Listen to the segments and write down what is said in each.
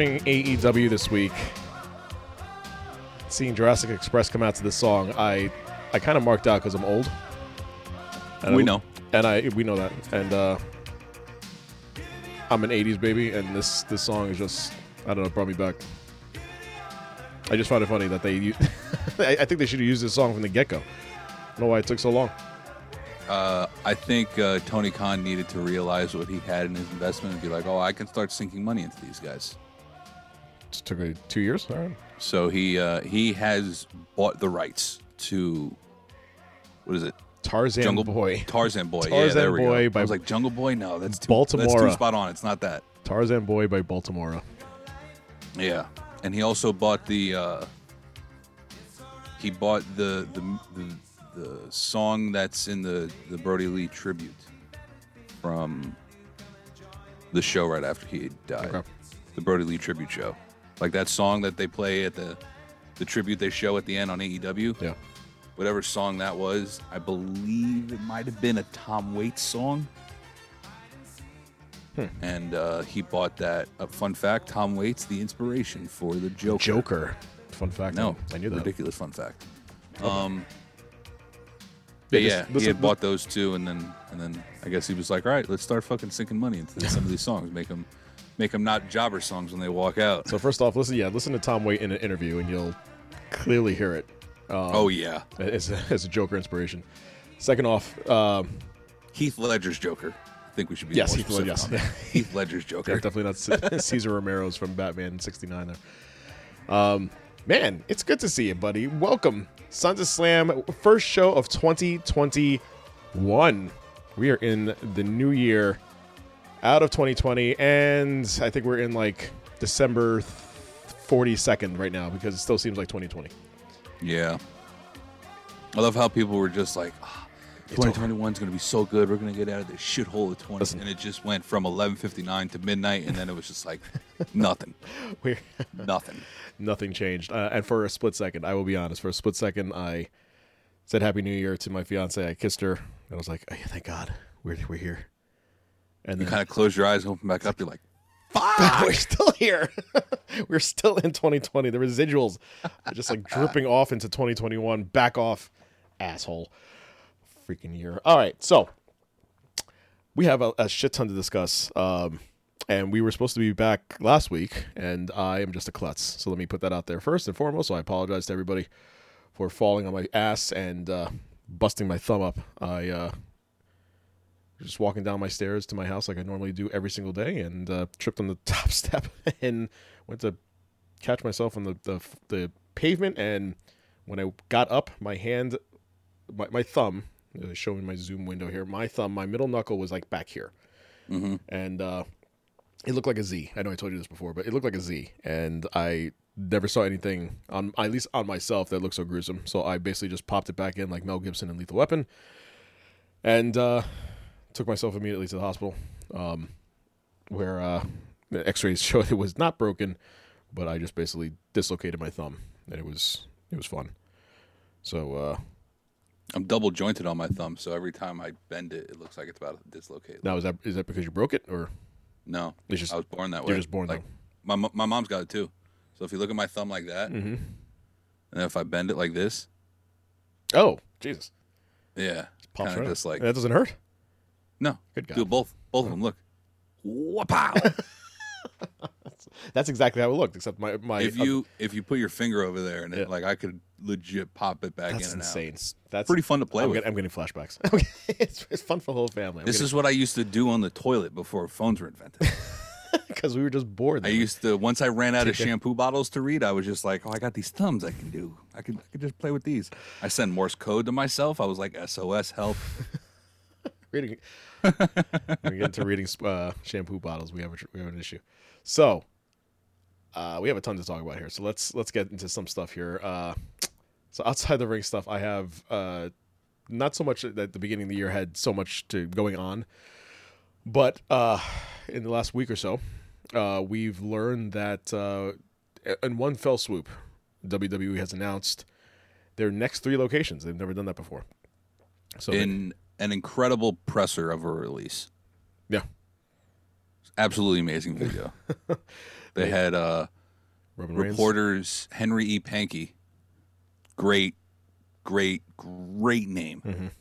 Watching AEW this week, seeing Jurassic Express come out to this song, I I kind of marked out because I'm old. And We I- know. and I we know that, and uh, I'm an '80s baby, and this this song is just I don't know brought me back. I just find it funny that they I think they should have used this song from the get go. I don't know why it took so long. Uh, I think uh, Tony Khan needed to realize what he had in his investment and be like, "Oh, I can start sinking money into these guys." It took uh, two years. All right. So he uh, he has bought the rights to what is it? Tarzan Jungle Boy. Tarzan Boy. yeah, Tarzan there we Boy go. by I was like Jungle Boy. No, that's too, That's too spot on. It's not that. Tarzan Boy by Baltimore. Yeah, and he also bought the uh, he bought the the, the the song that's in the the Brody Lee tribute from the show right after he died. Okay. The Brody Lee tribute show, like that song that they play at the the tribute they show at the end on AEW. Yeah. Whatever song that was, I believe it might have been a Tom Waits song. Hmm. And uh, he bought that. A fun fact: Tom Waits, the inspiration for the Joker. Joker. Fun fact. No, I knew that. Ridiculous fun fact. Um, Yeah, but just yeah, he had bought those two, and then and then I guess he was like, "All right, let's start fucking sinking money into some of these songs, make them make them not jobber songs when they walk out." So first off, listen, yeah, listen to Tom Waits in an interview, and you'll clearly hear it um, oh yeah, as, a, as a Joker inspiration. Second off, um, Heath Ledger's Joker. I think we should be Yes, Heath specific yes. Heath Ledger's yeah, Joker. definitely not Cesar Romero's from Batman '69. There, um, man, it's good to see you, buddy. Welcome, Sons of Slam, first show of 2021. We are in the new year, out of 2020, and I think we're in like December 42nd right now because it still seems like 2020. Yeah. I love how people were just like, ah, 2021 is going to be so good. We're going to get out of this shithole of 20. Listen. And it just went from 11:59 to midnight, and then it was just like nothing, We're nothing. nothing changed. Uh, and for a split second, I will be honest, for a split second, I said Happy New Year to my fiance. I kissed her, and I was like, oh, yeah, thank God we're, we're here. And You then kind of close your eyes, and open back up. You're like, fuck, we're still here. we're still in 2020. The residuals are just like dripping off into 2021. Back off, asshole. Freaking year. All right, so we have a, a shit ton to discuss. Um, and we were supposed to be back last week, and I am just a klutz. So let me put that out there first and foremost. So I apologize to everybody for falling on my ass and uh, busting my thumb up. I uh, just walking down my stairs to my house like I normally do every single day, and uh, tripped on the top step and went to catch myself on the, the the pavement. And when I got up, my hand, my, my thumb, showing my zoom window here, my thumb, my middle knuckle was like back here. and uh, it looked like a Z. I know I told you this before, but it looked like a Z, and I never saw anything on at least on myself that looked so gruesome. So I basically just popped it back in like Mel Gibson in Lethal Weapon, and uh, took myself immediately to the hospital, um, where uh, the X-rays showed it was not broken, but I just basically dislocated my thumb, and it was it was fun. So uh, I'm double jointed on my thumb, so every time I bend it, it looks like it's about to dislocate. now is that is that because you broke it or No, It's just- I was born that way. you're just born like my my mom's got it too. So if you look at my thumb like that, Mm-hmm. and if I bend it like this, oh Jesus yeah, pops right just like that doesn't hurt. No. Good God. Do both, both of them. Look, Wapow! That's exactly how it looked, except my my if uh, you if you put your finger over there and Yeah. like I could legit pop it back that's in and insane. out. That's pretty fun to play I'm with. Getting, I'm getting flashbacks. Okay, it's, it's fun for the whole family. This is what I used to do on the toilet before phones were invented. because we were just bored. I used to once I ran out of shampoo bottles to read, I was just like, "Oh, I got these thumbs I can do. I could, I could just play with these." I send Morse code to myself. I was like, "SOS, help!" reading. we get into reading uh, shampoo bottles, we have a, we have an issue. So, uh, we have a ton to talk about here. So let's let's get into some stuff here. Uh, so outside the ring stuff, I have uh, not so much at the beginning of the year had so much to going on, but uh, in the last week or so, uh, we've learned that uh, in one fell swoop, WWE has announced their next three locations. They've never done that before. So In an incredible presser of a release, yeah, absolutely amazing video. they had uh, reporters Henry E. Pankey, great, great, great name. Mm-hmm.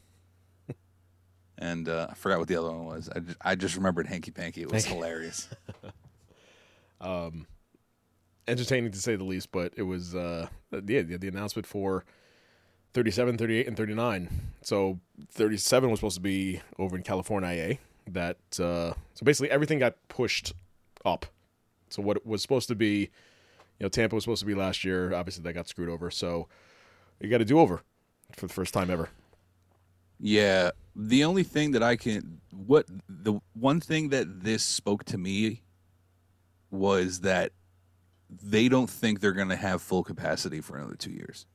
And uh, I forgot what the other one was. I just, I just remembered Hanky Panky. It was hilarious. um, entertaining to say the least, but it was uh yeah, the, the announcement for 37, 38 and 39. So 37 was supposed to be over in California that uh so basically everything got pushed up. So what was supposed to be you know Tampa was supposed to be last year, obviously that got screwed over. So you got to do over for the first time ever. Yeah, the only thing that I can what the one thing that this spoke to me was that they don't think they're going to have full capacity for another 2 years,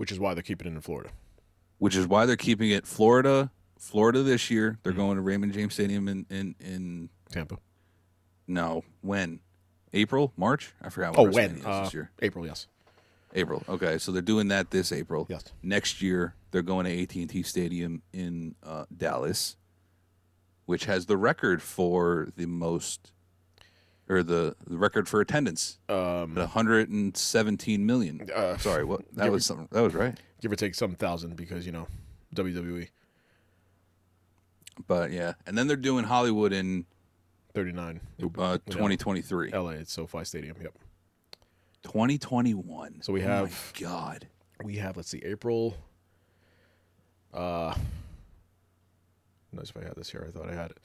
Which is why they're keeping it in Florida. which is why they're keeping it Florida, Florida this year. They're going to Raymond James Stadium in in in Tampa. no, when? April, March? I forgot Oh, what when? WrestleMania Uh, this year. April, yes. April. Okay, so they're doing that this April. Yes. Next year they're going to AT and T Stadium in uh, Dallas, which has the record for the most, or the, the record for attendance. Um, 117 million. Uh, Sorry, what? That was something. That was right. Give or take some thousand because, you know. WWE But yeah, and then they're doing Hollywood in 39. uh, 2023, LA, it's SoFi Stadium. Yep. 2021. So we Oh have- my God. we have let's see april uh notice if i had this here i thought i had it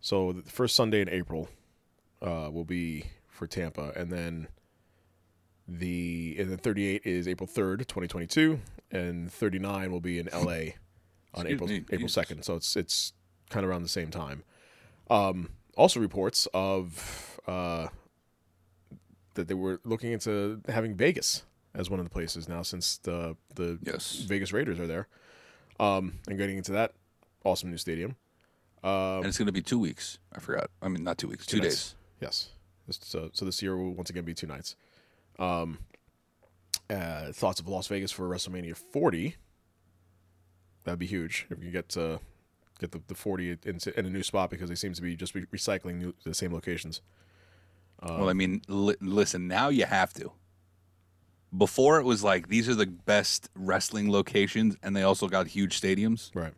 so the first sunday in april uh will be for tampa and then the and then 38 is april 3rd 2022 and 39 will be in la on april me, april Jesus. 2nd so it's it's kind of around the same time um also reports of uh that they were looking into having vegas as one of the places now since the the Yes. Vegas Raiders are there. Um, and getting into that awesome new stadium. and it's going to be two weeks. I forgot. I mean, not two weeks. Two, days. Yes. So, so this year will once again be two nights. Um, uh, thoughts of Las Vegas for WrestleMania 40. That'd be huge if you get uh, get the, the 40 in, in a new spot because they seem to be just re- recycling new, the same locations. well, I mean, li- listen, now you have to. Before it was like these are the best wrestling locations, and they also got huge stadiums, Right.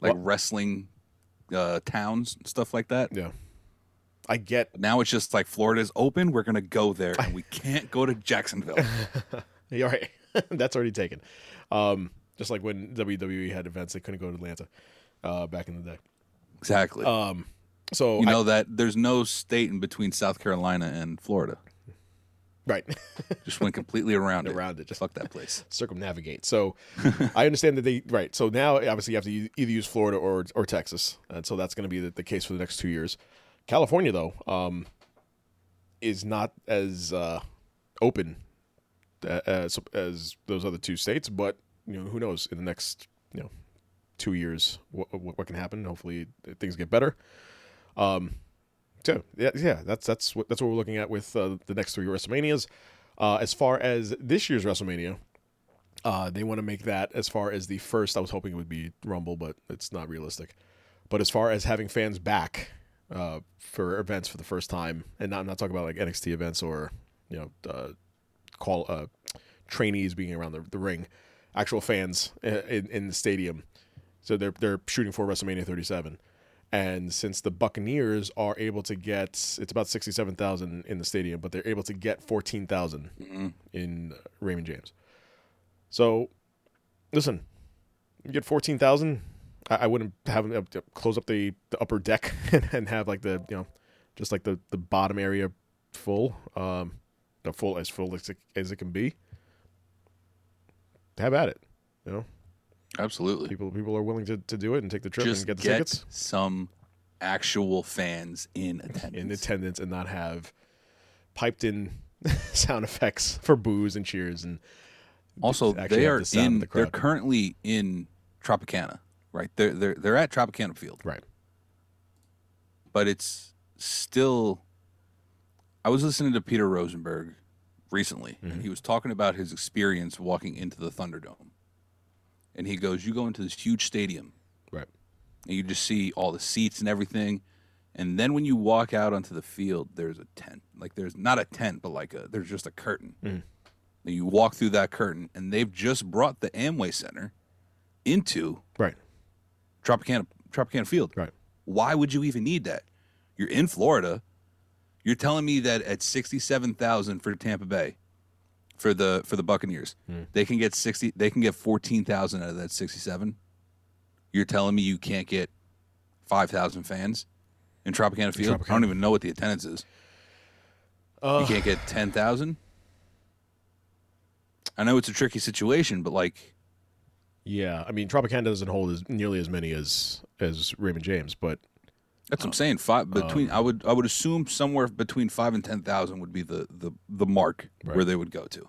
like Well- wrestling uh, towns stuff like that. Yeah. I get Now it's just like Florida's open. We're gonna go there, and we can't go to Jacksonville. Yeah, right. That's already taken. Um, just like when WWE had events, they couldn't go to Atlanta uh, back in the day. exactly. So you I- know that there's no state in between South Carolina and Florida. Right. Just went completely around it. Around it, just- fuck that place. circumnavigate. So I understand that they right. So now obviously you have to either use Florida or or Texas, and so that's going to be the, the case for the next two years. California though um, is not as uh, open as as those other two states, but you know who knows in the next you know two years what what, what can happen. Hopefully things get better. Um, so yeah, yeah, that's that's what that's what we're looking at with uh, the next three WrestleManias. Uh, as far as this year's WrestleMania, uh, they want to make that as far as the first. I was hoping it would be Rumble, but it's not realistic. But as far as having fans back uh, for events for the first time, and not, I'm not talking about like NXT events or you know uh, call uh, trainees being around the, the ring, actual fans in, in the stadium. So they're they're shooting for WrestleMania 37. And since the Buccaneers are able to get, it's about 67,000 in the stadium, but they're able to get 14,000 in Raymond James. So, listen, you get 14,000. I, I wouldn't have them up- close up the, the upper deck and have like the, you know, just like the, the bottom area full, um, the full as full as it, as it can be. Have at it. You know, Absolutely. people people are willing to, to do it and take the trip Just and get the get tickets. some actual fans in attendance. in attendance and not have piped in sound effects for boos and cheers and Also, they are the in. the They're currently in Tropicana, right? They're they're they're at Tropicana Field, right but it's still. I was listening to Peter Rosenberg recently, Mm-hmm. and he was talking about his experience walking into the Thunderdome. And he goes, "You go into this huge stadium, right and you just see all the seats and everything. And then when you walk out onto the field, there's a tent. Like there's not a tent, but like a there's just a curtain. And you walk through that curtain, and they've just brought the Amway Center into right Tropicana Tropicana Field. right Why would you even need that? You're in Florida. You're telling me that at sixty-seven thousand for Tampa Bay, for the for the Buccaneers, hmm. they can get sixty. They can get fourteen thousand out of that sixty-seven. You're telling me you can't get five thousand fans in Tropicana Field? I Tropicana. don't even know what the attendance is. you can't get ten thousand. I know it's a tricky situation, but like, yeah i mean tropicana doesn't hold as nearly as many as as raymond james but That's what I'm saying. Five um, between I would I would assume somewhere between five and ten thousand would be the the the mark where they would go to.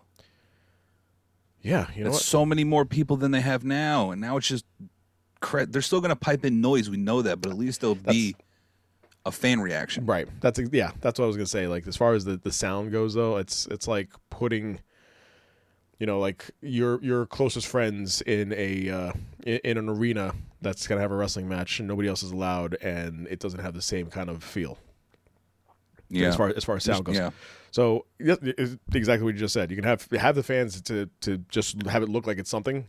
yeah you know so many more people than they have now, and now it's just cre- they're still going to pipe in noise. We know that, but at least there'll be a fan reaction. right that's yeah that's what i was gonna say like as far as the the sound goes though it's it's like putting you know like your your closest friends in a uh in, in an arena that's gonna have a wrestling match and nobody else is allowed and it doesn't have the same kind of feel Yeah, as far as far as sound goes. yeah. So exactly what you just said. You can have have the fans to to just have it look like it's something,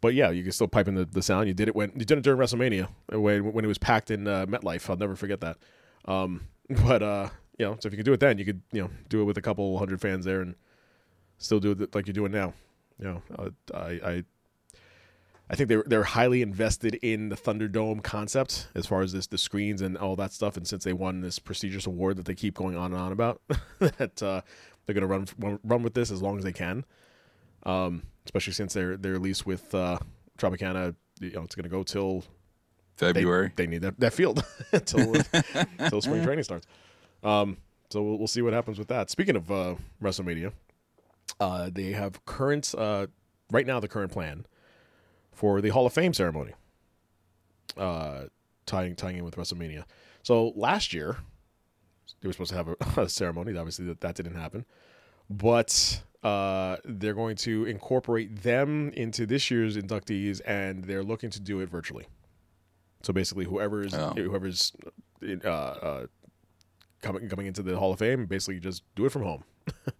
but yeah, you can still pipe in the, the sound. You did it when you did it during WrestleMania when when it was packed in uh, MetLife. I'll never forget that. Um, but uh, you know, so if you could do it then, you could you know do it with a couple hundred fans there and still do it like you're doing now. You know, uh, I I I think they're they're highly invested in the Thunderdome concept as far as this the screens and all that stuff. And since they won this prestigious award that they keep going on and on about, that uh, they're gonna run run- run with this as long as they can. Um, especially since they're they're leased with uh, Tropicana. You know, it's gonna go till they, February. They need that, that field until until spring training starts. Um, so we'll, we'll see what happens with that. Speaking of uh, WrestleMania, uh, they have current uh, right now the current plan for the Hall of Fame ceremony, uh, tying tying in with WrestleMania. So last year they were supposed to have a, a ceremony. Obviously, that that didn't happen, but uh, they're going to incorporate them into this year's inductees, and they're looking to do it virtually. So basically, whoever's Oh. whoever's uh, uh, coming coming into the Hall of Fame, basically just do it from home.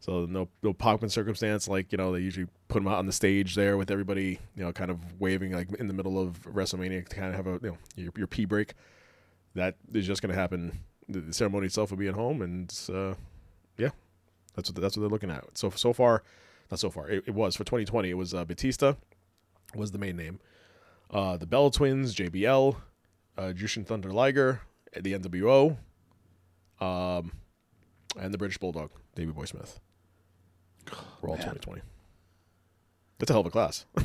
so no no pomp and circumstance like you know they usually put them out on the stage there with everybody you know kind of waving like in the middle of WrestleMania to kind of have a you know your, your pee break. That is just going to happen. The, ceremony itself will be at home, and uh, yeah, that's what that's what they're looking at. So so far, not so far. It, it was for 2020. It was uh, Batista was the main name. Uh, the Bella Twins, JBL, uh, Jushin Thunder Liger, the NWO, um, and the British Bulldog. Davey Boy Smith. Raw 2020. That's a hell of a class.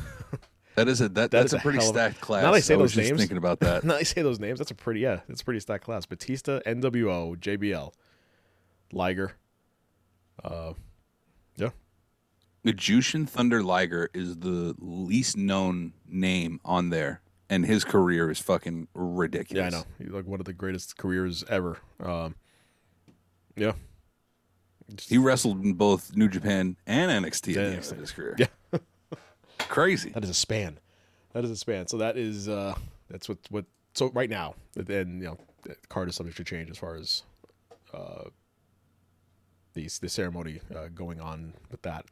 That is a that, That that's a a pretty a- stacked class. Now that I say was those names- thinking about that. now I say those names. That's a pretty yeah. That's a pretty stacked class. Batista, NWO, JBL, Liger. Uh, yeah. The Jushin Thunder Liger is the least known name on there, and his career is fucking ridiculous. Yeah, I know. He's like one of the greatest careers ever. Um, yeah. He wrestled in both New Japan and NXT at the end of his career. Yeah. Crazy. That is a span. That is a span. So that is uh that's what what so right now and you know the card is subject to change as far as uh the the ceremony uh, going on with that.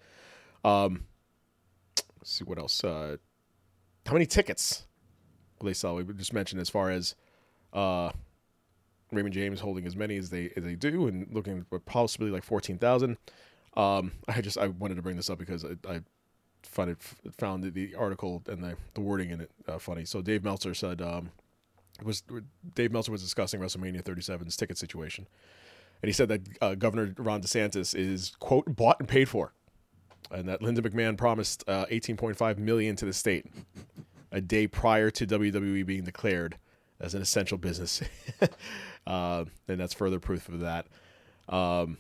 Um let's see what else. Uh how many tickets will they sell? We just mentioned as far as uh Raymond James holding as many as they as they do and looking for possibly like fourteen thousand. Um, I just I wanted to bring this up because I, I found it found the article and the, the wording in it uh, funny. So Dave Meltzer said um, was Dave Meltzer was discussing WrestleMania 37's ticket situation, and he said that uh, Governor Ron DeSantis is quote bought and paid for, and that Linda McMahon promised uh, 18.5 million to the state a day prior to WWE being declared as an essential business, uh, and that's further proof of that. Um,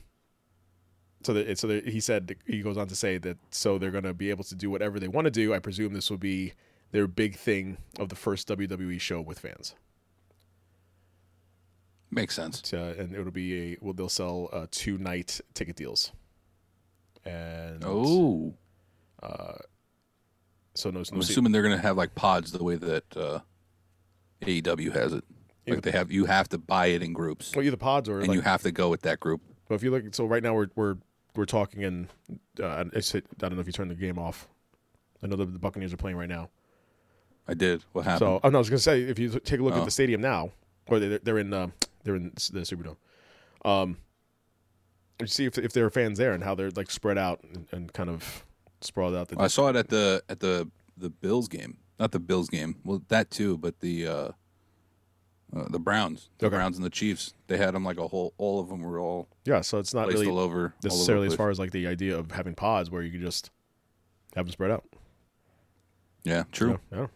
so that so that he said he goes on to say that so they're going to be able to do whatever they want to do. I presume this will be their big thing of the first WWE show with fans. Makes sense. Uh, and it'll be a well, they'll sell uh, two night ticket deals. And Oh, so no, no I'm assuming they're gonna have like pods the way that uh, AEW has it. Like they have, you have to buy it in groups, well, either pods or and like, you have to go with that group. But if you look, so right now we're we're we're talking and Uh, I don't know if you turned the game off. I know the, the Buccaneers are playing right now. I did. What happened? So, oh no, I was gonna say if you take a look at Oh. the stadium now, or they're, they're in uh, they're in the Superdome. Um, you see if if there are fans there and how they're like spread out and, and kind of sprawled out. The, I saw it at the at the the Bills game, not the Bills game. Well, that too, but the uh, uh, the Browns, the Okay. Browns and the Chiefs. They had them like a whole. All of them were all yeah, so it's not really all over. all over necessarily as far as like the idea of having pods where you can just have them spread out. Yeah, true. Yeah,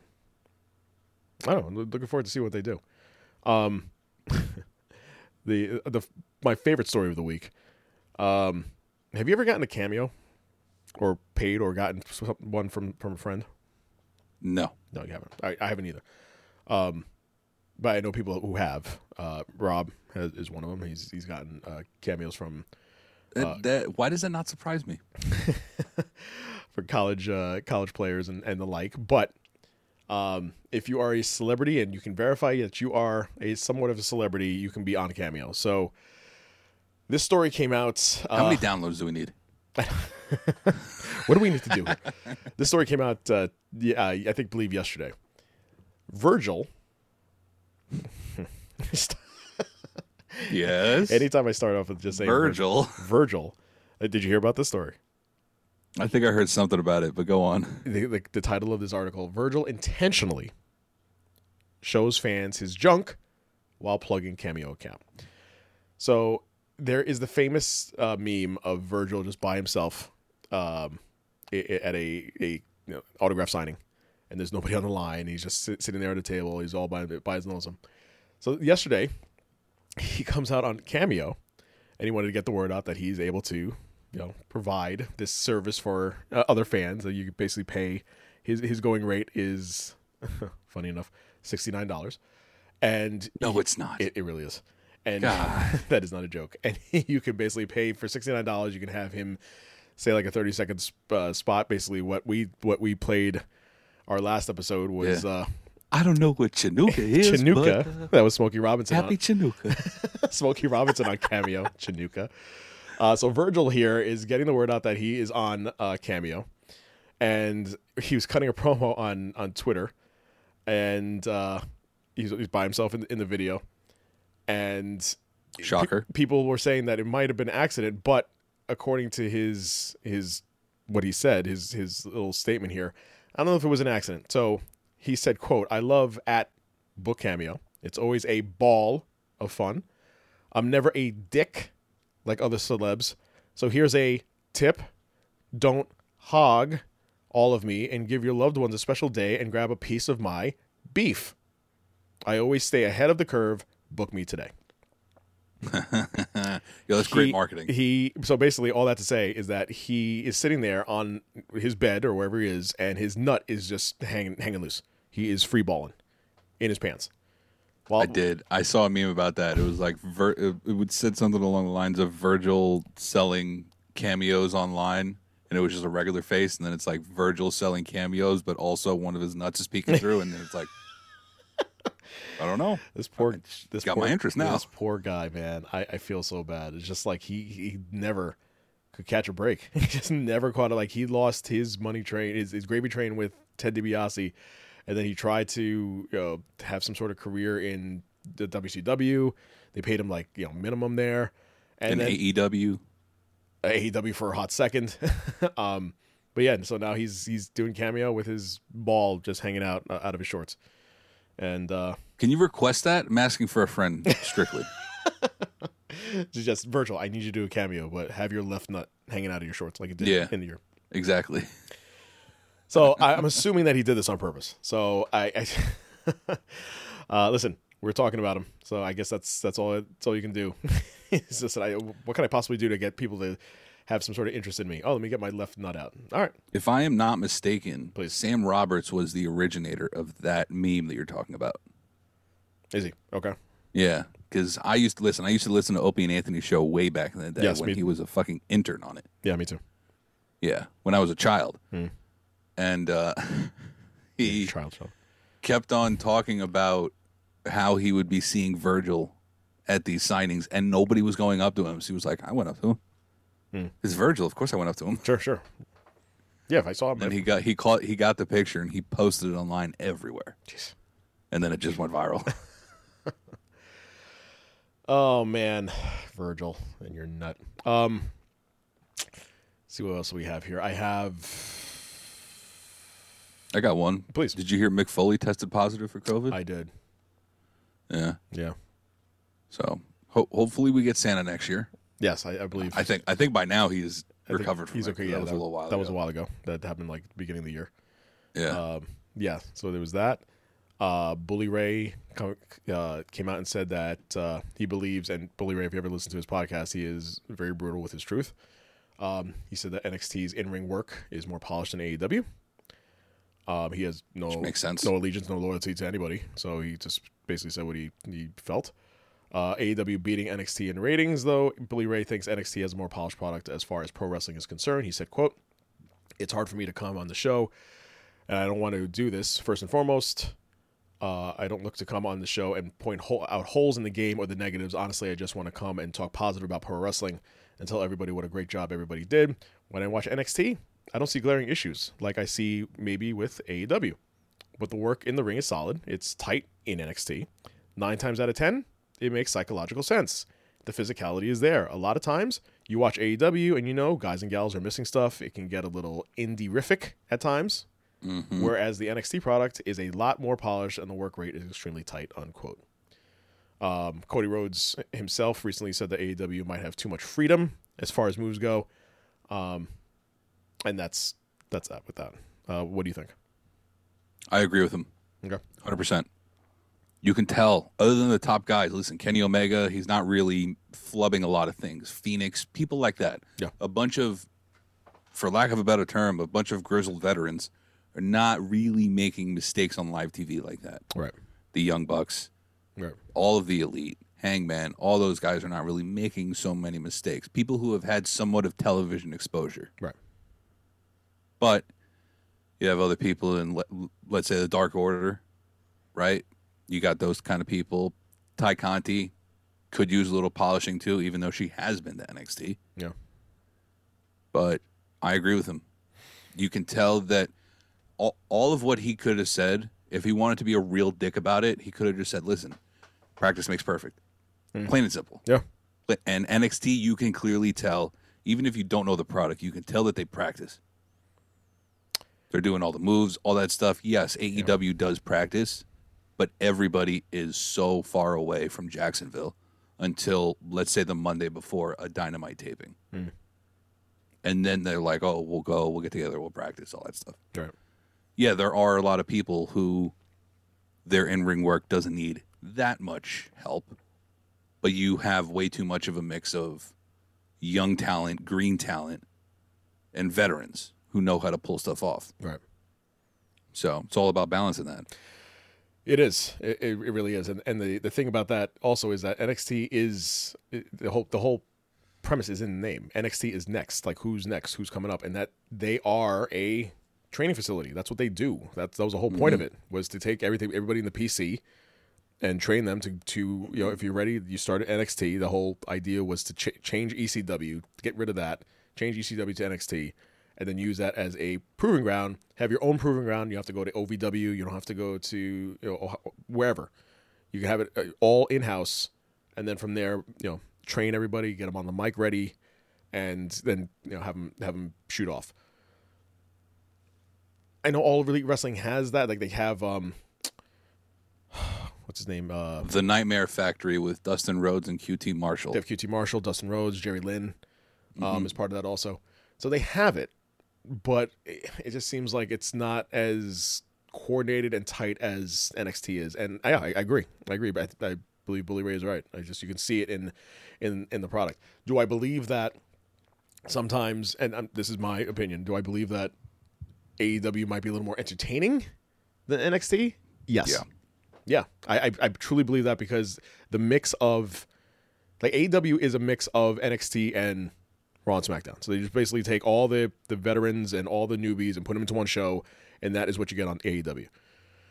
I don't, know. I'm looking forward to see what they do. Um, the the my favorite story of the week. Um, have you ever gotten a cameo, or paid, or gotten one from from a friend? No, No, you haven't. I, I haven't either. Um, but I know people who have. Uh, Rob has, is one of them. He's he's gotten uh, cameos from That- that, why does that not surprise me? for college uh, college players and, and the like. But um, if you are a celebrity and you can verify that you are a somewhat of a celebrity, you can be on Cameo. So this story came out. Uh, How many downloads do we need? what do we need to do? this story came out. Uh, yeah, I think believe yesterday. Virgil. Yes, Anytime I start off with just saying Virgil. Virgil. Uh, did you hear about this story? I think I heard something about it, but go on. the, the, the title of this article Virgil intentionally shows fans his junk while plugging Cameo account. So there is the famous uh, meme of Virgil just by himself um, i- i- at a, a you know, autograph signing, and there's nobody on the line. He's just sit, sitting there at a table. He's all by, by his lonesome. So yesterday, he comes out on Cameo, and he wanted to get the word out that he's able to, you know, provide this service for uh, other fans. That you could basically pay. His his going rate is, funny enough, sixty nine dollars, and No, it's not. it, it really is. And that is not a joke. And you can basically pay for sixty nine dollars. You can have him say like a thirty second sp- uh, spot. Basically, what we what we played our last episode was Yeah. uh, I don't know what Chinooka is. Chinooka. but, uh, that was Smokey Robinson. happy on, Chinooka. Smokey Robinson on Cameo. Chinooka. Uh, so Virgil here is getting the word out that he is on uh, Cameo, and he was cutting a promo on on Twitter, and uh, he's, he's by himself in, in the video, and Shocker. pe- people were saying that it might have been an accident, but according to his his what he said, his his little statement here, I don't know if it was an accident. So he said, "quote I love at book cameo. It's always a ball of fun. I'm never a dick like other celebs. So here's a tip don't hog all of me and give your loved ones a special day and grab a piece of my beef. I always stay ahead of the curve. Book me today. Yeah, that's great marketing. He so basically all that to say is that he is sitting there on his bed or wherever he is, and his nut is just hanging hanging loose. He is free balling in his pants. While, I did. I saw a meme about that. It was like Vir- it it would said something along the lines of Virgil selling cameos online, and it was just a regular face, and then it's like Virgil selling cameos, but also one of his nuts is peeking through, and then it's like, I don't know. This poor, this got poor, my interest now. This poor guy, man. I, I feel so bad. It's just like he he never could catch a break. He just never caught it. Like he lost his money train, his, his gravy train with Ted DiBiase, and then he tried to you know, have some sort of career in the WCW. They paid him like you know minimum there, and And then AEW, AEW for a hot second. um, but yeah, so now he's he's doing cameo with his ball just hanging out uh, out of his shorts, and uh, can you request that? I'm asking for a friend strictly. It's just Virgil. I need you to do a cameo, but have your left nut hanging out of your shorts like it did Yeah. in the year. exactly. So I, I'm assuming that he did this on purpose. So I, I uh, listen. We're talking about him, so I guess that's that's all that's all you can do. it's just that I, what can I possibly do to get people to have some sort of interest in me? Oh, let me get my left nut out. All right, If I am not mistaken, Please. Sam Roberts was the originator of that meme that you're talking about. is he okay? Yeah, because I used to listen. I used to listen to Opie and Anthony show way back in the day Yes, when me- he was a fucking intern on it. Yeah, me too. Yeah, when I was a child, Hmm. and uh, he Child show. kept on talking about how he would be seeing Virgil at these signings, and nobody was going up to him. So he was like, "I went up to him. Hmm. It's Virgil. Of course, I went up to him." Sure, sure. Yeah, if I saw him, And he got he caught he got the picture and he posted it online everywhere, Jeez. and then it just went viral. Oh man, Virgil and your nut. Um, see what else we have here. I have. I got one. Please. Did you hear Mick Foley tested positive for COVID? I did. yeah. Yeah. So ho- hopefully we get Santa next year. Yes, I, I believe. I think I think by now he's recovered from He's okay. Yeah, that was a little while. That was a ago. while ago. That happened like beginning of the year. Yeah. Um, yeah. So there was that. Uh, Bully Ray co- uh, came out and said that uh, he believes, and Bully Ray, if you ever listen to his podcast, he is very brutal with his truth. Um, he said that NXT's in-ring work is more polished than AEW. Um, he has no makes sense. no allegiance, no loyalty to anybody. So he just basically said what he, he felt. Uh, AEW beating NXT in ratings, though. Bully Ray thinks NXT has a more polished product as far as pro wrestling is concerned. He said, "quote It's hard for me to come on the show, and I don't want to do this. First and foremost, uh, I don't look to come on the show and point hole, out holes in the game or the negatives. Honestly, I just want to come and talk positive about pro wrestling and tell everybody what a great job everybody did. When I watch NXT, I don't see glaring issues like I see maybe with AEW. But the work in the ring is solid. It's tight in NXT. Nine times out of ten, it makes psychological sense. The physicality is there. A lot of times, you watch AEW and you know guys and gals are missing stuff. It can get a little indie-rific at times. Whereas the NXT product is a lot more polished and the work rate is extremely tight, unquote. Um, Cody Rhodes himself recently said that AEW might have too much freedom as far as moves go. Um, and that's that's that with that. Uh, what do you think? I agree with him. Okay. Hundred percent. You can tell, other than the top guys. Listen, Kenny Omega, he's not really flubbing a lot of things. Fenix, people like that. Yeah. A bunch of, for lack of a better term, a bunch of grizzled veterans are not really making mistakes on live TV like that. Right. The Young Bucks, Right. all of the elite, Hangman, all those guys are not really making so many mistakes. People who have had somewhat of television exposure. Right. But you have other people in, let, let's say, the Dark Order, right? You got those kind of people. Tay Conti could use a little polishing too, even though she has been to NXT. Yeah. But I agree with him. You can tell that all, all of what he could have said, if he wanted to be a real dick about it, he could have just said, listen, practice makes perfect. Mm. Plain and simple. Yeah. And NXT, you can clearly tell, even if you don't know the product, you can tell that they practice. They're doing all the moves, all that stuff. Yes, AEW does practice, but everybody is so far away from Jacksonville until, let's say, the Monday before a dynamite taping. Hmm. and then they're like, "Oh, we'll go, we'll get together, we'll practice, all that stuff." Right. Yeah, there are a lot of people who their in-ring work doesn't need that much help, but you have way too much of a mix of young talent, green talent, and veterans who know how to pull stuff off. Right. So it's all about balancing that. It is. It, it really is. And and the, the thing about that also is that NXT is the whole the whole premise is in the name. NXT is next. Like who's next? Who's coming up? And that they are a training facility. That's what they do. That's that was the whole point of mm-hmm. it was to take everything everybody in the PC and train them to to you know if you're ready you start at NXT. The whole idea was to ch- change ECW, get rid of that, change ECW to NXT, and then use that as a proving ground. Have your own proving ground. You have to go to OVW. You don't have to go to you know wherever. You can have it uh, all in house, and then from there, you know, train everybody, get them on the mic ready, and then you know have them have them shoot off. I know all of Elite Wrestling has that. Like they have um, what's his name? Uh, The Nightmare Factory with Dustin Rhodes and QT Marshall. they have QT Marshall, Dustin Rhodes, Jerry Lynn um, Mm-hmm. is part of that also. So they have it, but it, just seems like it's not as coordinated and tight as NXT is. And I, I agree, I agree. But I, I believe Bully Ray is right. I just you can see it in in in the product. Do I believe that sometimes? And um, this is my opinion. Do I believe that AEW might be a little more entertaining than NXT? Yes. Yeah. Yeah, I, I I truly believe that because the mix of like AEW is a mix of NXT and Raw and SmackDown. So they just basically take all the the veterans and all the newbies and put them into one show, and that is what you get on AEW.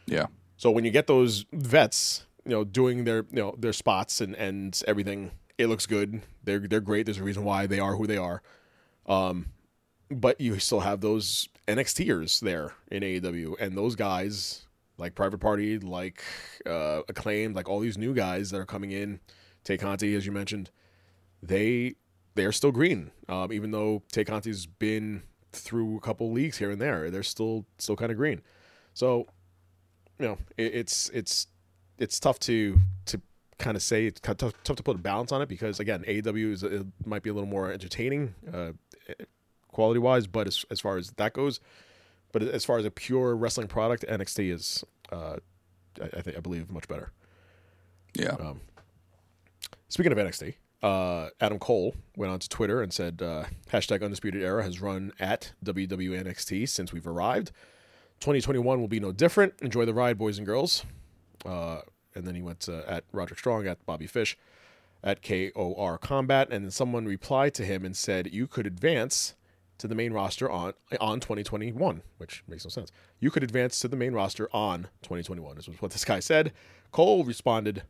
Yeah. So when you get those vets, you know, doing their you know their spots and and everything, it looks good. They're they're great. There's a reason why they are who they are. Um, but you still have those NXTers there in AEW, and those guys like Private Party, like uh, Acclaimed, like all these new guys that are coming in, Tay Conti, as you mentioned, they they are still green. Um, even though Tay Conti's been through a couple leagues here and there, they're still still kind of green. So you know, it, it's it's it's tough to to kind of say it's tough, tough to put a balance on it because again, AEW is it might be a little more entertaining, uh, quality wise, but as as far as that goes, but as far as a pure wrestling product, NXT is, uh, I, I think I believe much better. Yeah. Speaking of NXT, uh, Adam Cole went on to Twitter and said, uh, hashtag Undisputed Era has run at WWNXT since we've arrived. 2021 will be no different. Enjoy the ride, boys and girls. Uh, and then he went uh, at Roderick Strong, at Bobby Fish, at KOR Combat. And then someone replied to him and said, you could advance to the main roster on on 2021, which makes no sense. You could advance to the main roster on 2021. This was what this guy said. Cole responded,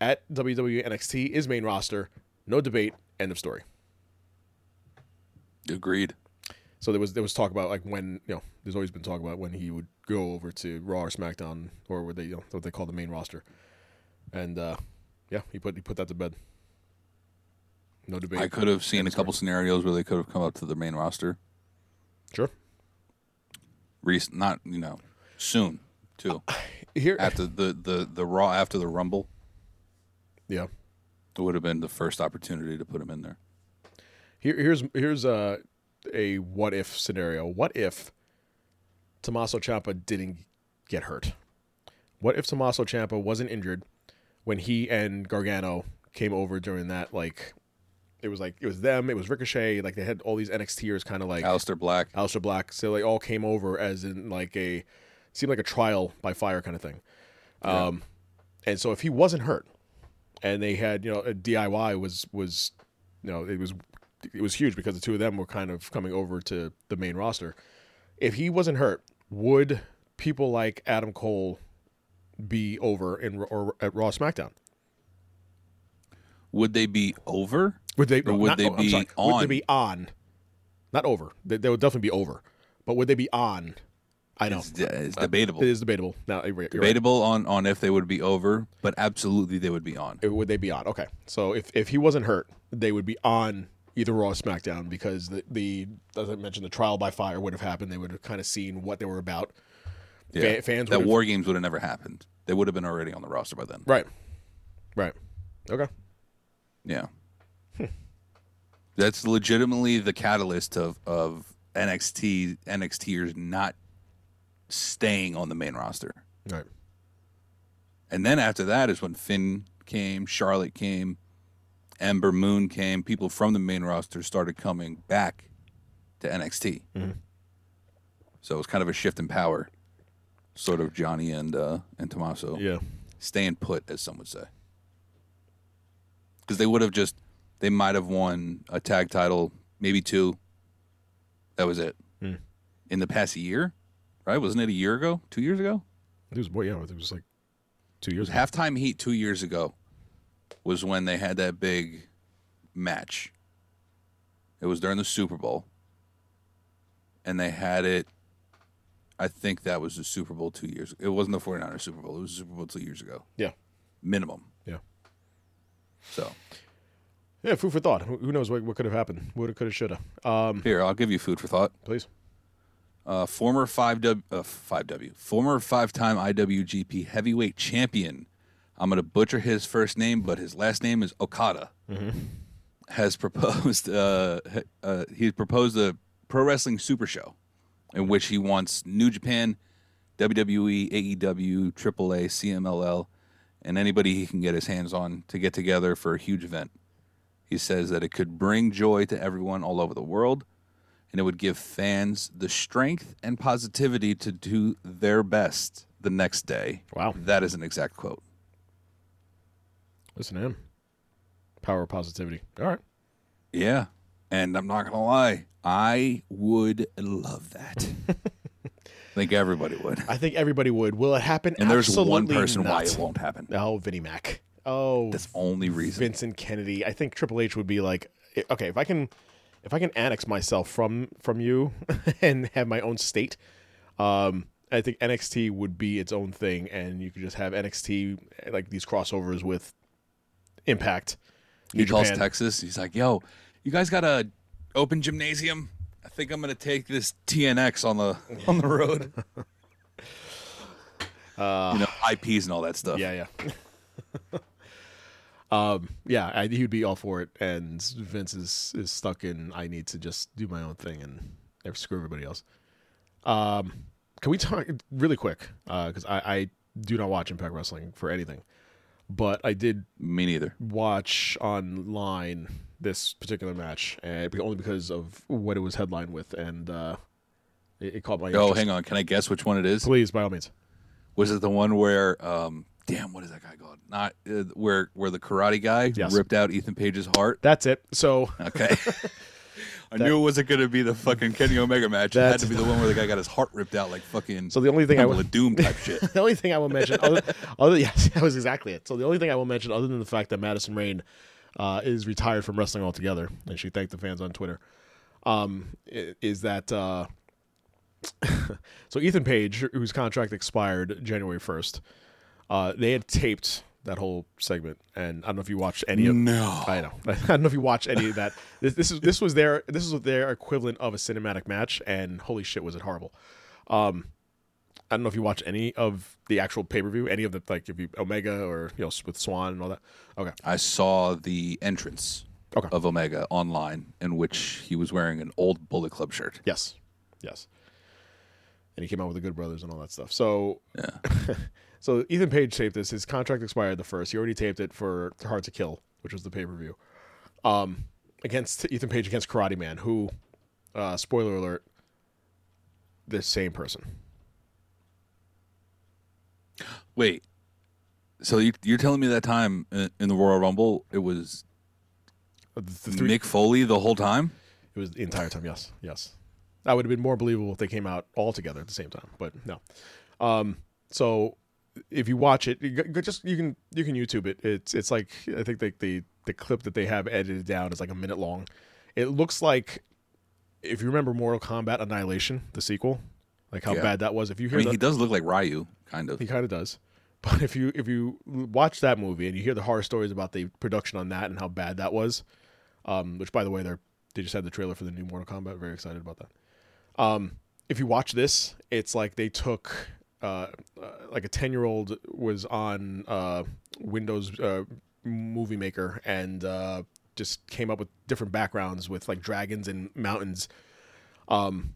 at WWE NXT is main roster. No debate. End of story. Agreed. So there was there was talk about like when you know there's always been talk about when he would go over to Raw or SmackDown or what they you know, what they call the main roster, and uh, yeah, he put he put that to bed. No debate. I could have seen a couple scenarios where they could have come up to the main roster. Sure. Rec- not you know soon too. Here, After the, the the Raw after the Rumble, yeah. It would have been the first opportunity to put him in there. Here, here's here's a a what if scenario. What if Tommaso Ciampa didn't get hurt? What if Tommaso Ciampa wasn't injured when he and Gargano came over during that like it was like it was them, it was Ricochet, like they had all these NXTers kind of like Aleister Black. Aleister Black. So they all came over as in like a seemed like a trial by fire kind of thing. Um, and so if he wasn't hurt, and they had you know a DIY was was you know it was it was huge because the two of them were kind of coming over to the main roster. If he wasn't hurt, would people like Adam Cole be over in or at Raw SmackDown? Would they be over? Would they? Or would not- they oh, be sorry. Would they be on? Not over. They, they would definitely be over. But would they be on? I know. It's, it's debatable. It is debatable. Now, you're right. debatable on on if they would be over, but absolutely they would be on. Uh, Would they be on? Okay. So if, if he wasn't hurt, they would be on either Raw or SmackDown because the, the as I mentioned, the trial by fire would have happened. They would have kind of seen what they were about. Fa- fans that War Games would have never happened. They would have been already on the roster by then. Right. Right. Okay. Yeah. That's legitimately the catalyst of of NXT NXTers not staying on the main roster. Right. And then after that is when Finn came, Charlotte came, Ember Moon came. People from the main roster started coming back to NXT. So it was kind of a shift in power, sort of Johnny and uh, and Tommaso Yeah. staying put, as some would say, because they would have just they might have won a tag title, maybe two. That was it. In the past year, right? Wasn't it a year ago? Two years ago? It was boy. Yeah. It was like two years ago. halftime heat two years ago was when they had that big match. It was during the Super Bowl. And they had it I think that was the Super Bowl two years it wasn't the 49ers Super Bowl, it was the Super Bowl two years ago. Yeah. Minimum. Yeah. So Yeah. Food for thought. Who who knows what, what could have happened? Woulda, coulda, shoulda. Um, here, I'll give you food for thought. please. Uh, former five W uh, five W former five time IWGP heavyweight champion. I'm gonna butcher his first name, but his last name is Okada. Has proposed. Uh, uh, he's proposed a pro wrestling super show, in which he wants New Japan, WWE, AEW, AAA, CMLL, and anybody he can get his hands on to get together for a huge event. He says that it could bring joy to everyone all over the world and it would give fans the strength and positivity to do their best the next day. Wow. That is an exact quote. Listen to him. Power of positivity. All right. Yeah. And I'm not going to lie, I would love that. I think everybody would. I think everybody would. Will it happen? And there's one person not. why it won't happen. Oh, Vinnie Mac. Oh, That's only reason. Vincent Kennedy. I think Triple H would be like, okay, if I can, if I can annex myself from from you and have my own state, um, I think NXT would be its own thing, and you could just have NXT like these crossovers with Impact. New He calls Japan. Texas. He's like, yo, you guys got a open gymnasium? I think I'm going to take this TNX on the on the road. uh, you know, IPs and all that stuff. Yeah, yeah. Um, yeah, I, he would be all for it, and Vince is is stuck in. I need to just do my own thing and screw everybody else. Um, can we talk really quick? Because I, I do not watch Impact Wrestling for anything, but I did Me neither. watch online this particular match, and only because of what it was headlined with, and uh, it, it caught my. Oh, interest. hang on. Can I guess which one it is? Please, by all means. Was it the one where, um, damn, what is that guy called? Not uh, where where the karate guy Yes. ripped out Ethan Page's heart. That's it. So Okay. I knew it wasn't going to be the fucking Kenny Omega match. It had to be the one where the guy got his heart ripped out like fucking. So the only thing I of Doom type shit. the only thing I will mention, other, other yes, that was exactly it. So the only thing I will mention, other than the fact that Madison Rayne uh, is retired from wrestling altogether, and she thanked the fans on Twitter, um, is that uh, so Ethan Page, whose contract expired January first, uh, they had taped that whole segment, and I don't know if you watched any of. No. I know. I don't know if you watched any of that. This, this is this was their this is their equivalent of a cinematic match, and holy shit, was it horrible. Um, I don't know if you watch any of the actual pay per view, any of the like if you Omega or you know with Swann and all that. Okay, I saw the entrance Okay. of Omega online in which he was wearing an old Bullet Club shirt. yes, yes, and he came out with the Good Brothers and all that stuff. So, so Ethan Page taped this. His contract expired the first. He already taped it for Hard to Kill, which was the pay per view. Um, against Ethan Page against Karate Man, who, uh, spoiler alert, the same person. Wait. So you, you're telling me that time in, the Royal Rumble it was Uh, The three, Mick Foley the whole time? It was the entire time. Yes, yes. That would have been more believable if they came out all together at the same time. But no. Um, so if you watch it, you just you can you can YouTube it. It's it's like I think the the the clip that they have edited down is like a minute long. It looks like if you remember Mortal Kombat Annihilation, the sequel, like how Yeah. bad that was. If you I hear mean, the, he does look like Ryu, kind of. he kind of does. But if you if you watch that movie and you hear the horror stories about the production on that and how bad that was, um, which by the way they're they just had the trailer for the new Mortal Kombat. Very excited about that. Um, if you watch this, it's like they took uh, uh, like a ten year old was on uh, Windows uh, Movie Maker and uh, just came up with different backgrounds with like dragons and mountains. Um,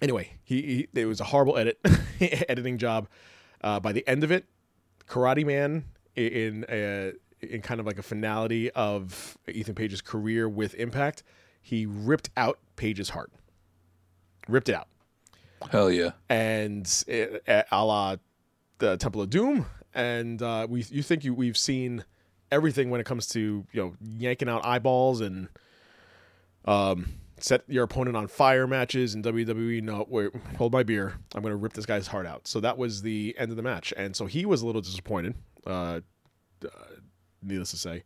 anyway, he, he it was a horrible edit editing job. Uh, by the end of it, Karate Man in a, in kind of like a finality of Ethan Page's career with Impact, he ripped out Page's heart, ripped it out Hell yeah. and it, a la the Temple of Doom. And uh, we, you think you we've seen everything when it comes to you know yanking out eyeballs and um, set your opponent on fire matches in WWE. No, wait, hold my beer. I'm going to rip this guy's heart out. So that was the end of the match, and so he was a little disappointed. Uh, uh, needless to say,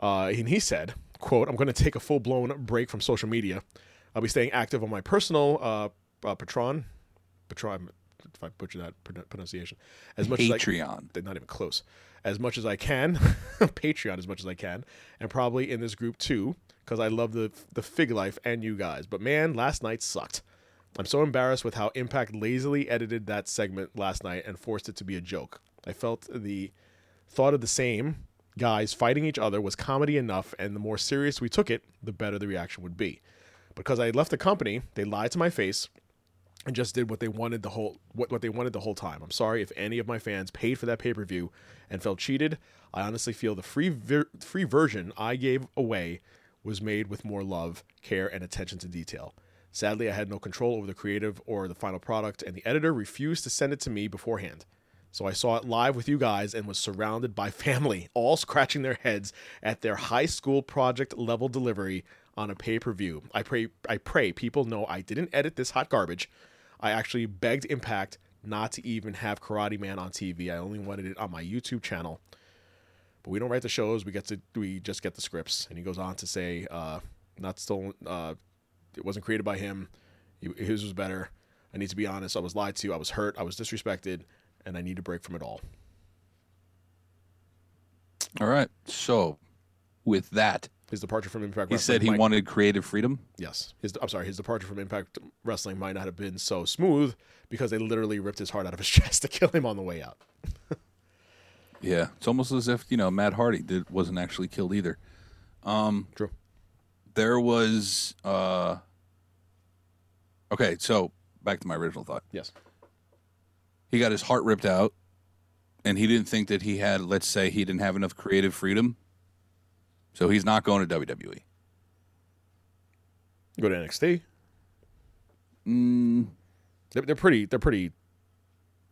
uh, and he said, "quote I'm going to take a full blown break from social media. I'll be staying active on my personal uh, Patron, Patron. If I butcher that pronunciation, as much as I, Patreon. they're not even close. As much as I can, Patreon as much as I can, and probably in this group too, because I love the the fig life and you guys. But man, last night sucked. I'm so embarrassed with how Impact lazily edited that segment last night and forced it to be a joke. I felt the thought of the same guys fighting each other was comedy enough, and the more serious we took it, the better the reaction would be. Because I left the company, they lied to my face and just did what they wanted the whole what, what they wanted the whole time. I'm sorry if any of my fans paid for that pay-per-view and felt cheated. I honestly feel the free ver- free version I gave away was made with more love, care, and attention to detail. Sadly, I had no control over the creative or the final product, and the editor refused to send it to me beforehand. So I saw it live with you guys and was surrounded by family, all scratching their heads at their high school project level delivery on a pay-per-view. I pray I pray people know I didn't edit this hot garbage. I actually begged Impact not to even have Karate Man on TV. I only wanted it on my YouTube channel. But we don't write the shows. We get to we just get the scripts. And he goes on to say, uh, not stolen. Uh, it wasn't created by him. His was better. I need to be honest. I was lied to. I was hurt. I was disrespected, and I need a break from it all. All right. So, with that, His departure from Impact he Wrestling said he might- wanted creative freedom. Yes, his I'm sorry. His departure from Impact Wrestling might not have been so smooth because they literally ripped his heart out of his chest to kill him on the way out. Yeah, it's almost as if you know Matt Hardy did wasn't actually killed either. True. There was uh okay. So back to my original thought. Yes. He got his heart ripped out, and he didn't think that he had. Let's say he didn't have enough creative freedom, so he's not going to. WWE. Go to NXT. Mm, They're, they're pretty. They're pretty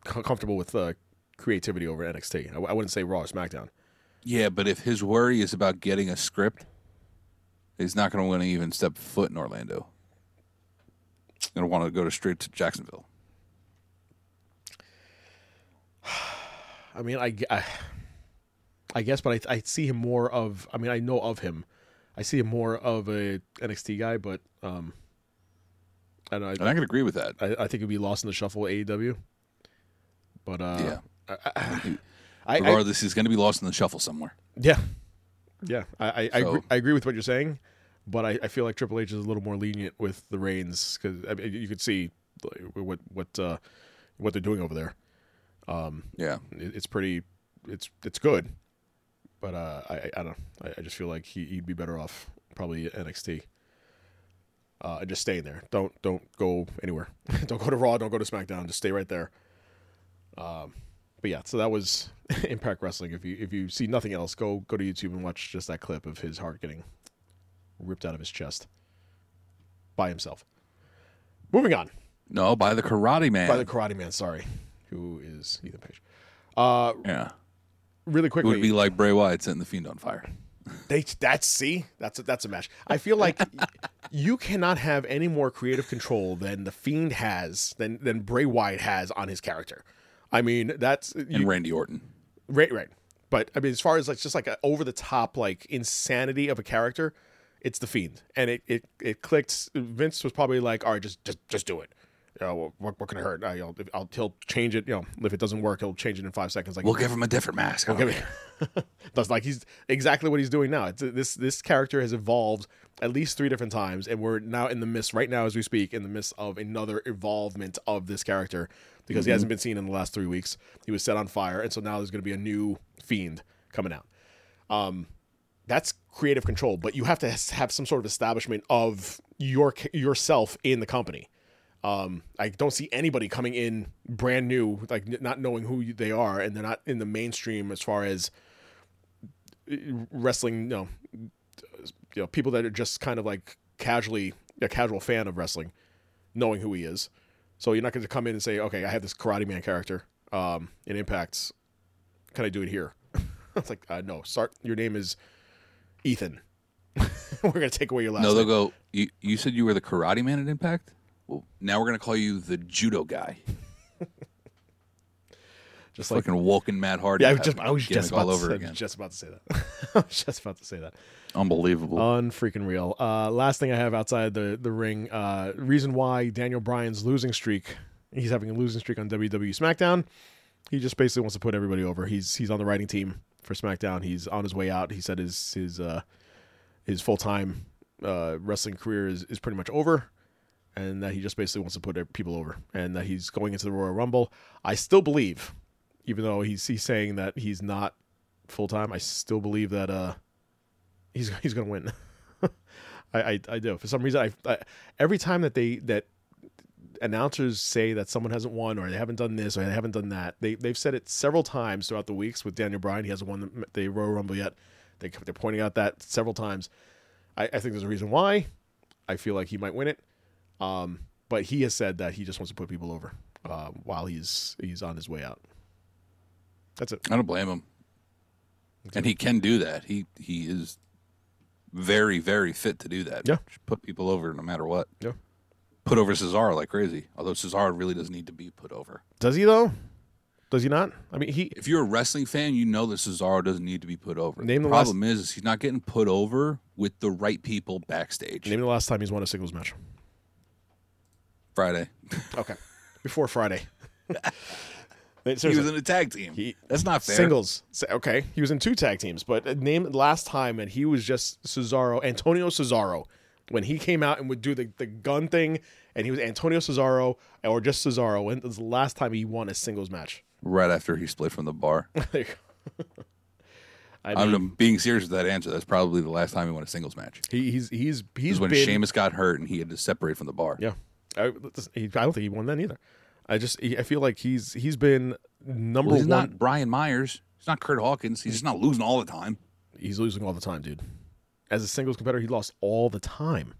comfortable with uh, creativity over NXT. I, w- I wouldn't say Raw or SmackDown. yeah, but if his worry is about getting a script, he's not going to want to even step foot in Orlando. He's Going to want to go to straight to Jacksonville. I mean, I, I, I guess, but I, I see him more of. I mean, I know of him. I see him more of a NXT guy, but um, I don't know. I can agree with that. I, I think he'd be lost in the shuffle with AEW. But uh, yeah. I, I, Regardless, he's going to be lost in the shuffle somewhere. Yeah, yeah. I I, I, agree, I agree with what you're saying, but I, I feel like Triple H is a little more lenient with the reins because I mean, you could see what what uh, what they're doing over there. Um, Yeah. It, it's pretty, it's it's good, but uh, I I- don't. I, I just feel like he, he'd be better off probably at NXT. Uh, and just staying there. Don't don't go anywhere. don't go to Raw. Don't go to SmackDown. Just stay right there. Um, but yeah, so that was Impact Wrestling. If you if you see nothing else, go go to YouTube and watch just that clip of his heart getting ripped out of his chest by himself. Moving on No, by the Karate Man. by the Karate Man. Sorry, who is Ethan Page? Uh, yeah. Really It would be like Bray Wyatt setting the Fiend on fire. They that's see that's a, that's a match. I feel like you cannot have any more creative control than the Fiend has than than Bray Wyatt has on his character. I mean that's And you, Randy Orton. right right. But I mean as far as like just like over the top like insanity of a character, it's the Fiend, and it it it clicked. Vince was probably like, all right, just just just do it. You know, what, what can it hurt? I, I'll, he'll change it. You know, if it doesn't work, he'll change it in five seconds. Like We'll give him a different mask. Don't Okay. That's like he's exactly what he's doing now. It's, this this character has evolved at least three different times, and we're now in the midst, right now as we speak, in the midst of another evolvement of this character because he hasn't been seen in the last three weeks. He was set on fire, and so now there's going to be a new fiend coming out. Um, that's creative control, but you have to have some sort of establishment of your yourself in the company. Um, I don't see anybody coming in brand new, like n- not knowing who they are, and they're not in the mainstream as far as uh, wrestling. You know, you know, people that are just kind of like casually a casual fan of wrestling, knowing who he is. So you're not going to come in and say, "Okay, I have this Karate Man character um, in Impacts. Can I do it here?" it's like, uh, no. Start. Your name is Ethan. We're going to take away your last. No, they'll name. go. You, you said you were the Karate Man at Impact. Well, now we're gonna call you the Judo guy. just like Fucking Woken Matt Hardy. yeah. I was just I was just about all to say, again. just about to say that. I was just about to say that. Unbelievable. Unfreaking real. Uh, last thing I have outside the the ring. Uh, reason why Daniel Bryan's losing streak. He's having a losing streak on WWE SmackDown. He just basically wants to put everybody over. He's he's on the writing team for SmackDown. He's on his way out. He said his his uh, his full time uh, wrestling career is, is pretty much over, and that he just basically wants to put people over, and that he's going into the Royal Rumble. I still believe, even though he's he's saying that he's not full time, I still believe that uh he's he's gonna win. I, I I do. For some reason I, I every time that they that announcers say that someone hasn't won or they haven't done this or they haven't done that they they've said it several times throughout the weeks with Daniel Bryan. He hasn't won the, the Royal Rumble yet. They they're pointing out that several times. I, I think there's a reason why. I feel like he might win it um but he has said that he just wants to put people over uh, while he's he's on his way out that's it I don't blame him. And he can do that. He he is very very fit to do that. Yeah. Just put people over no matter what. yeah Put over Cesaro like crazy. Although Cesaro really doesn't need to be put over. does he though does he not I mean he If you're a wrestling fan, you know that Cesaro doesn't need to be put over. Name the the last- problem is, is he's not getting put over with the right people backstage. name the last time he's won a singles match Friday. Okay. Before Friday. Wait, he was in a tag team. he- That's not fair. Singles. Okay. He was in two tag teams, but uh, name last time and he was just Cesaro, Antonio Cesaro. When he came out and would do the, the gun thing and he was Antonio Cesaro or just Cesaro. When was the last time he won a singles match? Right after he split from the bar. I mean, I'm being serious with that answer. That's probably the last time he won a singles match. he, he's he's he's Is when been, Sheamus got hurt and he had to separate from the bar. Yeah, I, I don't think he won that either. I just I feel like he's he's been number Well, he's one. not Brian Myers. He's not Kurt Hawkins. He's just not losing all the time. he's losing all the time, dude. As a singles competitor, he lost all the time,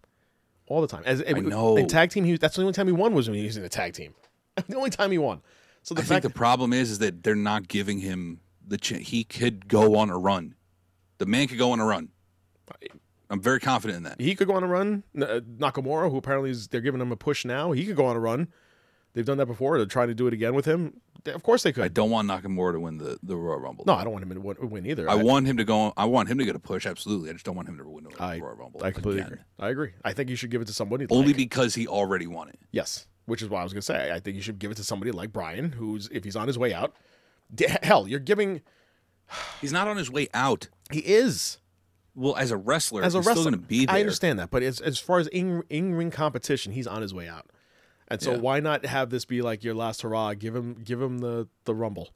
all the time. As I know. in tag team, he that's the only time he won was when he was in a tag team. the only time he won. So the I think the problem is, is that they're not giving him the ch- he could go on a run. The man could go on a run. I'm very confident in that. he could go on a run. Uh, Nakamura, who apparently is they're giving him a push now, he could go on a run. They've done that before. They're trying to do it again with him. Of course they could. I don't want Nakamura to win the, the Royal Rumble. No, I don't want him to win, either. I want him to go. I want him to get a push. Absolutely. I just don't want him to win the I, Royal Rumble. I completely again. agree. I agree. I think you should give it to somebody. Only like- because he already won it. Yes, which is what I was gonna say. I think you should give it to somebody like Bryan, who's if he's on his way out. D- hell, you're giving. He's not on his way out. He is Well, as a wrestler, as a he's wrestler. still going to be there. I understand that, but as as far as in in ring competition, he's on his way out. And so Yeah. why not have this be like your last hurrah? Give him give him the the rumble,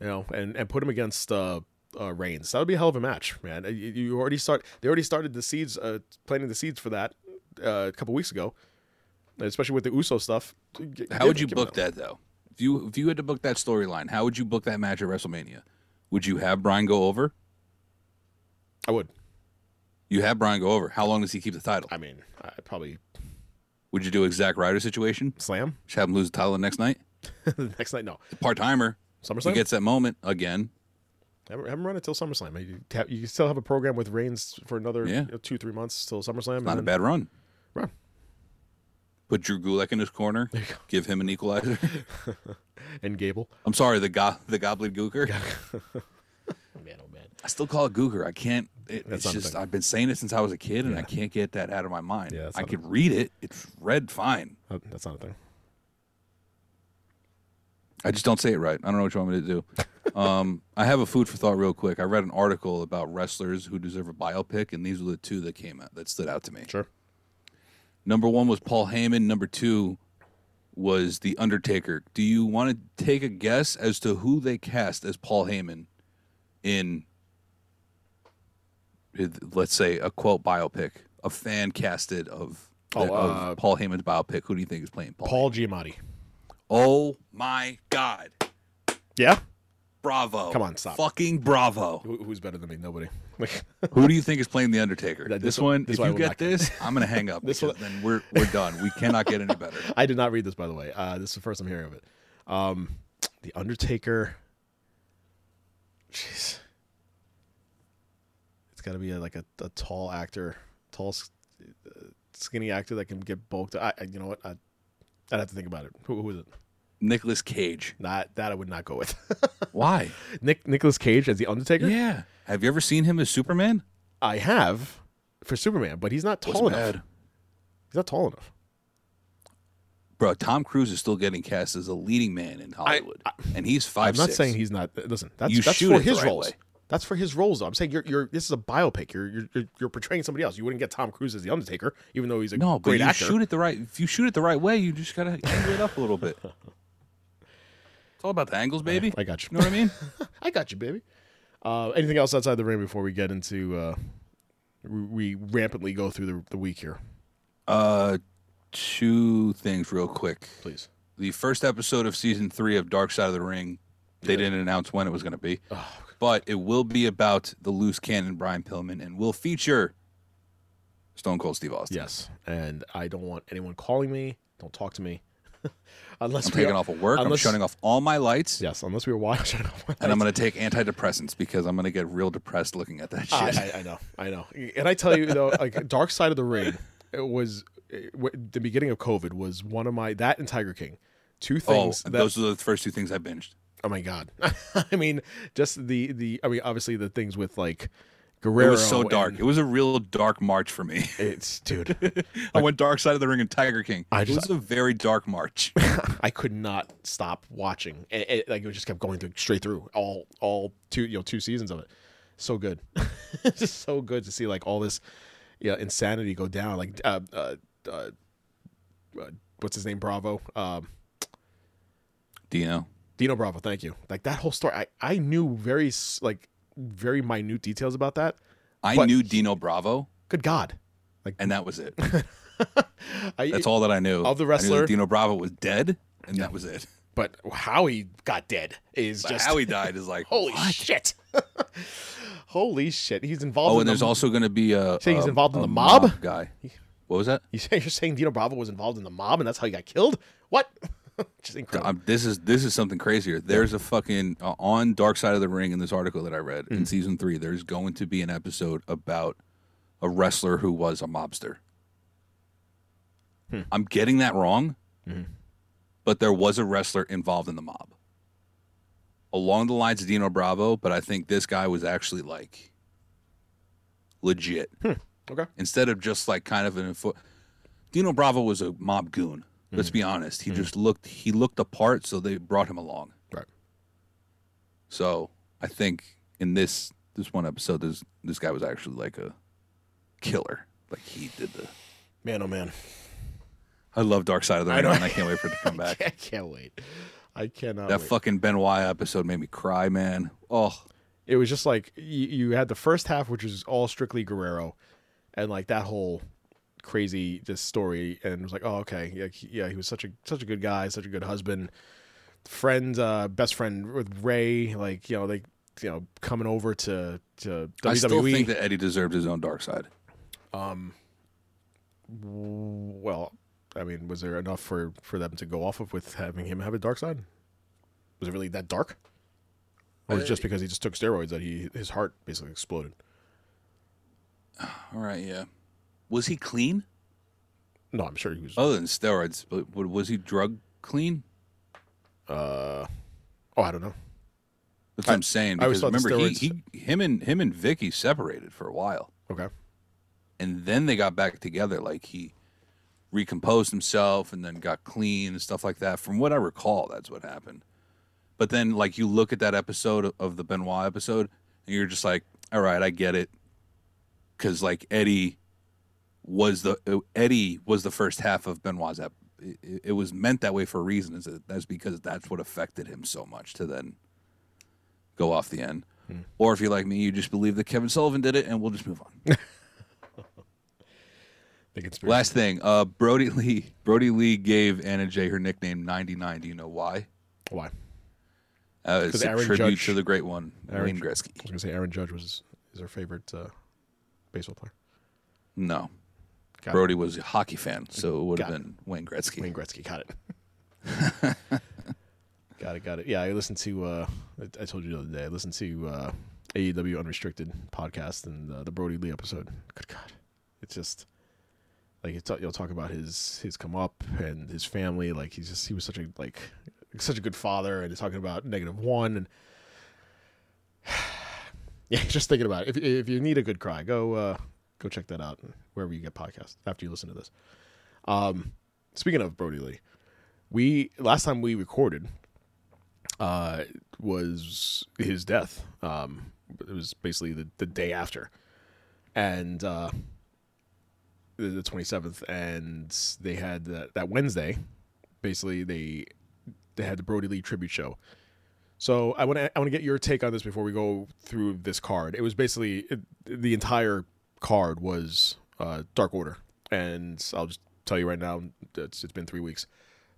you know, and and put him against uh, uh Reigns. That would be a hell of a match, man. Uh, You, you already start. They already started the seeds, uh, planting the seeds for that uh, a couple weeks ago, especially with the Uso stuff. How would you book that though? If you if you had to book that storyline, how would you book that match at WrestleMania? Would you have Bryan go over? I would. You have Bryan go over. How long does he keep the title? I mean, I probably Would you do a Zack Ryder situation? slam Just have him lose the title the next night. the next night. No, Part timer. SummerSlam. He gets that moment again. Have, have him run it till SummerSlam. You, have, you still have a program with Reigns for another Yeah. you know, two, three months till SummerSlam. Not a bad run. run. Put Drew Gulak in his corner. Give him an equalizer. And Gable. I'm sorry, the go- the Goblin Gooker. Man, oh man. I still call it Gooker. I can't. It, it's a just. I've been saying it since I was a kid, and I can't get that out of my mind. Yeah, I could read it. It's read fine. That's not a thing. I just don't say it right. I don't know what you want me to do. um, I have a food for thought real quick. I read an article about wrestlers who deserve a biopic, and these were the two that came out that stood out to me. Sure. Number one was Paul Heyman. Number two was The Undertaker. Do you want to take a guess as to who they cast as Paul Heyman in let's say a quote biopic, a fan casted of, Oh, of uh, Paul Heyman's biopic. Who do you think is playing Paul? Paul Giamatti. Oh my God! Yeah. Bravo! Come on, stop. Fucking bravo! Who, who's better than me? Nobody. Who do you think is playing the Undertaker? That- this, this one. this if you get this, I'm gonna hang up. This one- then we're we're done. We cannot get any better. I did not read this, by the way. Uh, this is the first I'm hearing of it. Um, the Undertaker. Jeez. Got to be a, like a, a tall actor, tall, uh, skinny actor that can get bulked. I, I you know what? I, I'd have to think about it. Who, who is it? Nicolas Cage. Not that I would not go with. Why? Nick Nicolas Cage as the Undertaker. Yeah. Have you ever seen him as Superman? I have for Superman, but he's not tall enough. bad. He's not tall enough. Bro, Tom Cruise is still getting cast as a leading man in Hollywood, and he's 5 I'm not saying he's not. Listen, that's You that's for his right roles. way. That's for his roles. Though. I'm saying you're you're this is a biopic. You're you're you're, portraying somebody else. You wouldn't get Tom Cruise as the Undertaker, even though he's a no, but great you actor. shoot it the right. If you shoot it the right way, you just gotta angle it up a little bit. It's all about the angles, baby. I got you. You know what I mean? I got you, baby. Uh, anything else outside the ring before we get into uh, we, we rampantly go through the, the week here, Uh, two things real quick. please. The first episode of season three of Dark Side of the Ring, they didn't announce when it was going to be, but it will be about the loose cannon Brian Pillman and will feature Stone Cold Steve Austin. Yes, and I don't want anyone calling me. Don't talk to me unless I'm taking are- off of work. I'm shutting off all my lights, Yes, unless we were watching. and I'm going to take antidepressants because I'm going to get real depressed looking at that shit. I, I, I know, I know. And I tell you though, like Dark Side of the Ring, it was it, w- the beginning of COVID was one of my that and Tiger King, two oh, things. that, those are the first two things I binged. Oh my god! I mean, just the the. I mean, obviously the things with like Guerrero. It was so dark. and It was a real dark March for me. It's dude. I went Dark Side of the Ring and Tiger King. I just, it was a very dark March. I could not stop watching. It, it- like it just kept going through straight through all all two you know two seasons of it. So good, it's just so good to see like all this, yeah, insanity go down. Like uh, uh, uh, uh what's his name? Bravo. Um, Dino. Dino Bravo, thank you. Like that whole story, I, I knew very like very minute details about that. I knew Dino Bravo, Good God, like and that was it. I, That's all that I knew. Of the I knew that wrestler? Dino Bravo was dead, and that was it. But how he got dead is But just how he died is like holy what? shit. holy shit, he's involved. Oh, in and there's also going to be a Saying he's a- involved in a the mob? guy. What was that? You say you're saying Dino Bravo was involved in the mob, and that's how he got killed? What? just incredible. Um, this is this is something crazier. There's a fucking uh, on Dark Side of the Ring in this article that I read Mm. in season three. There's going to be an episode about a wrestler who was a mobster. Hmm. I'm getting that wrong, Mm-hmm. but there was a wrestler involved in the mob, along the lines of Dino Bravo. But I think this guy was actually like legit okay. instead of just like kind of an info. Dino Bravo was a mob goon. Mm-hmm. Let's be honest. He just looked he looked apart, so they brought him along. Right. So I think in this this one episode, this this guy was actually like a killer. Like he did the. Man, oh man. I love Dark Side of the I Ring, know. and I can't wait for it to come back. I can't wait. I cannot that wait. fucking Benoit episode made me cry, man. Oh, it was just like you, you had the first half, which was all strictly Guerrero, and like that whole crazy just story, and was like, oh, okay, yeah, he, yeah, he was such a such a good guy, such a good husband, friend, uh, best friend with Ray, like you know they, you know, coming over to to WWE. I still think that Eddie deserved his own Dark Side. Um. well, I mean, was there enough for for them to go off of with having him have a dark side? Was it really that dark? Or was it just because he just took steroids that he his heart basically exploded? All right, yeah. Was he clean No, I'm sure he was. other than steroids? But was he drug clean? Uh, oh, I don't know. That's what I'm saying. I Because remember, he, he, him and him and Vickie separated for a while, Okay. and then they got back together. Like he recomposed himself and then got clean and stuff like that. From what I recall, that's what happened. But then, like you look at that episode of- of the Benoit episode, and you're just like, all right, I get it, because like Eddie was the uh, Eddie was the first half of Benoit's. Ep- it, it was meant that way for a reason. Is that that's because that's what affected him so much to then go off the end. or if you're like me, you just believe that Kevin Sullivan did it, and we'll just move on. Last thing, uh, Brodie Lee. Brodie Lee gave Anna Jay her nickname 99. Do you know why? Why? Uh, it's a Aaron tribute Judge- to the great one, Aaron Wayne Gretzky. I was gonna say Aaron Judge was is her favorite uh, baseball player. No, Got Brodie was a hockey fan, so it would have Got it. been Wayne Gretzky. Wayne Gretzky. Got it. got it. Got it. Yeah, I listened to. Uh, I, told you the other day. I listened to uh, AEW Unrestricted podcast and uh, the Brodie Lee episode. Good God, it's just like you talk, you'll talk about his his come up and his family. Like he's just he was such a like such a good father, and he's talking about negative one and. Yeah, just thinking about it. If if you need a good cry, go uh, go check that out wherever you get podcasts after you listen to this. Um, speaking of Brodie Lee, we last time we recorded uh, was his death. Um, it was basically the, the day after, and uh, the twenty seventh, and they had that, that Wednesday. Basically, they they had the Brodie Lee tribute show. So I want to I want to get your take on this before we go through this card. It was basically it, the entire card was uh, Dark Order, and I'll just tell you right now, it's, it's been three weeks.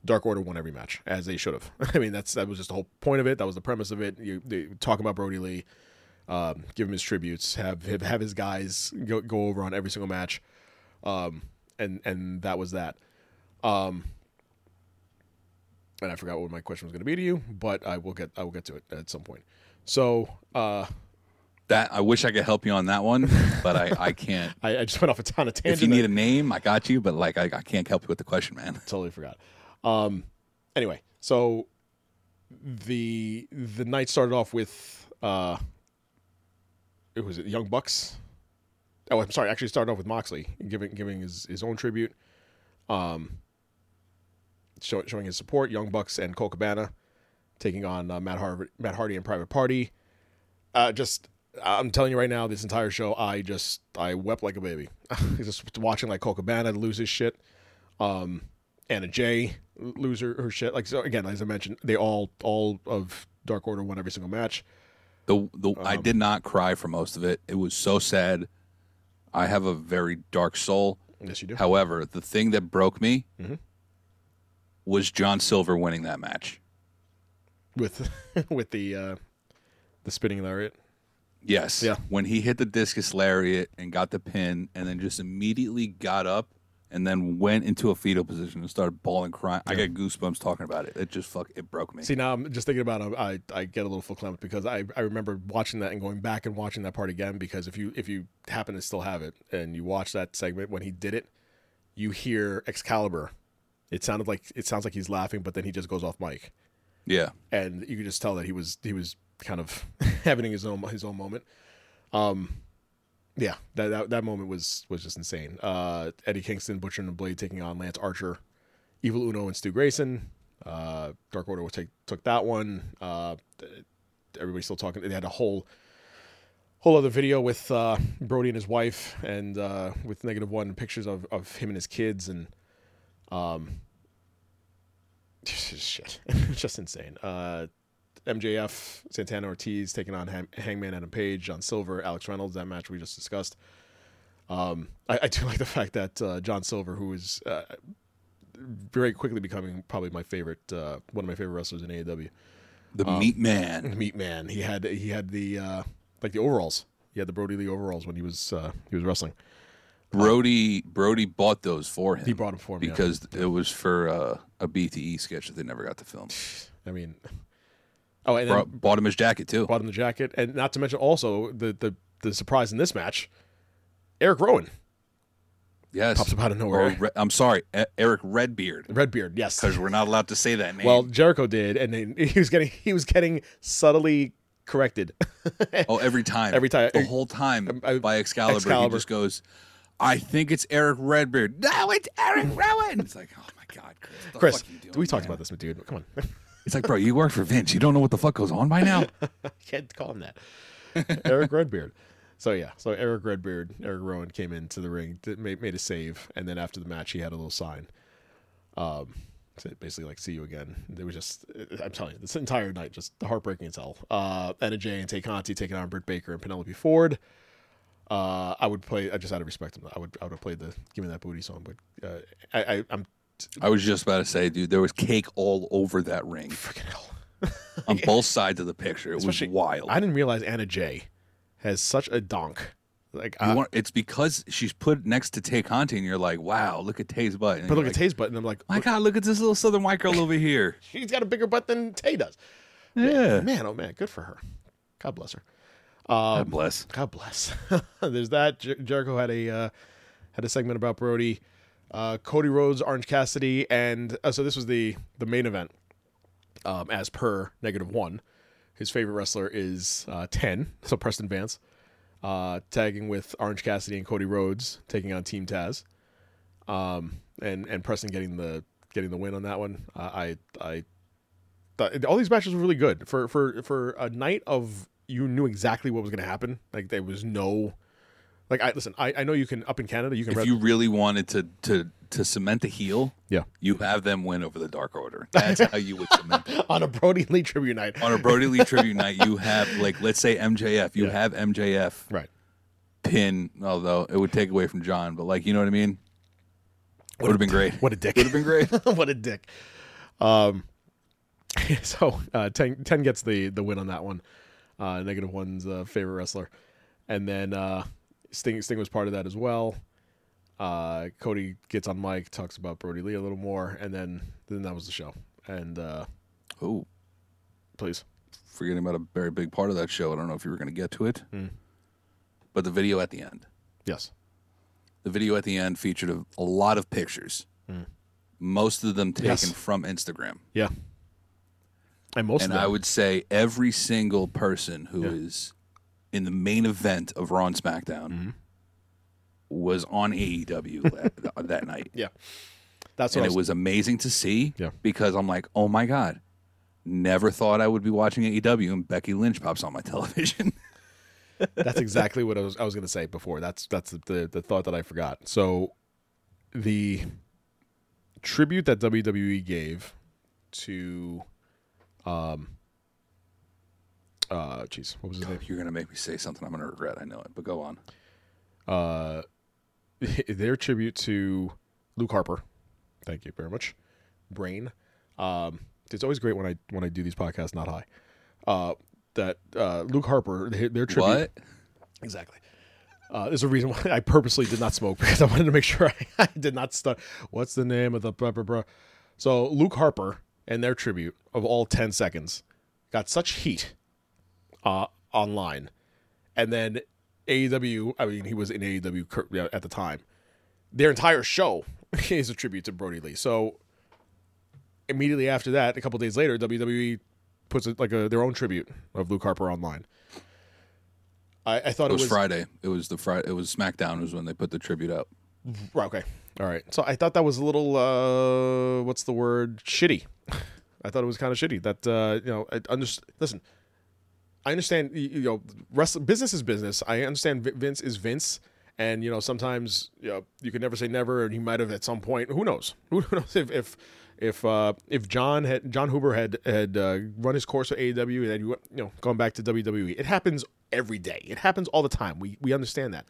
Dark Order won every match as they should have. I mean, that's that was just the whole point of it. That was the premise of it. You they, talk about Brodie Lee, um, give him his tributes, have have have his guys go, go over on every single match, um, and and that was that. Um, and I forgot what my question was going to be to you, but I will get I will get to it at some point. So uh, That I wish I could help you on that one, but I, I can't. I, I just went off a ton of tangent. if you need a name, I got you, but like I, I can't help you with the question, man. totally forgot. Um, anyway, so the the night started off with uh, it was it Young Bucks. Oh, I'm sorry. Actually, started off with Moxley giving giving his, his own tribute, um, show, showing his support. Young Bucks and Colt Cabana taking on uh, Matt Harvey, Matt Hardy and Private Party. Uh, just I'm telling you right now, this entire show, I just I wept like a baby. just watching like Colt Cabana lose his shit. Um, Anna Jay lose her, her shit. Like so again, as I mentioned, they all all of Dark Order won every single match. The the I Um, did not cry for most of it. It was so sad. I have a very dark soul. Yes, you do. However, the thing that broke me Mhm. was John Silver winning that match. with with the uh, the spinning lariat. Yes. Yeah. When he hit the discus lariat and got the pin, and then just immediately got up and then went into a fetal position and started bawling, crying. I got goosebumps talking about it. It just fuck. It broke me. See now I'm just thinking about it, I I get a little full clamped because I I remember watching that and going back and watching that part again because if you if you happen to still have it and you watch that segment when he did it, you hear Excalibur. It sounded like it sounds like he's laughing, but then he just goes off mic. yeah. and you can just tell that he was he was kind of having his own his own moment. Um, yeah, that that, that moment was was just insane. Uh, Eddie Kingston, Butcher and the Blade taking on Lance Archer, Evil Uno and Stu Grayson. Uh, Dark Order take, took that one. Uh, everybody's still talking. They had a whole whole other video with uh, Brodie and his wife, and uh, with negative one pictures of, of him and his kids, and um, shit, just insane. Uh, MJF, Santana Ortiz taking on Hang- Hangman Adam Page, John Silver, Alex Reynolds. That match we just discussed. Um, I, I do like the fact that uh, John Silver, who is uh, very quickly becoming probably my favorite, uh, one of my favorite wrestlers in AEW, The Um, meat man. The Meat Man. He had he had the uh, like the overalls. He had the Brodie Lee overalls when he was uh, he was wrestling. Brodie Brodie bought those for him. He brought them for him yeah. because it was for uh, a BTE sketch that they never got to film. I mean, oh, and then bought him his jacket too. bought him the jacket, and not to mention also the the the surprise in this match, Erick Rowan, Yes, Pops up out of nowhere. Re- I'm sorry, E- Erick Redbeard, Redbeard. Yes. because we're not allowed to say that name. Well, Jericho did, and then he was getting he was getting subtly corrected. oh, every time, Every time. the whole time I- by Excalibur, Excalibur. he just goes, "I think it's Erick Redbeard." No, it's Erick Rowan. It's like, oh my god, Chris, what the Chris, fuck you doing, we talked about this, dude. Come on, It's like, bro, you work for Vince. You don't know what the fuck goes on by now. can't call him that. Erick Redbeard. So yeah, so Erick Redbeard, Erick Rowan came into the ring, did, made, made a save, and then after the match, he had a little sign. Um, basically like see you again. It was just I'm telling you this entire night just heartbreaking as hell. Uh, Anna Jay and Tay Conti taking on Britt Baker and Penelope Ford. Uh, I would play. I just out of respect, I would I would have played the "Give Me That Booty" song, but uh, I, I I'm I was just about to say, dude, there was cake all over that ring freaking hell. on both sides of the picture. It was Especially- wild. I didn't realize Anna Jay has such a donk. Like, I, want, it's because she's put next to Tay Conti, and you're like, wow, look at Tay's butt. And but look at Tay's butt, and I'm like, My look, God, look at this little Southern white girl over here. she's got a bigger butt than Tay does. Yeah. Man, oh man, good for her. God bless her. God bless. God bless. There's that. Jer- Jericho had a uh, had a segment about Brodie, uh, Cody Rhodes, Orange Cassidy, and uh, so this was the the main event. Um, as per negative one, his favorite wrestler is uh, ten. So Preston Vance, uh, tagging with Orange Cassidy and Cody Rhodes, taking on Team Taz. Um, and and Preston getting the getting the win on that one. Uh, I I thought all these matches were really good for for for a night of you knew exactly what was going to happen. Like there was no like I listen. I, I know you can up in Canada. You can If rev- you really wanted to to to cement a heel, yeah you have them win over the Dark Order. That's how you would cement it. on a Brodie Lee tribute night. On a Brodie Lee tribute night, you have like let's say MJF. You Yeah. have MJF Right. pin, although it would take away from John, but like you know what I mean. Would have been great. What a dick. Would have been great. what a dick. Um. So uh, 10, 10 gets the the win on that one. Uh, negative one's uh, favorite wrestler, and then uh, Sting Sting was part of that as well. Uh, Cody gets on mic, talks about Brodie Lee a little more, and then then that was the show. And uh, Oh, please, forgetting about a very big part of that show. I don't know if you were going to get to it, Hmm. but the video at the end. yes, The video at the end featured a, a lot of pictures, most of them taken. Yes. from Instagram. yeah, and most and of them, I would say every single person who is Yeah. In the main event of Raw and SmackDown Mm-hmm. was on AEW that, that night. yeah, that's what and it was, was amazing to see Yeah. because I'm like, oh my God, never thought I would be watching AEW and Becky Lynch pops on my television. That's exactly what I was I was going to say before. That's that's the, the the thought that I forgot. So the tribute that WWE gave to um uh jeez, what was his name? You're going to make me say something I'm going to regret. I know it, but go on. Uh their tribute to Luke Harper. Thank you very much. Brain. Um it's always great when I when I do these podcasts not high. Uh that uh Luke Harper their, their tribute What? Exactly. Uh, there's a reason why I purposely did not smoke because I wanted to make sure I, I did not start. What's the name of the blah, blah, blah. So Luke Harper and their tribute of all 10 seconds got such heat uh, online. And then AEW, I mean, he was in AEW at the time. Their entire show is a tribute to Brodie Lee. So immediately after that, a couple days later, WWE puts it like a, their own tribute of Luke Harper online. I, I thought It was, Friday. It was the Friday. It was SmackDown. Was when they put the tribute up. Right, okay. All right. So I thought that was a little uh what's the word? Shitty. I thought it was kind of shitty. That uh, you know, I under- listen. I understand you know, wrestling business is business. I understand Vince is Vince and you know, sometimes you know, you can never say never and he might have at some point, who knows? Who knows if if if uh, if John had Jon Huber had had uh, run his course with AEW and then you know gone back to WWE, it happens every day. It happens all the time. We we understand that.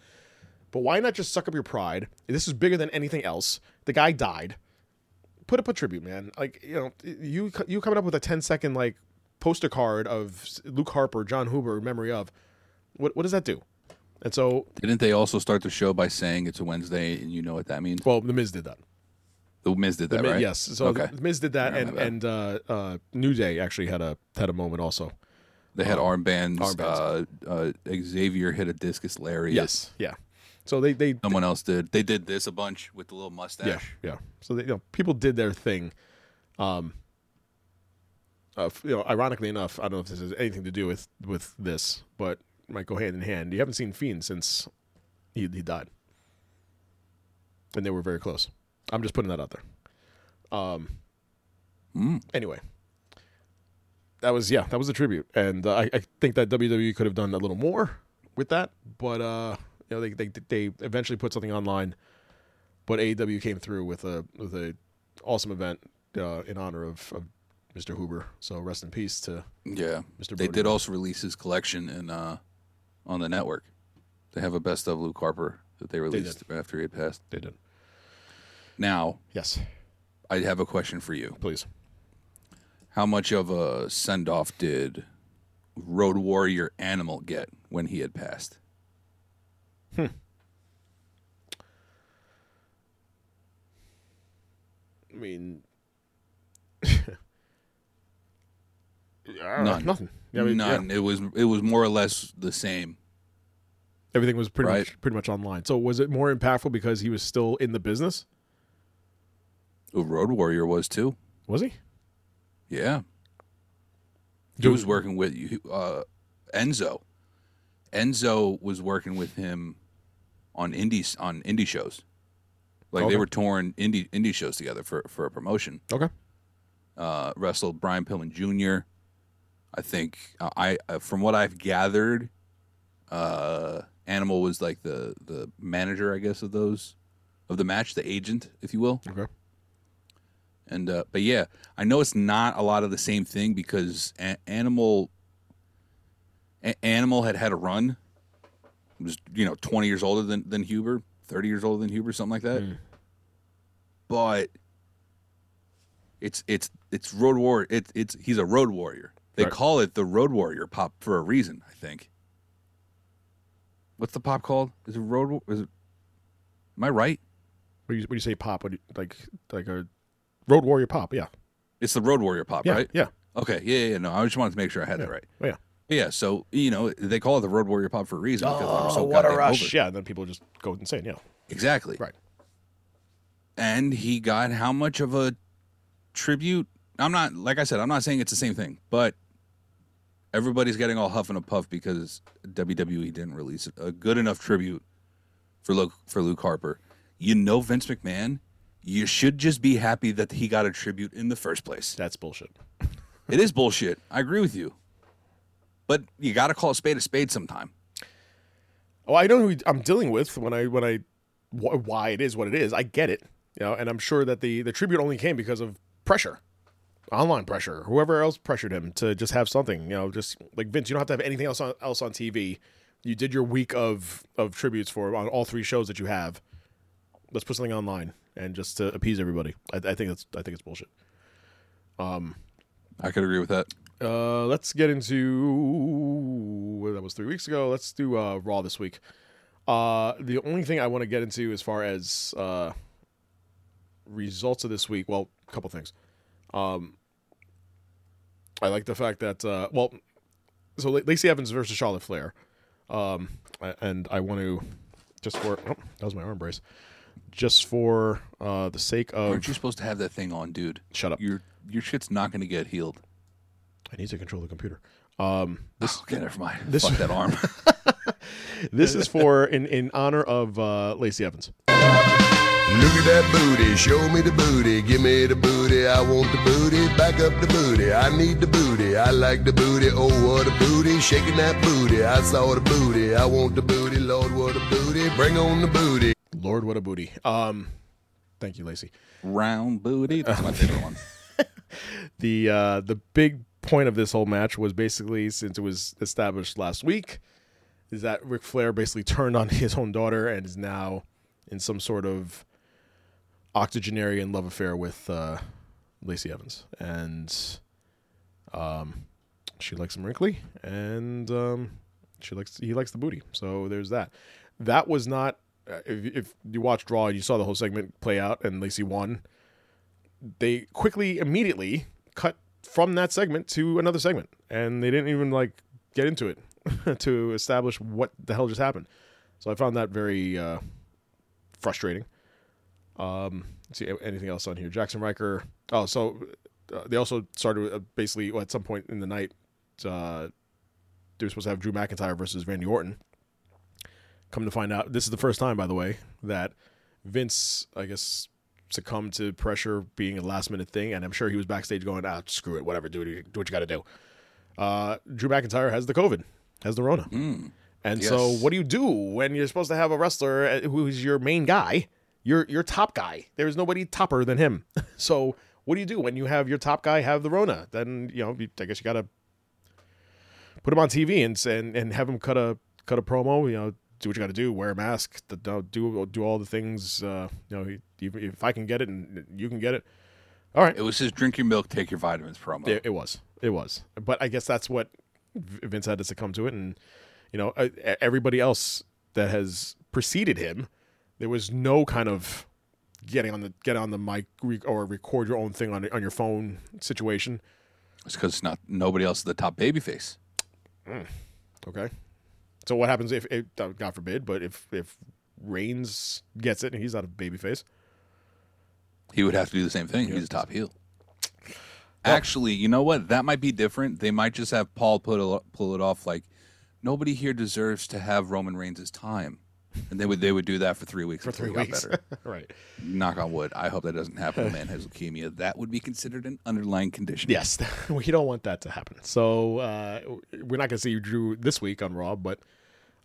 But why not just suck up your pride? This is bigger than anything else. The guy died. Put up a tribute, man. Like you know, you you coming up with a 10 second like poster card of Luke Harper, Jon Huber, memory of. What what does that do? And so, Didn't they also start the show by saying it's a Wednesday and you know what that means? well, the Miz did that. The Miz did that, Miz- right? Yes. So okay. the Miz did that, and and uh, uh, New Day actually had a had a moment also. They had armbands. armbands. Uh, uh, Xavier hit a discus lariat. Yes. Yeah. So they they Someone else did. They did this a bunch with the little mustache. yeah yeah. So they, you know people did their thing. Um. Uh, you know, ironically enough, I don't know if this has anything to do with with this, but it might go hand in hand. You haven't seen Fiend since he he died, and they were very close. I'm just putting that out there. Um. Anyway, that was yeah, that was a tribute, and uh, I, I think that WWE could have done a little more with that, but uh, you know, they they they eventually put something online, but AEW came through with a with a awesome event uh, in honor of, of Mr. Huber. So rest in peace to Yeah, Mr. They Brodie. did also release his collection in uh, on the network. They have a best of Luke Harper that they released after he had passed. they did. Now, Yes, I have a question for you. please. How much of a send off did Road Warrior Animal get when he had passed? I mean, I know, None. nothing. Yeah, I mean, yeah. It was it was more or less the same. Everything was pretty Right. much pretty much online. So was it more impactful because he was still in the business? Road Warrior was too. Was he? Yeah. He Do- was working with uh, Enzo. Enzo was working with him on indies on indie shows. Like Okay. they were touring indie indie shows together for for a promotion. Okay. Uh, wrestled Brian Pillman Jr. I think uh, I uh, from what I've gathered, uh, Animal was like the the manager, I guess, of those of the match, the agent, if you will. Okay. And uh, but yeah, I know it's not a lot of the same thing because a- Animal a- Animal had had a run. He was you know twenty years older than than Huber, thirty years older than Huber, something like that. But it's it's it's Road Warrior. It's it's he's a Road Warrior. They Right. call it the Road Warrior pop for a reason, I think. What's the pop called? Is it Road? Wa- Is it? Am I right? When you, when you say pop, what you, like like a Road Warrior pop? Yeah. It's the Road Warrior pop, Yeah. right? Yeah. Okay, yeah, yeah, no, I just wanted to make sure I had that right. Oh, yeah. Yeah, so you know they call it the Road Warrior Pop for a reason because they were so Oh, what a rush! over. Yeah. And then people just go insane. Yeah. Exactly. Right. And he got how much of a tribute? I'm not like I said, I'm not saying it's the same thing, but everybody's getting all huff and a puff because WWE didn't release a good enough tribute for Luke for Luke Harper. You know Vince McMahon, you should just be happy that he got a tribute in the first place. That's bullshit. It is bullshit. I agree with you. But you got to call a spade a spade sometime. Oh, I know who I'm dealing with when I when I wh- why it is what it is. I get it, you know, and I'm sure that the the tribute only came because of pressure, online pressure. Whoever else pressured him to just have something, you know, just like Vince. You don't have to have anything else on else on TV. You did your week of of tributes for on all three shows that you have. Let's put something online and just to appease everybody. I, I think that's I think it's bullshit. Um, I could agree with that. Uh, let's get into that was three weeks ago. Let's do uh, Raw this week. Uh, the only thing I want to get into as far as uh, results of this week, well, a couple things. Um, I like the fact that uh, well, so La- Lacey Evans versus Charlotte Flair, um, and I want to just for oh, that was my arm brace, just for uh, the sake of Aren't you supposed to have that thing on, dude? Shut up. Your your shit's not going to get healed. I need to control the computer. Um, This okay, never mind. this- Fuck that arm. This is for in in honor of uh, Lacey Evans. Look at that booty, show me the booty, give me the booty, I want the booty, back up the booty, I need the booty, I like the booty, oh what a booty, shaking that booty, I saw the booty, I want the booty, Lord what a booty, bring on the booty. Lord, what a booty. Um, thank you, Lacey. Round booty. That's my favorite one. The uh, the big point of this whole match was basically since it was established last week, is that Ric Flair basically turned on his own daughter and is now in some sort of octogenarian love affair with uh, Lacey Evans, and um, she likes him wrinkly, and um, she likes he likes the booty. So there's that. That was not. uh, If, if you watched Raw and you saw the whole segment play out and Lacey won, they quickly immediately cut from that segment to another segment and they didn't even like get into it to establish what the hell just happened so i found that very uh, frustrating um let's see anything else on here Jaxson Ryker. oh so uh, they also started uh, basically well, at some point in the night uh they were supposed to have drew mcintyre versus randy orton come to find out this is the first time by the way that vince i guess succumbed to pressure being a last minute thing, and I'm sure he was backstage going, "Ah, screw it, whatever, do what you, do what you got to do." Uh, Drew McIntyre has the COVID, has the Rona, and so what do you do when you're supposed to have a wrestler uh, who's your main guy, your your top guy? There's nobody topper than him. so What do you do when you have your top guy have the Rona? Then you know, I guess you got to put him on TV and and and have him cut a cut a promo. You know, do what you got to do. Wear a mask. th- th- Do do all the things. Uh, you know, if, if I can get it and you can get it, all right. It was his drink your milk, take your vitamins promo. It, it was. It was. But I guess that's what Vince had to succumb to it, and you know, everybody else that has preceded him, there was no kind of getting on the get on the mic re- or record your own thing on on your phone situation. It's because not nobody else is the top babyface. Okay. So what happens if, if uh, God forbid, but if if Reigns gets it and he's not a babyface? He would have to do the same thing. He's a top heel. Actually, you know what? That might be different. They might just have Paul put a, pull it off like nobody here deserves to have Roman Reigns' time, and they would they would do that for three weeks For three weeks. better. right. Knock on wood. I hope that doesn't happen. The man has leukemia. That would be considered an underlying condition. Yes, we don't want that to happen. So uh, we're not going to see Drew this week on Raw, but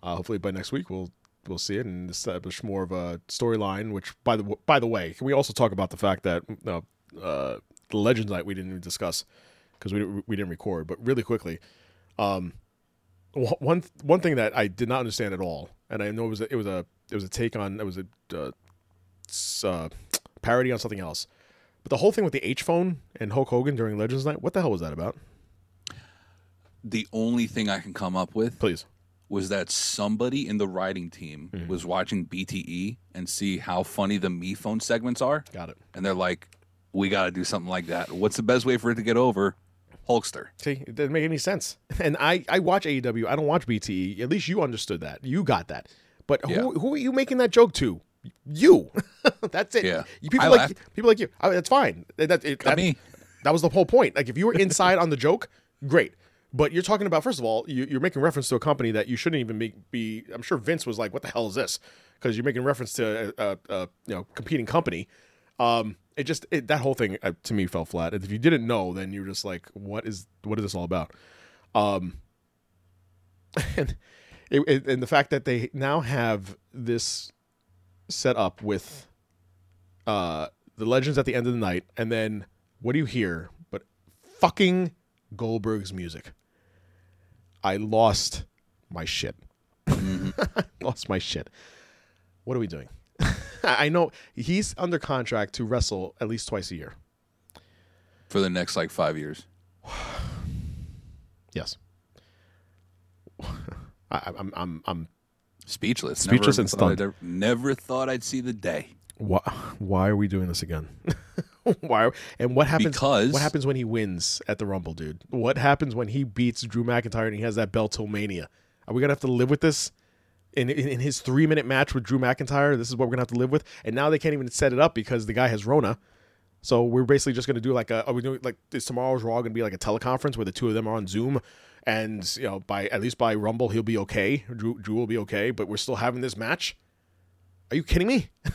uh, hopefully by next week we'll we'll see it and establish more of a storyline. Which, by the by the way, can we also talk about the fact that uh, uh, the Legends Night we didn't even discuss because we we didn't record, but really quickly, um, one one thing that I did not understand at all, and I know it was a, it was a it was a take on it was a uh, uh, parody on something else. But the whole thing with the H phone and Hulk Hogan during Legends Night, what the hell was that about? The only thing I can come up with Please. was that somebody in the writing team Mm-hmm. was watching BTE and see how funny the Me Phone segments are, Got it. and they're like, "We got to do something like that. What's the best way for it to get over?" Hulkster. See, it doesn't make any sense. And I, I watch AEW. I don't watch BTE. At least you understood that. You got that. But who, Yeah. who are you making that joke to? You. That's it. Yeah. You, people I like laughed. people like you. I mean, that's fine. That, that, it, that, me. that was the whole point. Like if you were inside on the joke, great. But you're talking about first of all, you, you're making reference to a company that you shouldn't even make, be. I'm sure Vince was like, "What the hell is this?" Because you're making reference to a, a, a you know competing company. Um, it just it, that whole thing uh, to me fell flat. And if you didn't know, then you're just like, "What is what is this all about?" Um, and it, it, and the fact that they now have this set up with uh the legends at the end of the night, and then what do you hear? But fucking Goldberg's music. I lost my shit. Lost my shit. What are we doing? I know he's under contract to wrestle at least twice a year. for the next like five years. Yes. I, I'm I'm I'm Speechless. Speechless never and stunned. Ever- never thought I'd see the day. why, why are we doing this again? why? And what happens? Because- what happens when he wins at the Rumble, dude? What happens when he beats Drew McIntyre and he has that belt Mania? Are we gonna have to live with this? In, in, in his three minute match with Drew McIntyre, this is what we're gonna have to live with. And now they can't even set it up because the guy has Rona. So we're basically just gonna do like a. Are we doing like is tomorrow's Raw gonna be like a teleconference where the two of them are on Zoom, and you know by at least by Rumble he'll be okay. Drew Drew will be okay, but we're still having this match. Are you kidding me?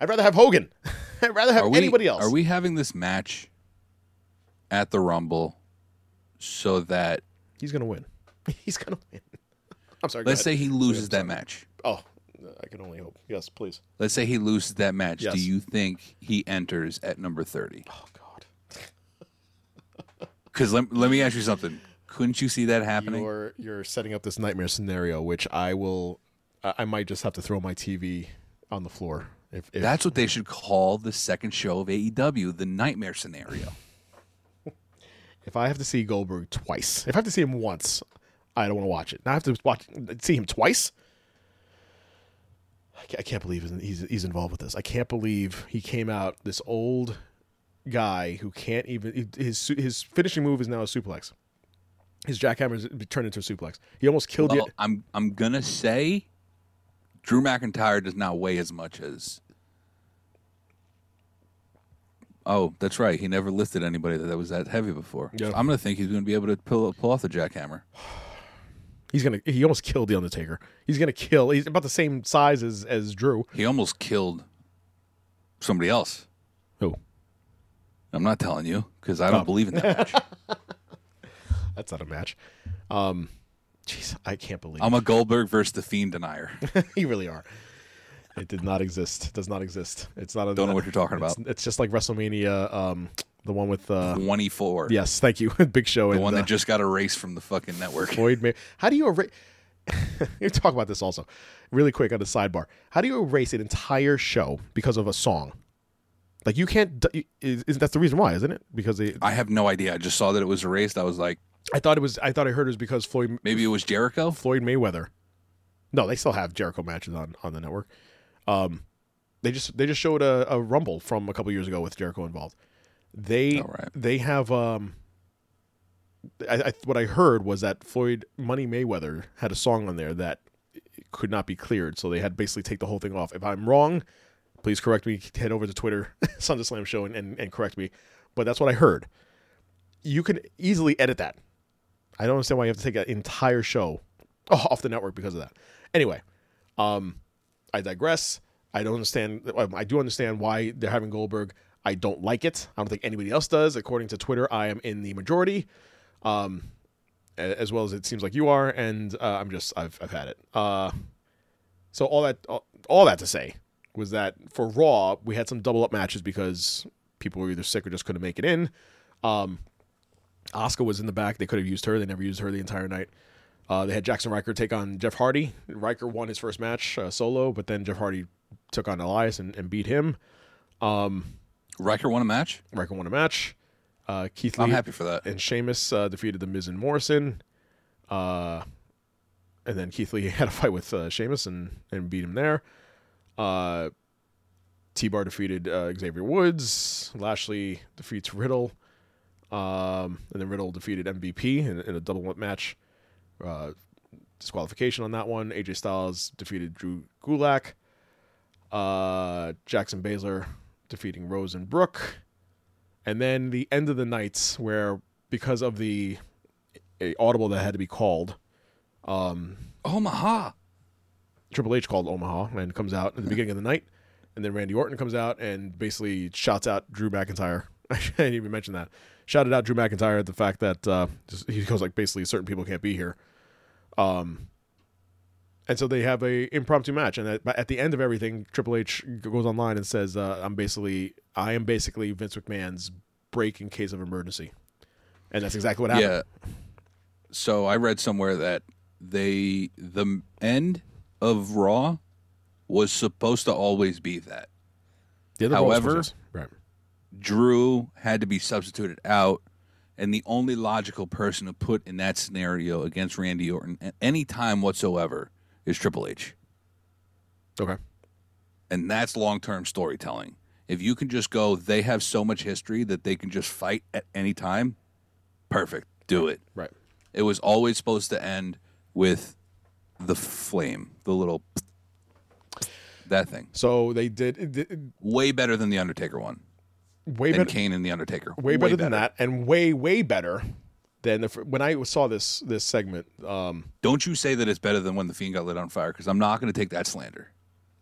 I'd rather have Hogan. I'd rather have we, anybody else. Are we having this match at the Rumble so that He's gonna win. He's gonna win. I'm sorry. let's say he loses that match? Oh, I can only hope. Yes, please. Let's say he loses that match. Yes. Do you think he enters at number 30? Oh God. Because let, let me ask you something. Couldn't you see that happening? You're you're setting up this nightmare scenario, which I will. I I might just have to throw my TV on the floor. If, if That's what they should call the second show of AEW, the nightmare scenario. if I have to see Goldberg twice, if I have to see him once, I don't want to watch it. Now I have to watch see him twice. I can't believe he's he's involved with this. I can't believe he came out this old guy who can't even his his finishing move is now a suplex. His jackhammer is turned into a suplex. He almost killed Well, you. I'm I'm gonna say Drew McIntyre does not weigh as much as. Oh, that's right. He never lifted anybody that was that heavy before. Yeah. I'm gonna think he's gonna be able to pull pull off the jackhammer. He's gonna he almost killed the Undertaker. He's gonna kill. He's about the same size as as Drew. He almost killed somebody else. Who? I'm not telling you because I don't Oh. believe in that match. That's not a match. Um, jeez, I can't believe I'm a Goldberg versus the Fiend denier. you really are. It did not exist. It does not exist. It's not. A, Don't know what you're talking it's- about. It's, just like WrestleMania, um, the one with. Uh, 24. yes, thank you, Big Show in The and one uh, that just got erased from the fucking network. Floyd May. How do you erase? you talk about this also, really quick on the sidebar. How do you erase an entire show because of a song? Like you can't. Is, is that's the reason why, isn't it? Because they, I have no idea. I just saw that it was erased. I was like, I thought it was. I thought I heard it was because Floyd maybe it was Jericho. Floyd Mayweather. No, they still have Jericho matches on on the network. Um, they just they just showed a, a Rumble from a couple years ago with Jericho involved. They right. they have um. I, I, what I heard was that Floyd Money Mayweather had a song on there that could not be cleared, so they had basically take the whole thing off. If I'm wrong, please correct me. Head over to Twitter, Sons of Slam Show, and, and, and correct me. But that's what I heard. You can easily edit that. I don't understand why you have to take an entire show off the network because of that. Anyway, um, I digress. I don't understand. I do understand why they're having Goldberg. I don't like it. I don't think anybody else does. According to Twitter, I am in the majority, um, as well as it seems like you are. And uh, I'm just I've I've had it. Uh, so all that all, that to say was that for Raw we had some double up matches because people were either sick or just couldn't make it in. Um, Asuka was in the back. They could have used her. They never used her the entire night. Uh, they had Jaxson Ryker take on Jeff Hardy. Ryker won his first match uh, solo, but then Jeff Hardy took on Elias and, and beat him. Ryker won a match. Ryker won a match. Uh, Keith Lee I'm happy for that. and Sheamus uh, defeated the Miz and Morrison. Uh, and then Keith Lee had a fight with uh, Sheamus and, and beat him there. Uh, T Bar defeated uh, Xavier Woods. Lashley defeats Riddle. Um, and then Riddle defeated MVP in, in a double match. Uh, disqualification on that one. AJ Styles defeated Drew Gulak. Uh, Jax and Baszler defeating Rose and Brooke. And then the end of the nights, where because of the a audible that had to be called, Omaha. Triple H called Omaha and comes out at the beginning of the night, and then Randy Orton comes out and basically shouts out Drew McIntyre. I didn't even mention that. Shouted out Drew McIntyre at the fact that uh, just, he goes like basically certain people can't be here. Um, and so they have a impromptu match, and at, at the end of everything, Triple H goes online and says, uh, "I'm basically, I am basically Vince McMahon's break in case of emergency," and that's exactly what happened. Yeah. So I read somewhere that they the end of Raw was supposed to always be that. The other Raw was However- right. Drew had to be substituted out, and the only logical person to put in that scenario against Randy Orton at any time whatsoever is Triple H. okay, And that's long term storytelling. If you can just go, they have so much history that they can just fight at any time, perfect. Do it. right. It was always supposed to end with the flame, the little that thing. So they did, it did Way better than the Undertaker one. way better. Kane and the Undertaker. way better than that, and way way better than the, when I saw this this segment. Um, Don't you say that it's better than when the Fiend got lit on fire because I'm not going to take that slander.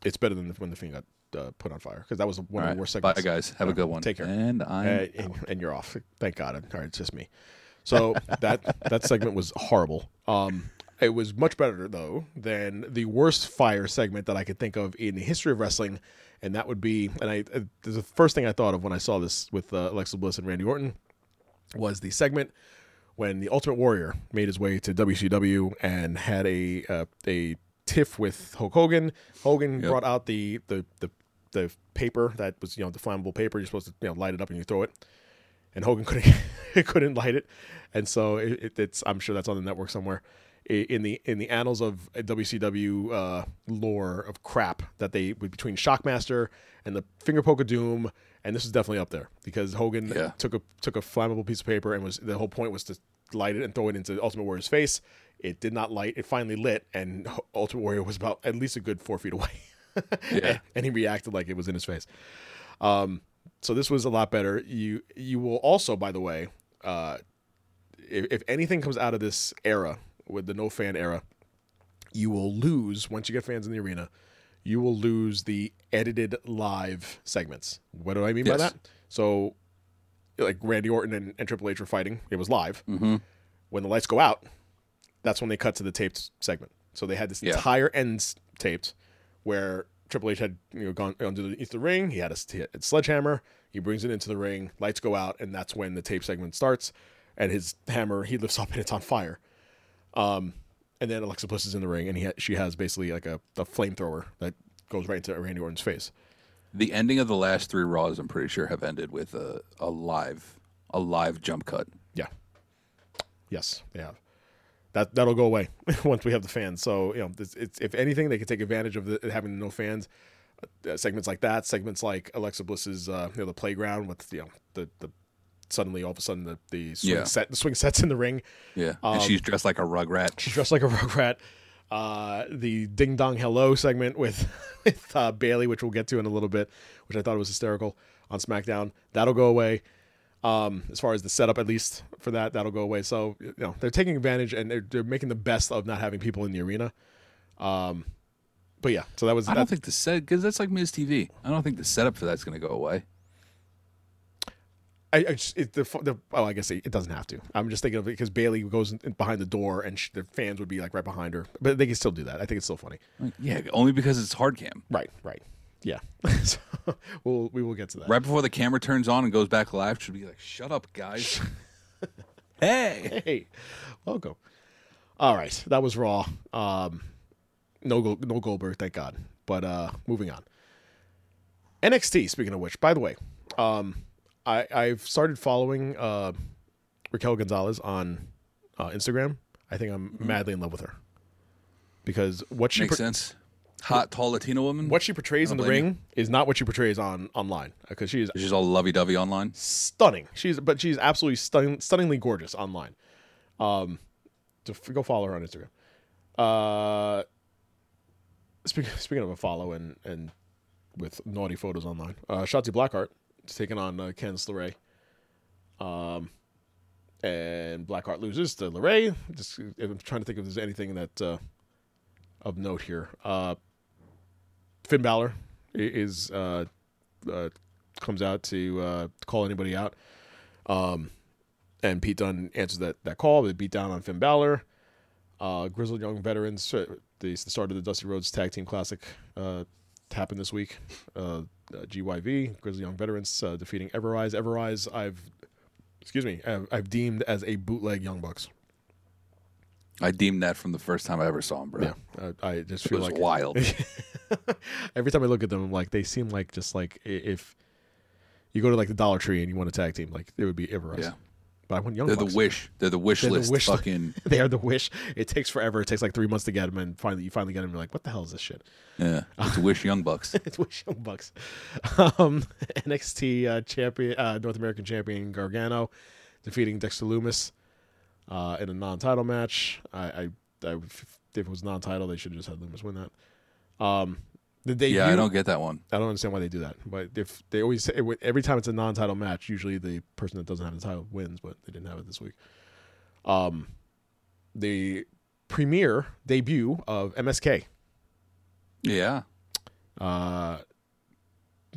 it's better than when the fiend got uh, put on fire because that was one All of the right. worst Bye, segments. guys. Have a good one. Take care. And Uh, I'm. and, and you're off. Thank God. All right, it's just me. So that that segment was horrible. Um, it was much better though than the worst fire segment that I could think of in the history of wrestling, and that would be. And I uh, the first thing I thought of when I saw this with uh, Alexa Bliss and Randy Orton was the segment when the Ultimate Warrior made his way to WCW and had a uh, a tiff with Hulk Hogan. Hogan Yep. brought out the, the the the paper that was you know the flammable paper. You're supposed to you know light it up and you throw it, and Hogan couldn't couldn't light it, and so it, it, it's I'm sure that's on the network somewhere. In the in the annals of WCW uh, lore of crap that they between Shockmaster and the Finger Poke of Doom, and this is definitely up there because Hogan Yeah. took a took a flammable piece of paper and was the whole point was to light it and throw it into Ultimate Warrior's face. It did not light. It finally lit, and Ultimate Warrior was about at least a good four feet away. Yeah. and he reacted like it was in his face. Um, so this was a lot better. You you will also, by the way, uh, if, if anything comes out of this era with the no fan era, you will lose once you get fans in the arena. You will lose the edited live segments. What do I mean by that? So, like Randy Orton and, and Triple H were fighting. It was live. Mm-hmm. When the lights go out, that's when they cut to the taped segment. So they had this Yeah. entire end taped where Triple H had you know gone underneath the ring. He had a, he had a sledgehammer. He brings it into the ring. Lights go out, and that's when the tape segment starts. And his hammer, he lifts up and it's on fire. Um, and then Alexa Bliss is in the ring, and he ha- she has basically like a, a flamethrower that goes right into Randy Orton's face. The ending of the last three Raws, I'm pretty sure, have ended with a, a live a live jump cut. Yeah. Yes, they have. That that'll go away once we have the fans. So you know, it's, it's if anything, they can take advantage of the, having no fans. Uh, segments like that, segments like Alexa Bliss's, uh, you know, the playground with you know the the suddenly all of a sudden the the swing Yeah. set the swing sets in the ring. Yeah, and she's dressed like a rugrat. She's dressed like a rugrat. Uh, the ding dong hello segment with with uh, Bayley, which we'll get to in a little bit, which I thought was hysterical on SmackDown. That'll go away. Um, as far as the setup, at least for that, that'll go away. So you know they're taking advantage and they're they're making the best of not having people in the arena. Um, but yeah, so that was I don't think the set because that's like Miz TV. I don't think the setup for that's going to go away. I, I just, it, the, the oh I guess it, it doesn't have to. I'm just thinking of it because Bayley goes in, behind the door and sh the fans would be like right behind her, but they can still do that. I think it's still funny. Yeah, only because it's hard cam. Right, right, yeah. so we'll we will get to that. Right before the camera turns on and goes back live, should be like, "Shut up, guys." hey, Hey, welcome. All right, that was Raw. Um, no, Go- no Goldberg, thank God. But uh, moving on. NXT. Speaking of which, by the way, um, I I've started following uh, Raquel Gonzalez on uh, Instagram. I think I'm madly in love with her because what she makes por- sense. Hot, tall Latino woman. what she portrays in the ring is not what she portrays on online because she is She's all lovey-dovey online. stunning. She's but she's absolutely stunning, stunningly gorgeous online. Um, to f- go follow her on Instagram. Uh, speaking speaking of a follow and and with naughty photos online, uh, Shotzi Blackheart taking on uh, Candice LeRae. Um, and Blackheart loses to LeRae. Just I'm trying to think if there's anything that uh, of note here. Uh, Finn Balor is uh, uh, comes out to uh, call anybody out. Um, and Pete Dunne answers that, that call. They beat down on Finn Balor. Uh, Grizzled Young Veterans, uh, the, the start of the Dusty Rhodes Tag Team Classic, uh, happened this week. Uh, uh, GYV, Grizzly Young Veterans, uh, defeating Everrise. Everrise, I've, excuse me, I've, I've deemed as a bootleg Young Bucks. I deemed that from the first time I ever saw him, bro. Yeah, I, I just It feel was like wild. every time I look at them, like they seem like just like if you go to like the Dollar Tree and you want a tag team, like it would be Everrise. Yeah. But I want Young They're Bucks. the wish. They're the wish They're the list. wish- fucking they are the wish. It takes forever. It takes like three months to get them, and finally you finally get them. And you're like, what the hell is this shit? yeah. It's wish young bucks. it's Wish Young Bucks. Um, NXT uh, champion, uh, North American champion Gargano, defeating Dexter Lumis uh, in a non-title match. I, I, I, if it was non-title, they should have just had Lumis win that. Um, the debut, Yeah, I don't get that one. I don't understand why they do that. But if they always say every time it's a non-title match, usually the person that doesn't have the title wins, but they didn't have it this week. Um, the premiere debut of MSK, Yeah. uh,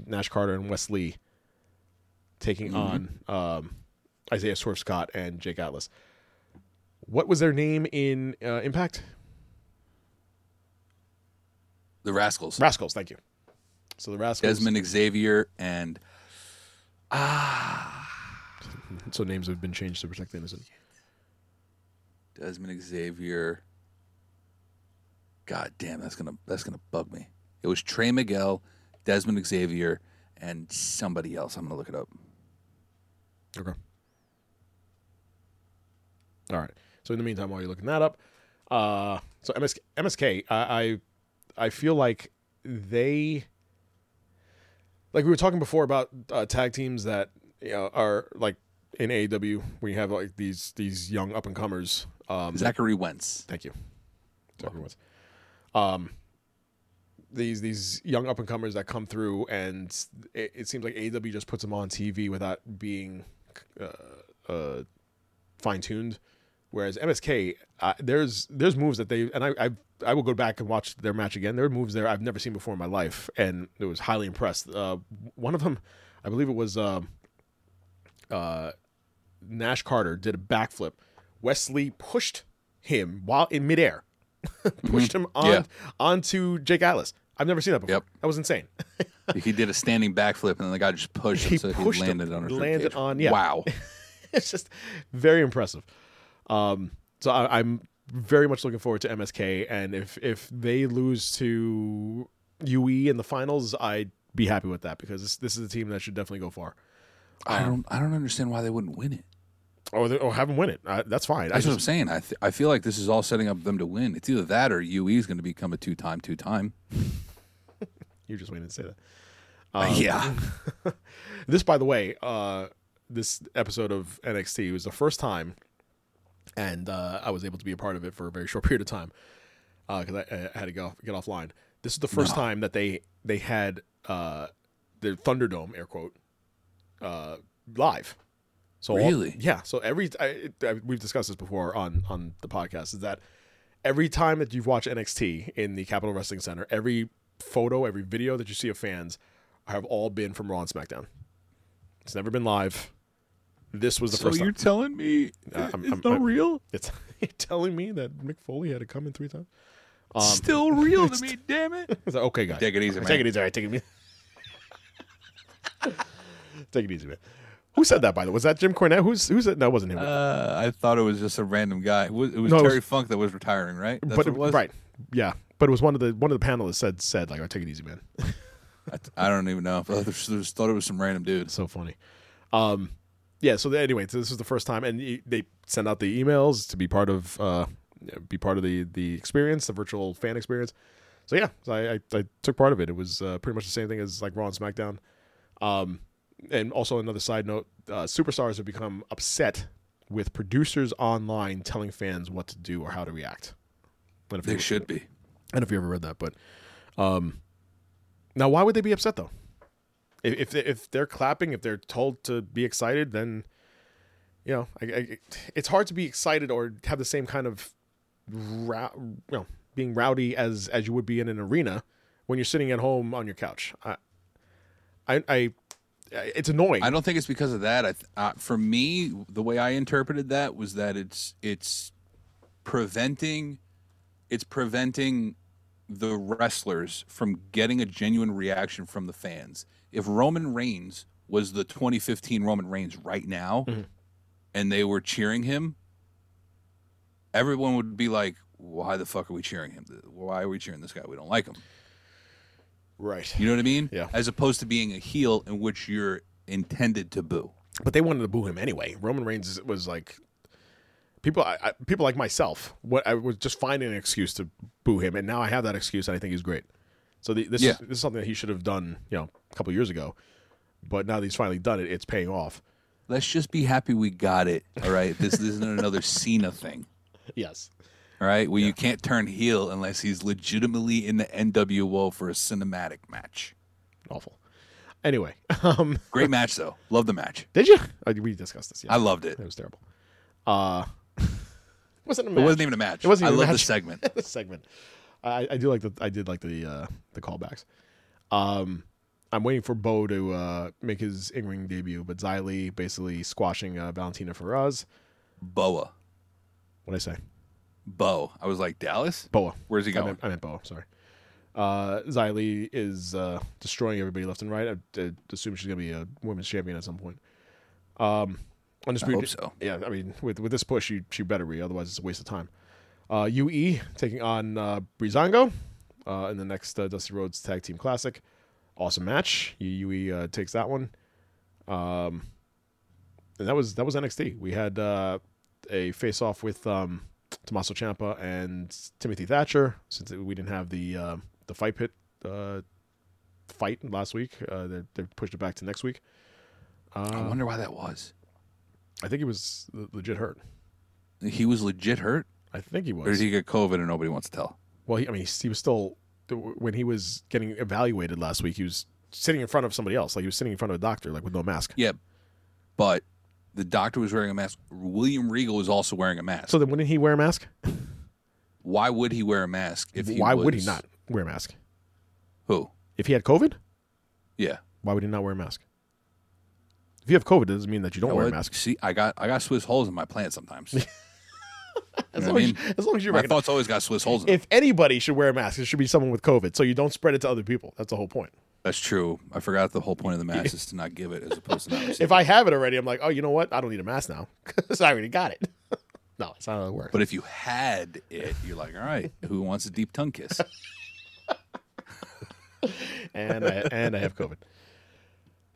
Nash Carter and Wes Lee, taking on um, Isaiah Swerve Scott and Jake Atlas. What was their name in uh, Impact? The Rascals. Rascals. Thank you. So the Rascals. Dezmond Xavier and ah. So names have been changed to protect the innocent. Dezmond Xavier. God damn, that's gonna that's gonna bug me. It was Trey Miguel, Desmond Xavier, and somebody else. I'm gonna look it up. Okay. All right. So in the meantime, while you're looking that up, uh, so MSK, MSK I, I I feel like they like we were talking before about uh, tag teams that you know, are like in AEW you have like these these young up and comers. Um, Zachary Wentz. Thank you. Sorry, everyone's. Um, these these young up and comers that come through, and it, it seems like AEW just puts them on TV without being uh, uh, fine tuned. Whereas MSK, uh, there's there's moves that they and I, I I will go back and watch their match again. There are moves there I've never seen before in my life, and it was highly impressed. Uh, one of them, I believe it was uh, uh, Nash Carter did a backflip. Wes Lee pushed him while in midair, pushed him on Yeah. onto Jake Atlas. I've never seen that before. Yep. That was insane. he did a standing backflip, and then the guy just pushed him, He so pushed he him, landed on his landed on- yeah. Wow. it's just very impressive. Um, so I, I'm very much looking forward to MSK, and if if they lose to UE in the finals, I'd be happy with that because this, this is a team that should definitely go far. I don't. I don't understand why they wouldn't win it. Or, they, or have them win it. Uh, that's fine. I That's what I'm saying. I th- I feel like this is all setting up them to win. It's either that or UE is going to become a two time, two time. you're just waiting to say that. Uh, yeah. This, by the way, uh, this episode of NXT was the first time, and uh, I was able to be a part of it for a very short period of time because I, I had to go get offline. This is the first time that they they had uh, the Thunderdome air quote uh, live. So all- Really? yeah. So every I, I, we've discussed this before on on the podcast is that every time that you've watched NXT in the Capitol Wrestling Center, every photo, every video that you see of fans have all been from Raw and SmackDown. It's never been live. This was the So first you're time. telling me Uh, I'm- it's I'm- not I'm- real? It's telling me that Mick Foley had to come in three times. Um, Still real to me, damn it. It's like, okay, guys, Take it easy, Take it easy, all right. Take it easy. take it easy, man. Who said that? By the way, was that Jim Cornette? Who's who said? No, it wasn't him. Uh, I thought it was just a random guy. It was, it was No, it Terry was- Funk that was retiring, right? That's but what it was. right, yeah. But it was one of the one of the panelists said said like, "Oh, take it easy, man." I, I don't even know. I just just thought it was some random dude. so funny. Um, yeah. So anyway, so this is the first time, and they send out the emails to be part of uh, be part of the the experience, the virtual fan experience. So yeah, so I, I, I took part of it. It was uh, pretty much the same thing as like Raw and SmackDown. Um, and also another side note: uh, superstars have become upset with producers online telling fans what to do or how to react. And if They should be. I don't know if you ever read that, but um, now why would they be upset though? If if, they, if they're clapping, if they're told to be excited, then you know, I, I, it's hard to be excited or have the same kind of, you know, being rowdy as as you would be in an arena when you're sitting at home on your couch. I, I, I it's annoying. I don't think it's because of that. I uh, for me, the way I interpreted that was that it's it's preventing it's preventing the wrestlers from getting a genuine reaction from the fans. If Roman Reigns was the 2015 Roman Reigns right now, mm-hmm. and they were cheering him, everyone would be like, "Why the fuck are we cheering him? Why are we cheering this guy? We don't like him." right. You know what I mean? Yeah. As opposed to being a heel in which you're intended to boo. but they wanted to boo him anyway. Roman Reigns was like people, I, I, people like myself. What I was just finding an excuse to boo him, and now I have that excuse, and I think he's great. So the, this Yeah. is this is something that he should have done, you know, a couple years ago. But now that he's finally done it, it's paying off. Let's just be happy we got it. All right. This, this isn't another Cena thing. Yes. All right. Where you can't turn heel unless he's legitimately in the NWO for a cinematic match. Awful. Anyway, um, Great match, though. Love the match. did you? Uh, we discussed this. Yeah, I loved it. it was terrible. Uh, wasn't a match. It wasn't even a match. It wasn't I even a love the segment. the segment. I, I do like the I did like the uh, the callbacks. Um, I'm waiting for Bo to uh, make his in ring debut, but Xia Li basically squashing uh, Valentina Feroz. Boa. What I say? Bo. I was like, Dallas? Boa. Where's he I going? meant, I meant Boa. Sorry. Uh, Xia Li is uh, destroying everybody left and right. I, I assume she's gonna be a women's champion at some point. Um, undisputed. hope so. Yeah, I mean, with with this push, she she better be. Otherwise, it's a waste of time. Uh, UE taking on uh, Breezango uh, in the next uh, Dusty Rhodes Tag Team Classic. Awesome match. UE uh, takes that one. Um, and that was that was NXT. We had uh, a face off with um, Tommaso Ciampa and Timothy Thatcher since we didn't have the uh, the fight pit uh, fight last week. Uh, they, they pushed it back to next week. I wonder why that was. I think he was legit hurt. He was legit hurt? I think he Or was. did he get COVID and nobody wants to tell? Well, he, I mean, he was still when he was getting evaluated last week. He was sitting in front of somebody else, like he was sitting in front of a doctor, like with no mask. Yeah. But the doctor was wearing a mask. William Regal was also wearing a mask. So then, wouldn't he wear a mask? why would he wear a mask if he Why would he not wear a mask? Who? If he had COVID, Yeah. why would he not wear a mask? If you have COVID, it doesn't mean that you don't wear a mask. See, I got I got Swiss holes in my plant sometimes. As, long I as, mean? as long as you My thoughts always got Swiss holes in them. If anybody should wear a mask, it should be someone with COVID, so you don't spread it to other people. That's the whole point. That's true. I forgot the whole point of the mask is to not give it as opposed to not receive If. I have it already, I'm like, oh, you know what? I don't need a mask now because I already got it. no, it's not how it works. But if you had it, you're like, all right, who wants a deep tongue kiss? and I, and I have COVID.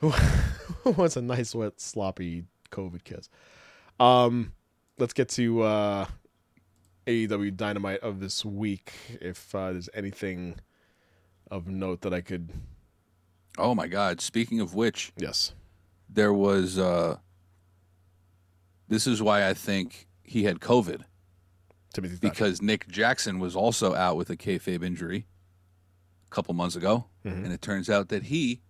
Wants a nice, wet, sloppy COVID kiss? Um, let's get to uh, AEW Dynamite of this week. If uh, there's anything of note that I could, Oh my God! Speaking of which, yes, there was. uh This is why I think he had COVID Timothy Thatcher. because Nick Jackson was also out with a kayfabe injury a couple months ago, Mm-hmm. and it turns out that he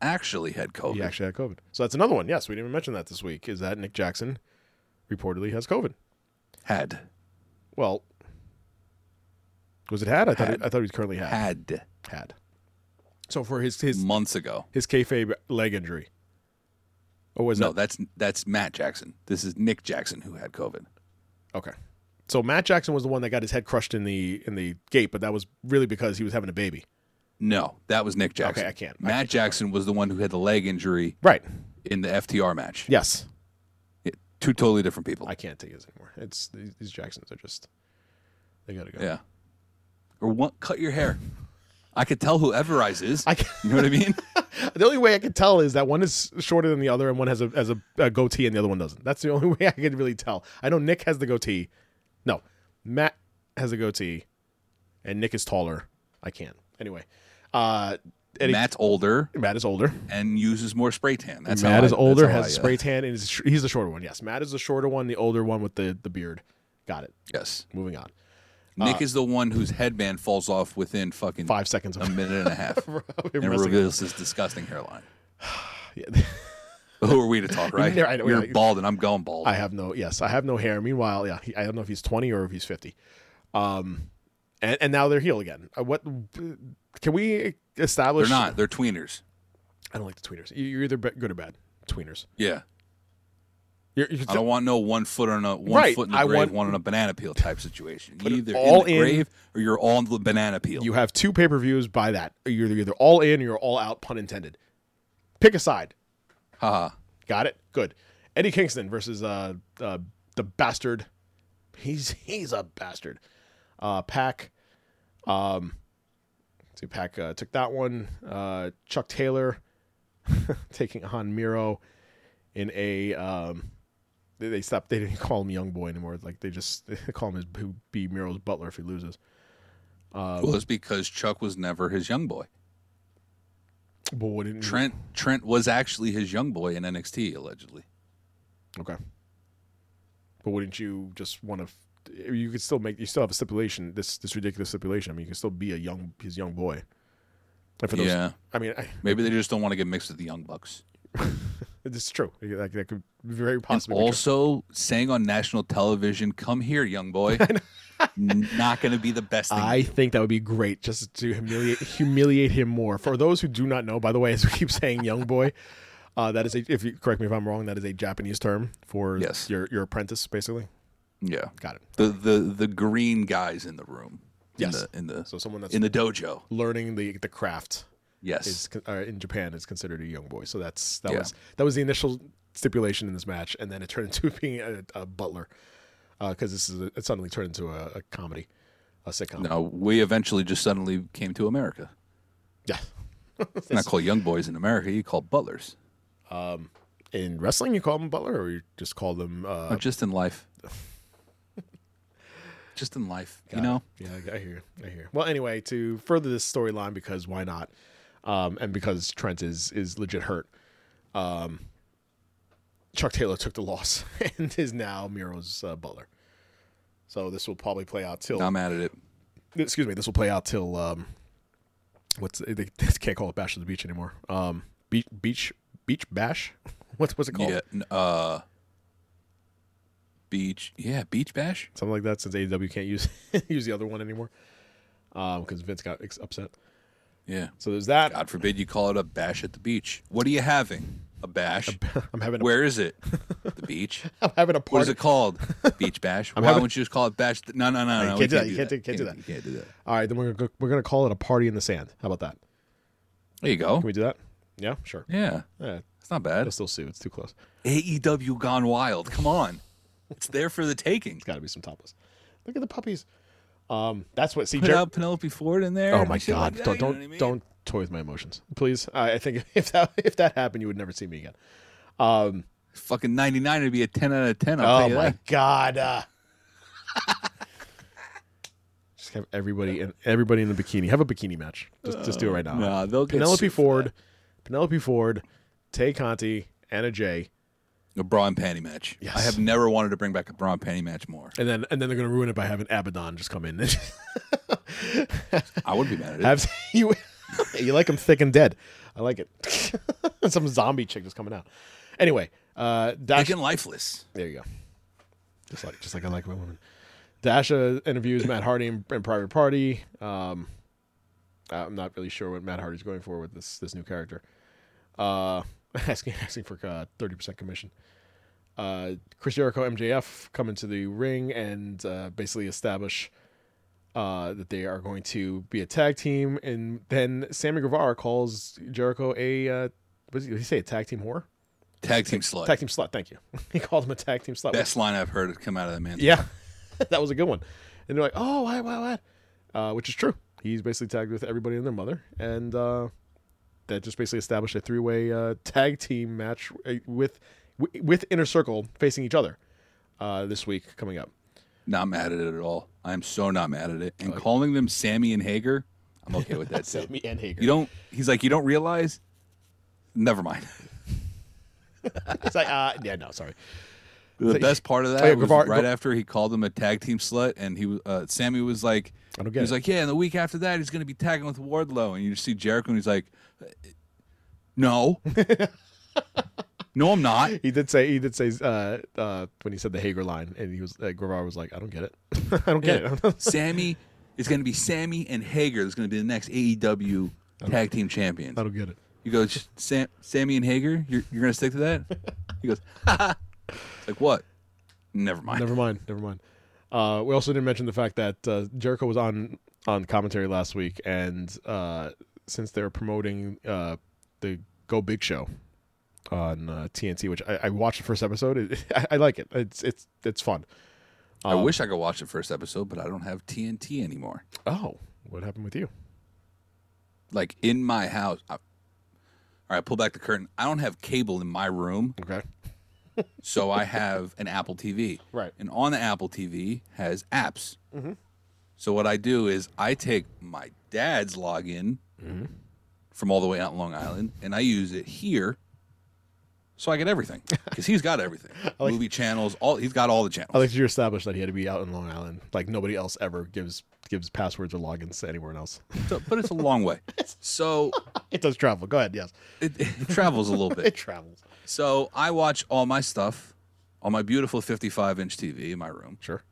actually had COVID. he actually had COVID. So that's another one. Yes, we didn't even mention that this week. Is that Nick Jackson reportedly has COVID? had Well, was it had? I thought Had. It, I thought he was currently had. had Had. So for his his months ago. his kayfabe leg injury. Or was No, that that's that's Matt Jackson. This is Nick Jackson who had COVID. okay? So Matt Jackson was the one that got his head crushed in the in the gate, but that was really because he was having a baby. No, that was Nick Jackson. Okay, I can't- I Matt can't- Jackson was the one who had the leg injury Right. in the FTR match. Yes. Yeah, two totally different people. I can't take this anymore. It's these, these Jacksons are just they gotta go. yeah. Or what? Cut your hair. I could tell who Everrise is. I can- you know what I mean? The only way I could tell is that one is shorter than the other, and one has a has a, a goatee, and the other one doesn't. That's the only way I could really tell. I know Nick has the goatee. No, Matt has a goatee, and Nick is taller. I can't. Anyway, uh, Eddie, Matt's older Matt is older. and uses more spray tan. That's Matt how is I- older, that's how has I, uh, spray tan, and is, he's the shorter one. Yes, Matt is the shorter one, the older one with the the beard. Got it. Yes. Moving on. Nick is the one whose headband falls off within fucking Five seconds of a minute and a half, and reveals his disgusting hairline. Yeah. Who are we to talk, right? Yeah, I know, You're yeah. bald, and I'm going bald. I have no yes, I have no hair. Meanwhile, yeah, he, I don't know if he's twenty or if he's fifty. Um, and and now they're heel again. Uh, what can we establish? They're not. They're tweeners. I don't like the tweeners. You- You're either good or bad. Tweeners. Yeah. You're, you I don't want no one foot on a one Right, foot in the I grave, want- one on a banana peel type situation. Put You're either all in the in. grave or you're on the banana peel. you have two pay per views by that. You're either all in or you're all out. Pun intended. Pick a side. Haha. Got it. Good. Eddie Kingston versus uh, uh the bastard. He's he's a bastard. Uh, PAC. Um, see, PAC uh, took that one. Uh, Chuck Taylor taking on Miro in a um. They, they stopped. They didn't call him Young Boy anymore. Like they just they call him his who be Miro's butler if he loses. well, it's because Chuck was never his young boy. But wouldn't Trent Trent was actually his young boy in NXT allegedly. Okay. But wouldn't you just want to? You could still make. You still have a stipulation. This this ridiculous stipulation. I mean, you can still be a young his young boy. And for those, Yeah. I mean, I, Maybe they just don't want to get mixed with the young bucks. it's true. That, that could very And possibly. true. also saying on national television, "Come here, young boy." Not going to be the best thing. I think that would be great, just to humiliate humiliate him more. For those who do not know, by the way, as we keep saying, young boy, uh, that is a. If you correct me if I'm wrong, that is a Japanese term for Yes. your your apprentice, basically. Yeah. Got it. The the the green guys in the room. In Yes. the in the So someone that's in the dojo. learning the the craft Yes. is uh, in Japan is considered a young boy. So that's that Yeah. was that was the initial stipulation in this match, and then it turned into being a, a butler because this is a, it suddenly turned into a, a comedy, a sitcom. no, we eventually just suddenly came to America. Yeah, It's not called young boys in America. You call butlers. in wrestling you call them butler, or you just call them. Uh, just in life. Just in life, you know. Yeah, I- I hear. I hear. Well, anyway, to further this storyline, because why not? Um, and because Trent is is legit hurt. Um, Chuck Taylor took the loss and is now Miro's uh, butler. So this will probably play out till. I'm mad at it. excuse me. This will play out till. Um, what's they, they can't call it Bash of the Beach anymore. Um, beach beach beach bash. What's what's it called? Yeah. Uh. Beach. Yeah. Beach bash. Something like that. Since AEW can't use use the other one anymore. Um, because Vince got ex- upset. Yeah. So there's that. God forbid you call it a bash at the beach. What are you having? A bash. I'm having a Where is it? the beach. I'm having a party. What is it called? Beach bash. Why having- wouldn't you just call it bash? No, no, no, you no. can't we do that. You can't do- can't do that. You can't do that. All right, then we're gonna we're gonna call it a party in the sand. How about that? There you go. Can we do that? Yeah, sure. Yeah, Yeah, it's not bad. I'll still sue. It's too close. AEW gone wild. Come on, it's there for the taking. It's got to be some topless. Look at the puppies. Um, that's what. See, Put Jer- out Penelope Ford in there. oh my god! like that, don't don't I mean? don't toy with my emotions, please. I, I think if that if that happened, you would never see me again. Um, Fucking ninety nine would be a ten out of ten. I'll oh tell you my that. god! Uh, just have everybody and everybody in the bikini. Have a bikini match. Just just do it right now. Nah, they'll Penelope Ford, Penelope Ford, Tay Conti, Anna Jay, A bra and panty match. Yes. I have never wanted to bring back a bra and panty match more. and then and then they're gonna ruin it by having Abaddon just come in. I wouldn't be mad at it. Have you you like them thick and dead? I like it. Some zombie chick just coming out. Anyway, uh, Dash. Thick and lifeless. There you go. Just like just like I like my women. Dasha interviews Matt Hardy in, in Private Party. Um, I'm not really sure what Matt Hardy's going for with this this new character. Uh, asking asking for uh, thirty percent commission. Uh, Chris Jericho, MJF come into the ring and uh, basically establish uh, that they are going to be a tag team, and then Sammy Guevara calls Jericho a uh, what did he say? A tag team whore? Tag team slut. Tag team slut. Thank you. he called him a tag team slut. Best line I've heard come out of that man. Yeah, that was a good one. And they're like, "Oh, why, why, why?" Uh, which is true. He's basically tagged with everybody and their mother, and uh, that just basically established a three-way uh, tag team match uh, with with Inner Circle facing each other uh, this week coming up. Not mad at it at all. I'm so not mad at it. And calling them Sammy and Hager, I'm okay with that. Sammy and Hager. You don't. He's like, you don't realize. Never mind. It's like, uh, yeah, no, sorry. The best part of that Oh, yeah, was Guevara- right after he called him a tag team slut, and he was uh, Sammy was like, I don't get was it. He's like, yeah, and the week after that he's going to be tagging with Wardlow, and you just see Jericho, and he's like, no, no, I'm not. He did say he did say uh, uh, when he said the Hager line, and he was uh, Guevara was like, "I don't get it. I don't get it." Sammy is going to be Sammy and Hager. That's going to be the next AEW tag team champions. I don't get it. He goes, Sam, Sammy and Hager. You're, you're going to stick to that? He goes, ha ha. Like what? Never mind. Never mind. Never mind. Uh, we also didn't mention the fact that uh, Jericho was on on commentary last week, and uh, since they're promoting uh, the Go Big Show on uh, TNT, which I, I watched the first episode, it, I, I like it. It's it's it's fun. I wish I could watch the first episode, but I don't have TNT anymore. Oh, what happened with you? Like in my house. I, all right, pull back the curtain. I don't have cable in my room, Okay. So I have an Apple TV. Right. And on the Apple TV has apps. Mm-hmm. So what I do is I take my dad's login mm-hmm. from all the way out in Long Island, and I use it here, so I get everything because he's got everything. Movie channels, all he's got all the channels. I like you established that he had to be out in Long Island. Like nobody else ever gives gives passwords or logins to anywhere else. So- but it's a long way, so it does travel. Go ahead. Yes, it, it travels a little bit. it travels. So I watch all my stuff on my beautiful 55 inch TV in my room Sure.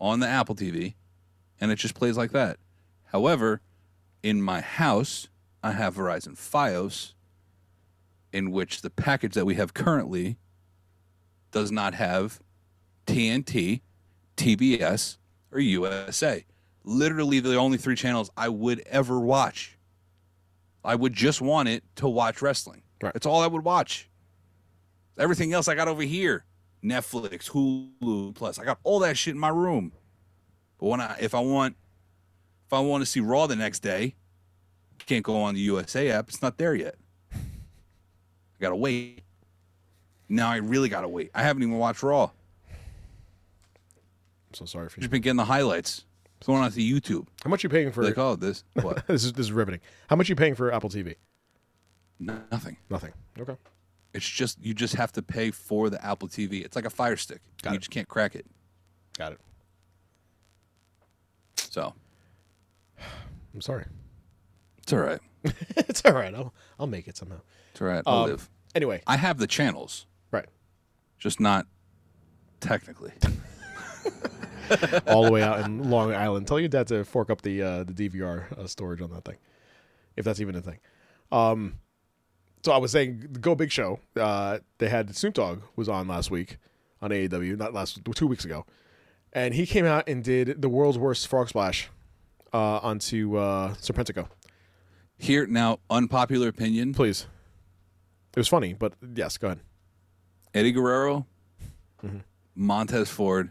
on the Apple TV, and it just plays like that. However, in my house, I have Verizon Fios, in which the package that we have currently does not have TNT, TBS, or USA. Literally, the only three channels I would ever watch. I would just want it to watch wrestling. Right. That's all I would watch. Everything else I got over here Netflix, Hulu, Plus. I got all that shit in my room. But when I, if I want, if I want to see Raw the next day, can't go on the USA app. It's not there yet. I gotta wait. Now I really gotta wait. I haven't even watched Raw. I'm so sorry for you. just been getting the highlights. It's going on to YouTube. How much are you paying for? Like, oh, this what? this is this is riveting. How much are you paying for Apple TV? Nothing. Nothing. Okay. It's just you just have to pay for the Apple TV. It's like a Fire Stick. Got you it. just can't crack it. Got it. So I'm sorry. it's all right. it's all right. I'll I'll make it somehow. It's all right. I'll Um, live. Anyway, I have the channels, right. just not technically. All the way out in Long Island. Tell your dad to fork up the uh, the DVR uh, storage on that thing, if that's even a thing. Um. So I was saying, the Go Big Show. Uh, they had Snoop Dogg was on last week on AEW, not last two weeks ago, and he came out and did the world's worst frog splash uh, onto uh, Serpentico. Here now, unpopular opinion. Please, it was funny, but yes, go ahead. Eddie Guerrero, Montez Ford,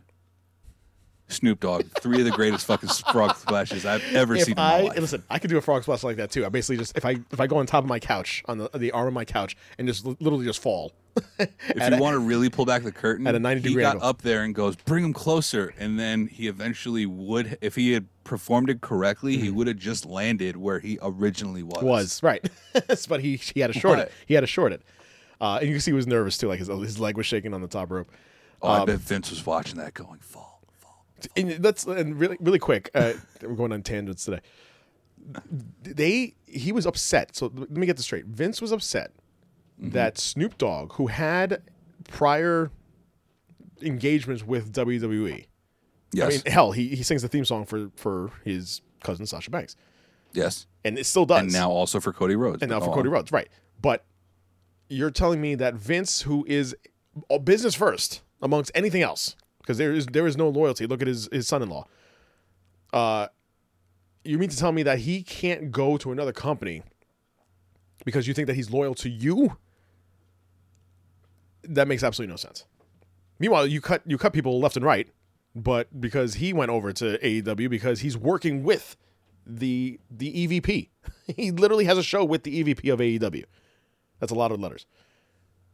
Snoop Dogg, three of the greatest fucking frog splashes I've ever If seen in I my life. listen, I could do a frog splash like that too. I basically just if I if I go on top of my couch on the the arm of my couch and just literally just fall. if you want to really pull back the curtain, at a 90 degree, he got angle. up there and goes, "Bring him closer," and then he eventually would, if he had performed it correctly, he would have just landed where he originally was. Mm-hmm. was right, but he he had to short it. He had to short it, uh, and you can see he was nervous too. Like his his leg was shaking on the top rope. Oh, Um, I bet Vince was watching that, going, "Fall, fall." And let's and really really quick. Uh, we're going on tangents today. They he was upset. So let me get this straight. Vince was upset Mm-hmm. that Snoop Dogg, who had prior engagements with WWE, Yes, I mean, hell, he, he sings the theme song for for his cousin Sasha Banks, yes, and it still does. and now also for Cody Rhodes, and now for go Cody. Rhodes, right? But you're telling me that Vince, who is business first amongst anything else, because there is there is no loyalty. Look at his his son-in-law. Uh, you mean to tell me that he can't go to another company because you think that he's loyal to you? That makes absolutely no sense. Meanwhile, you cut you cut people left and right, but because he went over to AEW because he's working with the the EVP. He literally has a show with the EVP of AEW. That's a lot of letters.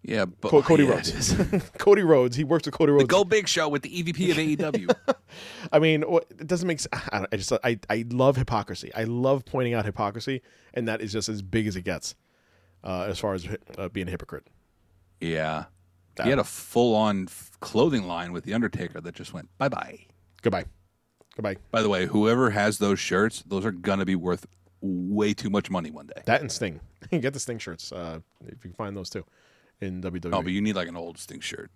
Yeah, but Co- Cody yeah. Rhodes. Cody Rhodes. He works with Cody Rhodes. The Go Big Show with the EVP of AEW. I mean, it doesn't make. s- I, don't, I just I I love hypocrisy. I love pointing out hypocrisy, and that is just as big as it gets, uh, as far as uh, being a hypocrite. yeah, he had a full-on f- clothing line with the Undertaker that just went bye bye. Goodbye, goodbye. By the way, whoever has those shirts, those are gonna be worth way too much money one day. That and Sting. You get the Sting shirts uh, if you can find those too in WWE. No, but you need like an old Sting shirt.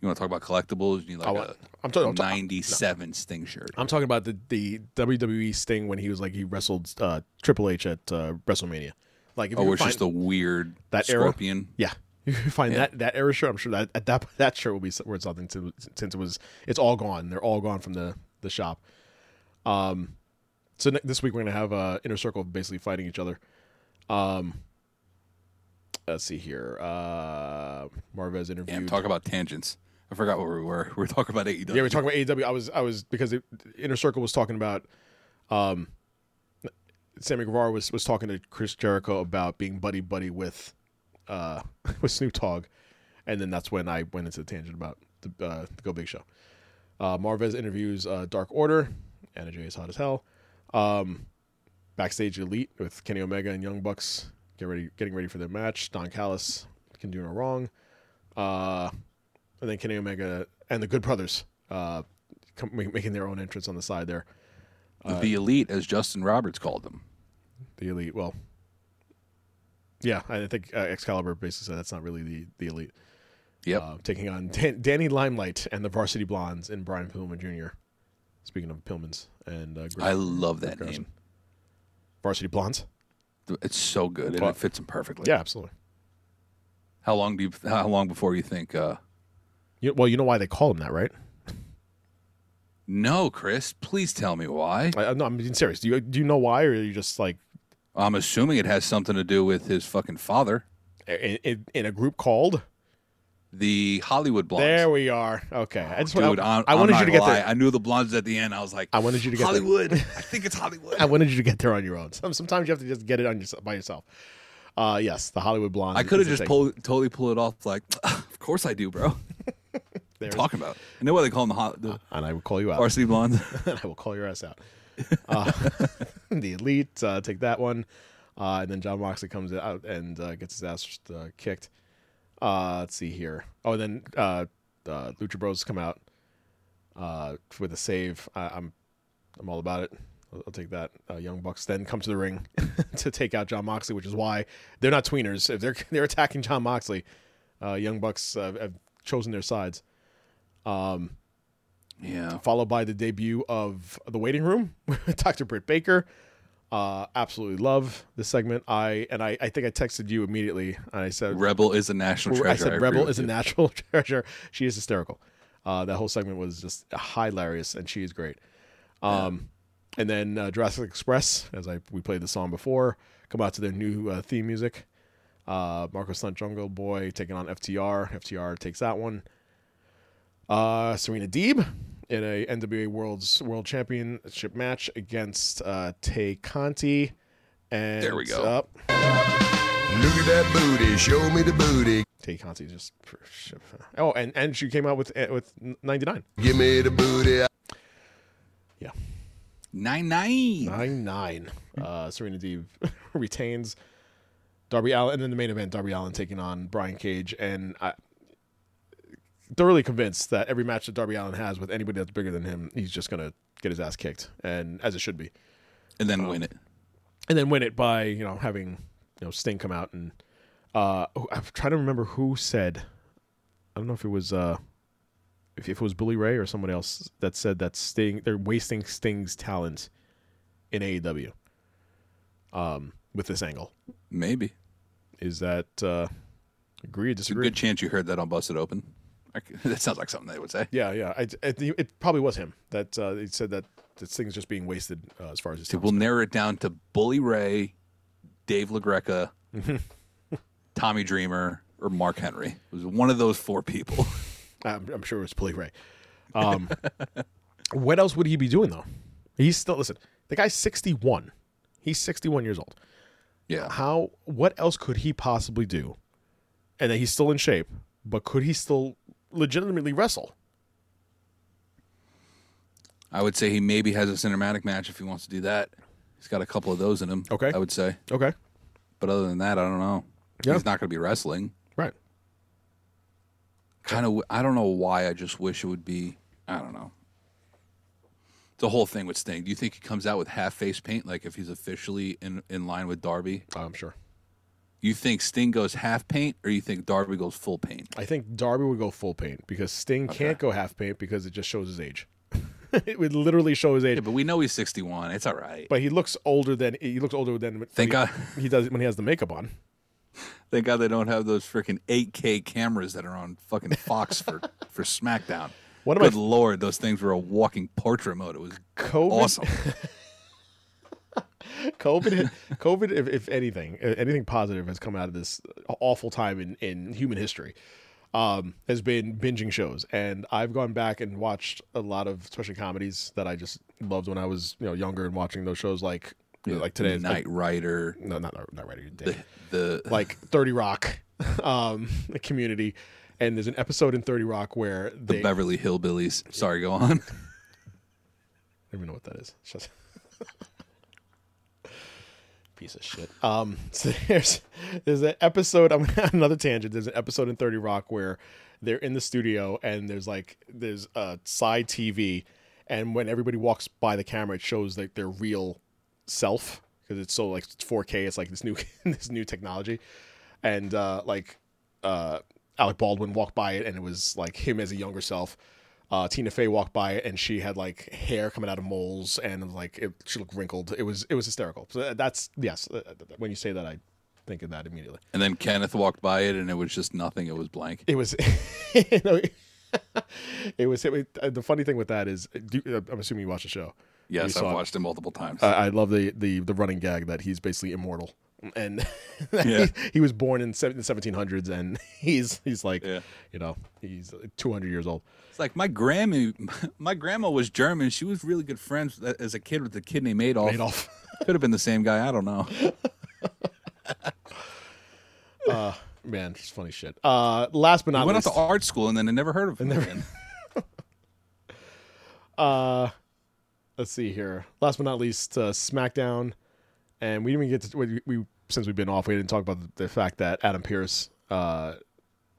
You want to talk about collectibles? You need like Oh, a I'm talking- I'm talking- '97 Sting shirt. I'm talking about the the WWE Sting when he was like he wrestled uh, Triple H at uh, WrestleMania. Like if Oh, you it's just a weird that era? scorpion. Yeah, you find Yeah. that that era shirt. I'm sure that at that that shirt will be worth something to since it was it's all gone. They're all gone from the the shop. Um, so ne- this week we're gonna have uh, inner circle basically fighting each other. Um, let's see here. Uh, Marvez Damn, interviewed. talk about tangents. I forgot where we were. We are talking about AEW. Yeah, we're talking about AEW. I was I was because it, Inner Circle was talking about um Sammy Guevara was was talking to Chris Jericho about being buddy buddy with uh with Snoop Dogg, and then that's when I went into the tangent about the, uh, the Go Big Show. Uh, Marvez interviews uh, Dark Order, Anna Jay is hot as hell. Um, backstage Elite with Kenny Omega and Young Bucks get ready, getting ready for their match. Don Callis can do no wrong. Uh, and then Kenny Omega and the Good Brothers uh, come, making their own entrance on the side there. the elite, as Justin Roberts called them. The Elite, well, yeah, I think uh, Excalibur basically said that's not really the the Elite. Yep. Uh, taking on Dan- Danny Limelight and the Varsity Blondes and Brian Pillman Jr. Speaking of Pillmans and uh, I love that Greg name. Varsity Blondes. It's so good, and it fits him perfectly. Yeah, absolutely. How long do you? How long before you think? uh You, well, you know why they call him that, right? No, Chris. Please tell me why. I, I'm, not, I'm being serious. Do you do you know why, or are you just like I'm assuming it has something to do with his fucking father, in, in, in a group called? The Hollywood Blondes. There we are. Okay, I just Dude, I, I'm, I I'm wanted you to get lie. there. I knew the blondes at the end. I was like, I wanted you to get there. Hollywood. I think it's Hollywood. I wanted you to get there on your own. Sometimes you have to just get it on yourself by yourself. Uh, yes, the Hollywood Blondes. I could have just pull, totally pull it off. Like, of course I do, bro. There. Talking about. I know why they call them the, hot. the and I will call you out. varsity blondes. and I will call your ass out. Uh, the elite uh, take that one, uh, and then Jon Moxley comes out and uh, gets his ass uh, kicked. Uh, let's see here. Oh, and then uh, uh, Lucha Bros come out uh, with a save. I, I'm I'm all about it. I'll, I'll take that. Uh, Young Bucks then come to the ring to take out Jon Moxley, which is why they're not tweeners. If they're they're attacking Jon Moxley, uh, Young Bucks uh, have chosen their sides. Um, yeah. followed by the debut of the waiting room Dr. Britt Baker. Uh, absolutely love this segment. I and I, I think I texted you immediately and I said Rebel is a national treasure. I said agree Rebel is a you. natural treasure. She is hysterical. Uh, that whole segment was just hilarious, and she is great. Um, and then uh, Jurassic Express, as I we played the song before, come out to their new uh, theme music. Uh, Marco Stunt Jungle Boy taking on FTR. FTR takes that one. Uh, Serena Deeb in a NWA World's World Championship match against uh, Tay Conti. And There we go. Up. Look at that booty, show me the booty. Tay Conti just oh, and and she came out with eh, with ninety nine. Give me the booty. Yeah, Nine nine. nine nine. Uh, Serena Deeb retains Darby Allin, and then the main event, Darby Allin taking on Brian Cage, and I thoroughly convinced that every match that Darby Allin has with anybody that's bigger than him, he's just gonna get his ass kicked, and as it should be, And then win it. and then win it by you know having you know Sting come out and uh, I'm trying to remember who said, I don't know if it was uh. If, if it was Bully Ray or somebody else that said that Sting, they're wasting Sting's talent in AEW. Um, with this angle, Maybe. is that uh, agree or It's a good chance you heard that on Busted Open. That sounds like something they would say. yeah, yeah. I, I it probably was him that uh, he said that that Sting's just being wasted uh, as far as his So we'll narrow it down to Bully Ray, Dave LaGreca, Tommy Dreamer, or Mark Henry. It was one of those four people. I'm, I'm sure it was Bully Ray. Um, what else would he be doing though? He's still listen. The guy's 61. He's 61 years old. yeah. How? What else could he possibly do? And that he's still in shape, but could he still legitimately wrestle? I would say he maybe has a cinematic match if he wants to do that. He's got a couple of those in him. Okay. I would say. Okay. But other than that, I don't know. Yeah. He's not going to be wrestling. Right. Kind of. I don't know why. I just wish it would be. I don't know. The whole thing with Sting. Do you think he comes out with half face paint, like if he's officially in in line with Darby? I'm sure. You think Sting goes half paint, or you think Darby goes full paint? I think Darby would go full paint because Sting can't go half paint because it just shows his age. it would literally show his age. Yeah, but we know he's sixty one. It's all right. But he looks older than he looks older than Thank he, God. he does when he has the makeup on. Thank God they don't have those freaking eight K cameras that are on fucking Fox for for SmackDown. One of my Good lord, those things were a walking portrait mode. It was COVID, awesome. COVID, COVID. If, if anything, anything positive has come out of this awful time in in human history, um, has been binging shows, and I've gone back and watched a lot of, especially comedies that I just loved when I was you know younger and watching those shows like like today. Knight Rider, no, not not right. You're the the like 30 Rock, um, the community. And there's an episode in 30 Rock where the Beverly Hillbillies. Sorry, go on. I don't even know what that is. Shut- Piece of shit. Um, so there's there's an episode. I'm another tangent. There's an episode in Thirty Rock where they're in the studio and there's like there's a side TV, and when everybody walks by the camera, it shows like their real self because it's so like it's 4K. It's like this new this new technology, and uh, like uh, Alec Baldwin walked by it and it was like him as a younger self. Uh, Tina Fey walked by it and she had like hair coming out of moles and like it, she looked wrinkled. It was it was hysterical. So that's yes. uh, When you say that, I think of that immediately. And then Kenneth walked by it, and it was just nothing. It was blank. It was, you know, it was. It, uh, the funny thing with that is, do, uh, I'm assuming you watched the show. Yes, I've saw it. watched it multiple times. I I love the, the the running gag that he's basically immortal, and Yeah. he, he was born in the 1700s, and he's he's like, Yeah. you know, he's 200 years old. It's like my grandma. My grandma was German. She was really good friends as a kid with a kid named Adolf. Adolf. Could have been the same guy. I don't know. Man, it's funny shit. Uh, last but not went out least, to art school and then I never heard of him again. let's see here. Last but not least, uh, SmackDown, and we didn't even get to we, we since we've been off. We didn't talk about the, fact that Adam Pearce uh,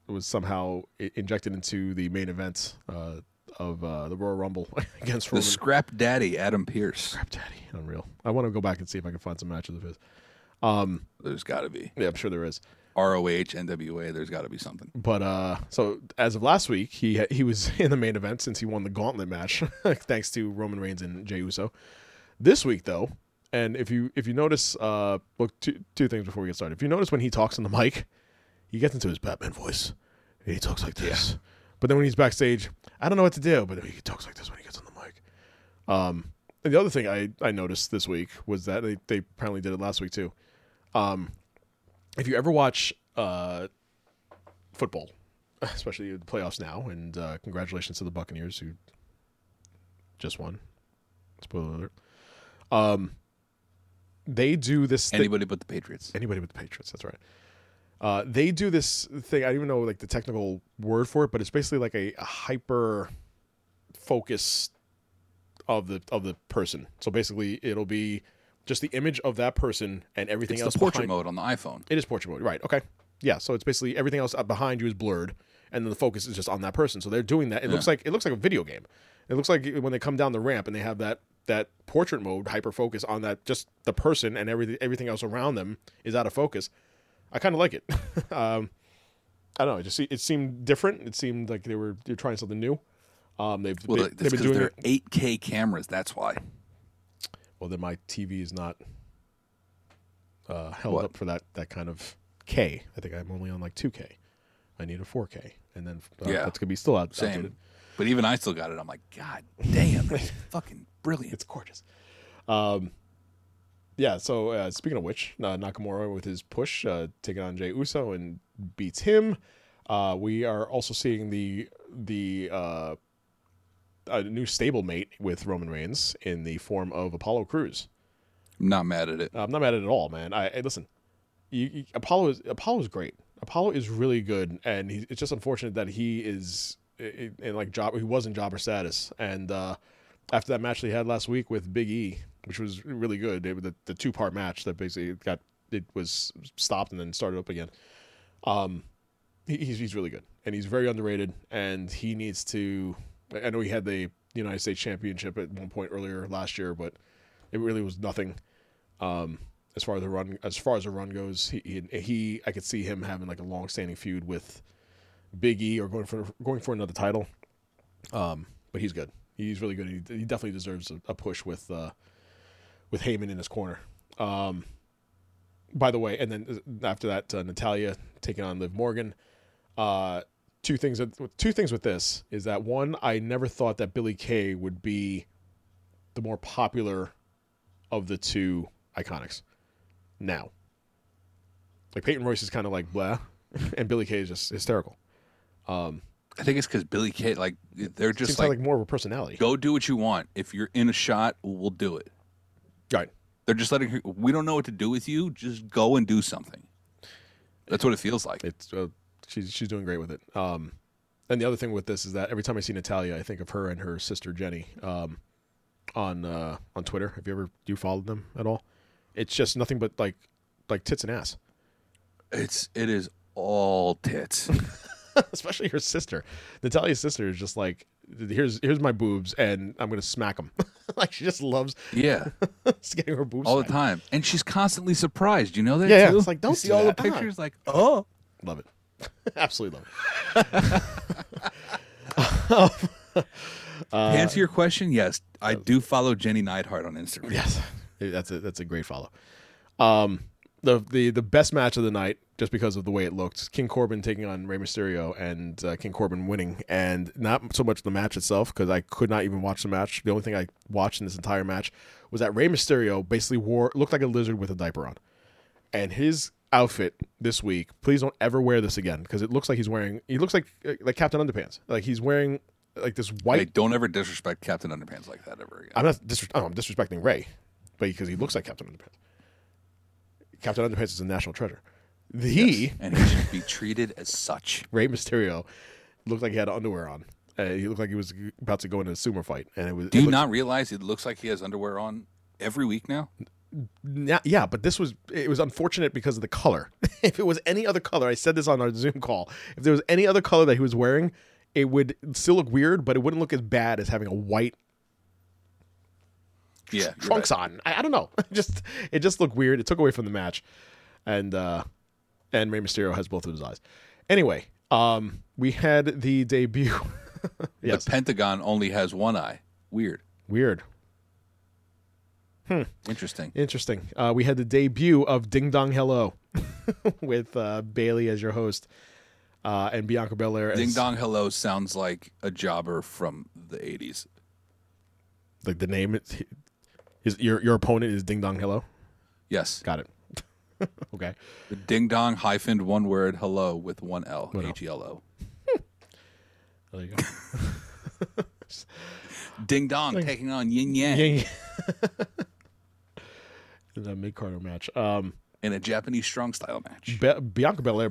was somehow i- injected into the main event uh, of uh, the Royal Rumble against The Roman. scrap daddy, Adam Pearce. Scrap Daddy, unreal. I want to go back and see if I can find some matches of his. There's got to be Yeah, I'm sure there is. ROH, NWA. There's got to be something. But uh, so as of last week, he he was in the main event since he won the Gauntlet match, thanks to Roman Reigns and Jey Uso. This week, though, And if you if you notice, uh, well, two two things before we get started. If you notice when he talks on the mic, he gets into his Batman voice. And he talks like this. But then when he's backstage, I don't know what to do, but he talks like this when he gets on the mic. Um, and the other thing I, I noticed this week was that they, they apparently did it last week too. Um, if you ever watch uh, football, especially the playoffs now, and uh, congratulations to the Buccaneers who just won. Spoiler alert. Um, they do this thing. Anybody but the Patriots. Anybody with the Patriots. That's right. Uh, they do this thing. I don't even know like the technical word for it, but it's basically like a, a hyper focus of the of the person. So basically, it'll be just the image of that person and everything It's else. the portrait behind- mode on the iPhone. It is portrait mode, right? Okay, yeah. So it's basically everything else behind you is blurred, and then the focus is just on that person. So they're doing that. It looks like it looks like a video game. It looks like when they come down the ramp and they have that that portrait mode hyper focus on that just the person and everything everything else around them is out of focus. I kind of like it. um, I don't know. It just it seemed different. It seemed like they were they're trying something new. Um, they've Well, they, they've been doing they're 8K cameras. That's why. Well, then my TV is not uh, held What? up for that that kind of K. I think I'm only on like 2K. I need a 4K, and then uh, Yeah. that's gonna be still out. Same. outdated. But even I still got it. I'm like, God damn, fucking brilliant. It's gorgeous. Um, yeah. So uh, speaking of which, uh, Nakamura with his push uh, taking on Jey Uso and beats him. Uh, we are also seeing the the uh, a new stablemate with Roman Reigns in the form of Apollo Crews. I'm not mad at it. I'm not mad at it at all, man. I, I listen. You, you, Apollo is Apollo is great. Apollo is really good, and he, it's just unfortunate that he is in, in like job. He was in jobber status, and uh, after that match they had last week with Big E, which was really good, it, the, the two part match that basically got it was stopped and then started up again. Um, he, he's he's really good, and he's very underrated, and he needs to. I know he had the United States Championship at one point earlier last year, but it really was nothing um, as far as the run as far as the run goes. He, he he I could see him having like a long standing feud with Big E or going for going for another title. Um, but he's good. He's really good. He, he definitely deserves a, a push with uh, with Heyman in his corner. Um, by the way, and then after that, uh, Natalya taking on Liv Morgan. Uh, two things. Two things with this is that one, I never thought that Billie Kay would be the more popular of the two iconics. Now, like Peyton Royce is kind of like blah, and Billie Kay is just hysterical. Um, I think it's because Billie Kay, like, they're just have, like, like more of a personality. go do what you want. If you're in a shot, we'll do it. Right. They're just letting her, we don't know what to do with you. Just go and do something. That's what it feels like. It's uh, she's she's doing great with it. Um, and the other thing with this is that every time I see Natalya, I think of her and her sister Jenny. Um, on uh on Twitter. Have you ever do you followed them at all? It's just nothing but like like tits and ass. It's, it is all tits. Especially her sister. Natalya's sister is just like here's here's my boobs and I'm gonna smack them. like she just loves yeah. getting her boobs all the time. And she's constantly surprised. You know that? Yeah, yeah. It's like, don't you see do all that. the Ah. pictures, like, oh. Love it. Absolutely love it. to answer your question, yes, I do follow Jenny Neidhart on Instagram. Yes, that's a that's a great follow. Um, the the the best match of the night, just because of the way it looked, King Corbin taking on Rey Mysterio and uh, King Corbin winning, and not so much the match itself because I could not even watch the match. The only thing I watched in this entire match was that Rey Mysterio basically wore looked like a lizard with a diaper on, and his outfit this week. Please don't ever wear this again because it looks like he's wearing. He looks like like Captain Underpants. Like he's wearing like this white. Hey, don't ever disrespect Captain Underpants like that ever again. I'm not disres- oh, I'm disrespecting Rey, but because he looks like Captain Underpants. Captain Underpants is a national treasure. He and he should be treated as such. Rey Mysterio looked like he had underwear on. Uh, he looked like he was about to go into a sumo fight, and it was. Do it you looked- not realize it looks like he has underwear on every week now? Yeah, yeah, but this was it was unfortunate because of the color. if it was any other color, I said this on our Zoom call. If there was any other color that he was wearing, it would still look weird, but it wouldn't look as bad as having a white Yeah, trunks right. on. I, I don't know. It just it just looked weird. It took away from the match, and uh and Rey Mysterio has both of his eyes. Anyway, um, we had the debut. yes, The Pentagon only has one eye. Weird. weird. Hmm. Interesting. Interesting. Uh, we had the debut of Ding Dong Hello with uh, Bayley as your host uh, and Bianca Belair as Ding Dong Hello sounds like a jobber from the 80s. like the name. Is, his, your your opponent is Ding Dong Hello. Yes. Got it. okay. The Ding Dong hyphened one word hello with one L. H E L O. There you go. Ding Dong taking on Yin Yang yeah, yeah. the mid Carter match. Um, in a Japanese strong style match. Be- Bianca Belair.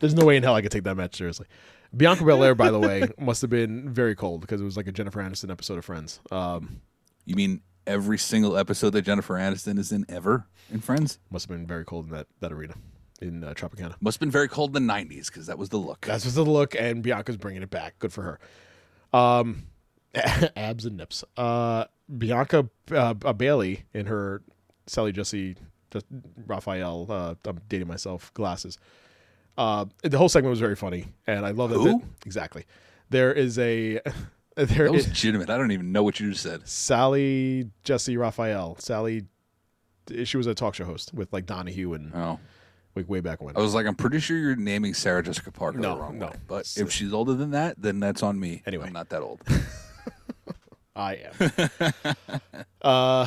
There's no way in hell I could take that match seriously. Bianca Belair, by the way, must have been very cold because it was like a Jennifer Aniston episode of Friends. Um, You mean every single episode that Jennifer Aniston is in ever in Friends? must have been very cold in that, that arena in uh, Tropicana. Must have been very cold in the 90s because that was the look. That's just the look, and Bianca's bringing it back. Good for her. Um, abs and nips. Uh, Bianca uh, uh, Bayley in her Sally Jessy, Raphael. Uh, I'm dating myself. Glasses. Uh, the whole segment was very funny, and I love that. Who? exactly. There is a there That was is legitimate. I don't even know what you just said. Sally Jessy Raphael. Sally. She was a talk show host with like Donahue and Oh. like way back when. I was like, I'm pretty sure you're naming Sarah Jessica Parker No, the wrong no. way. But if she's older than that, then that's on me. Anyway. I'm not that old. I am. uh,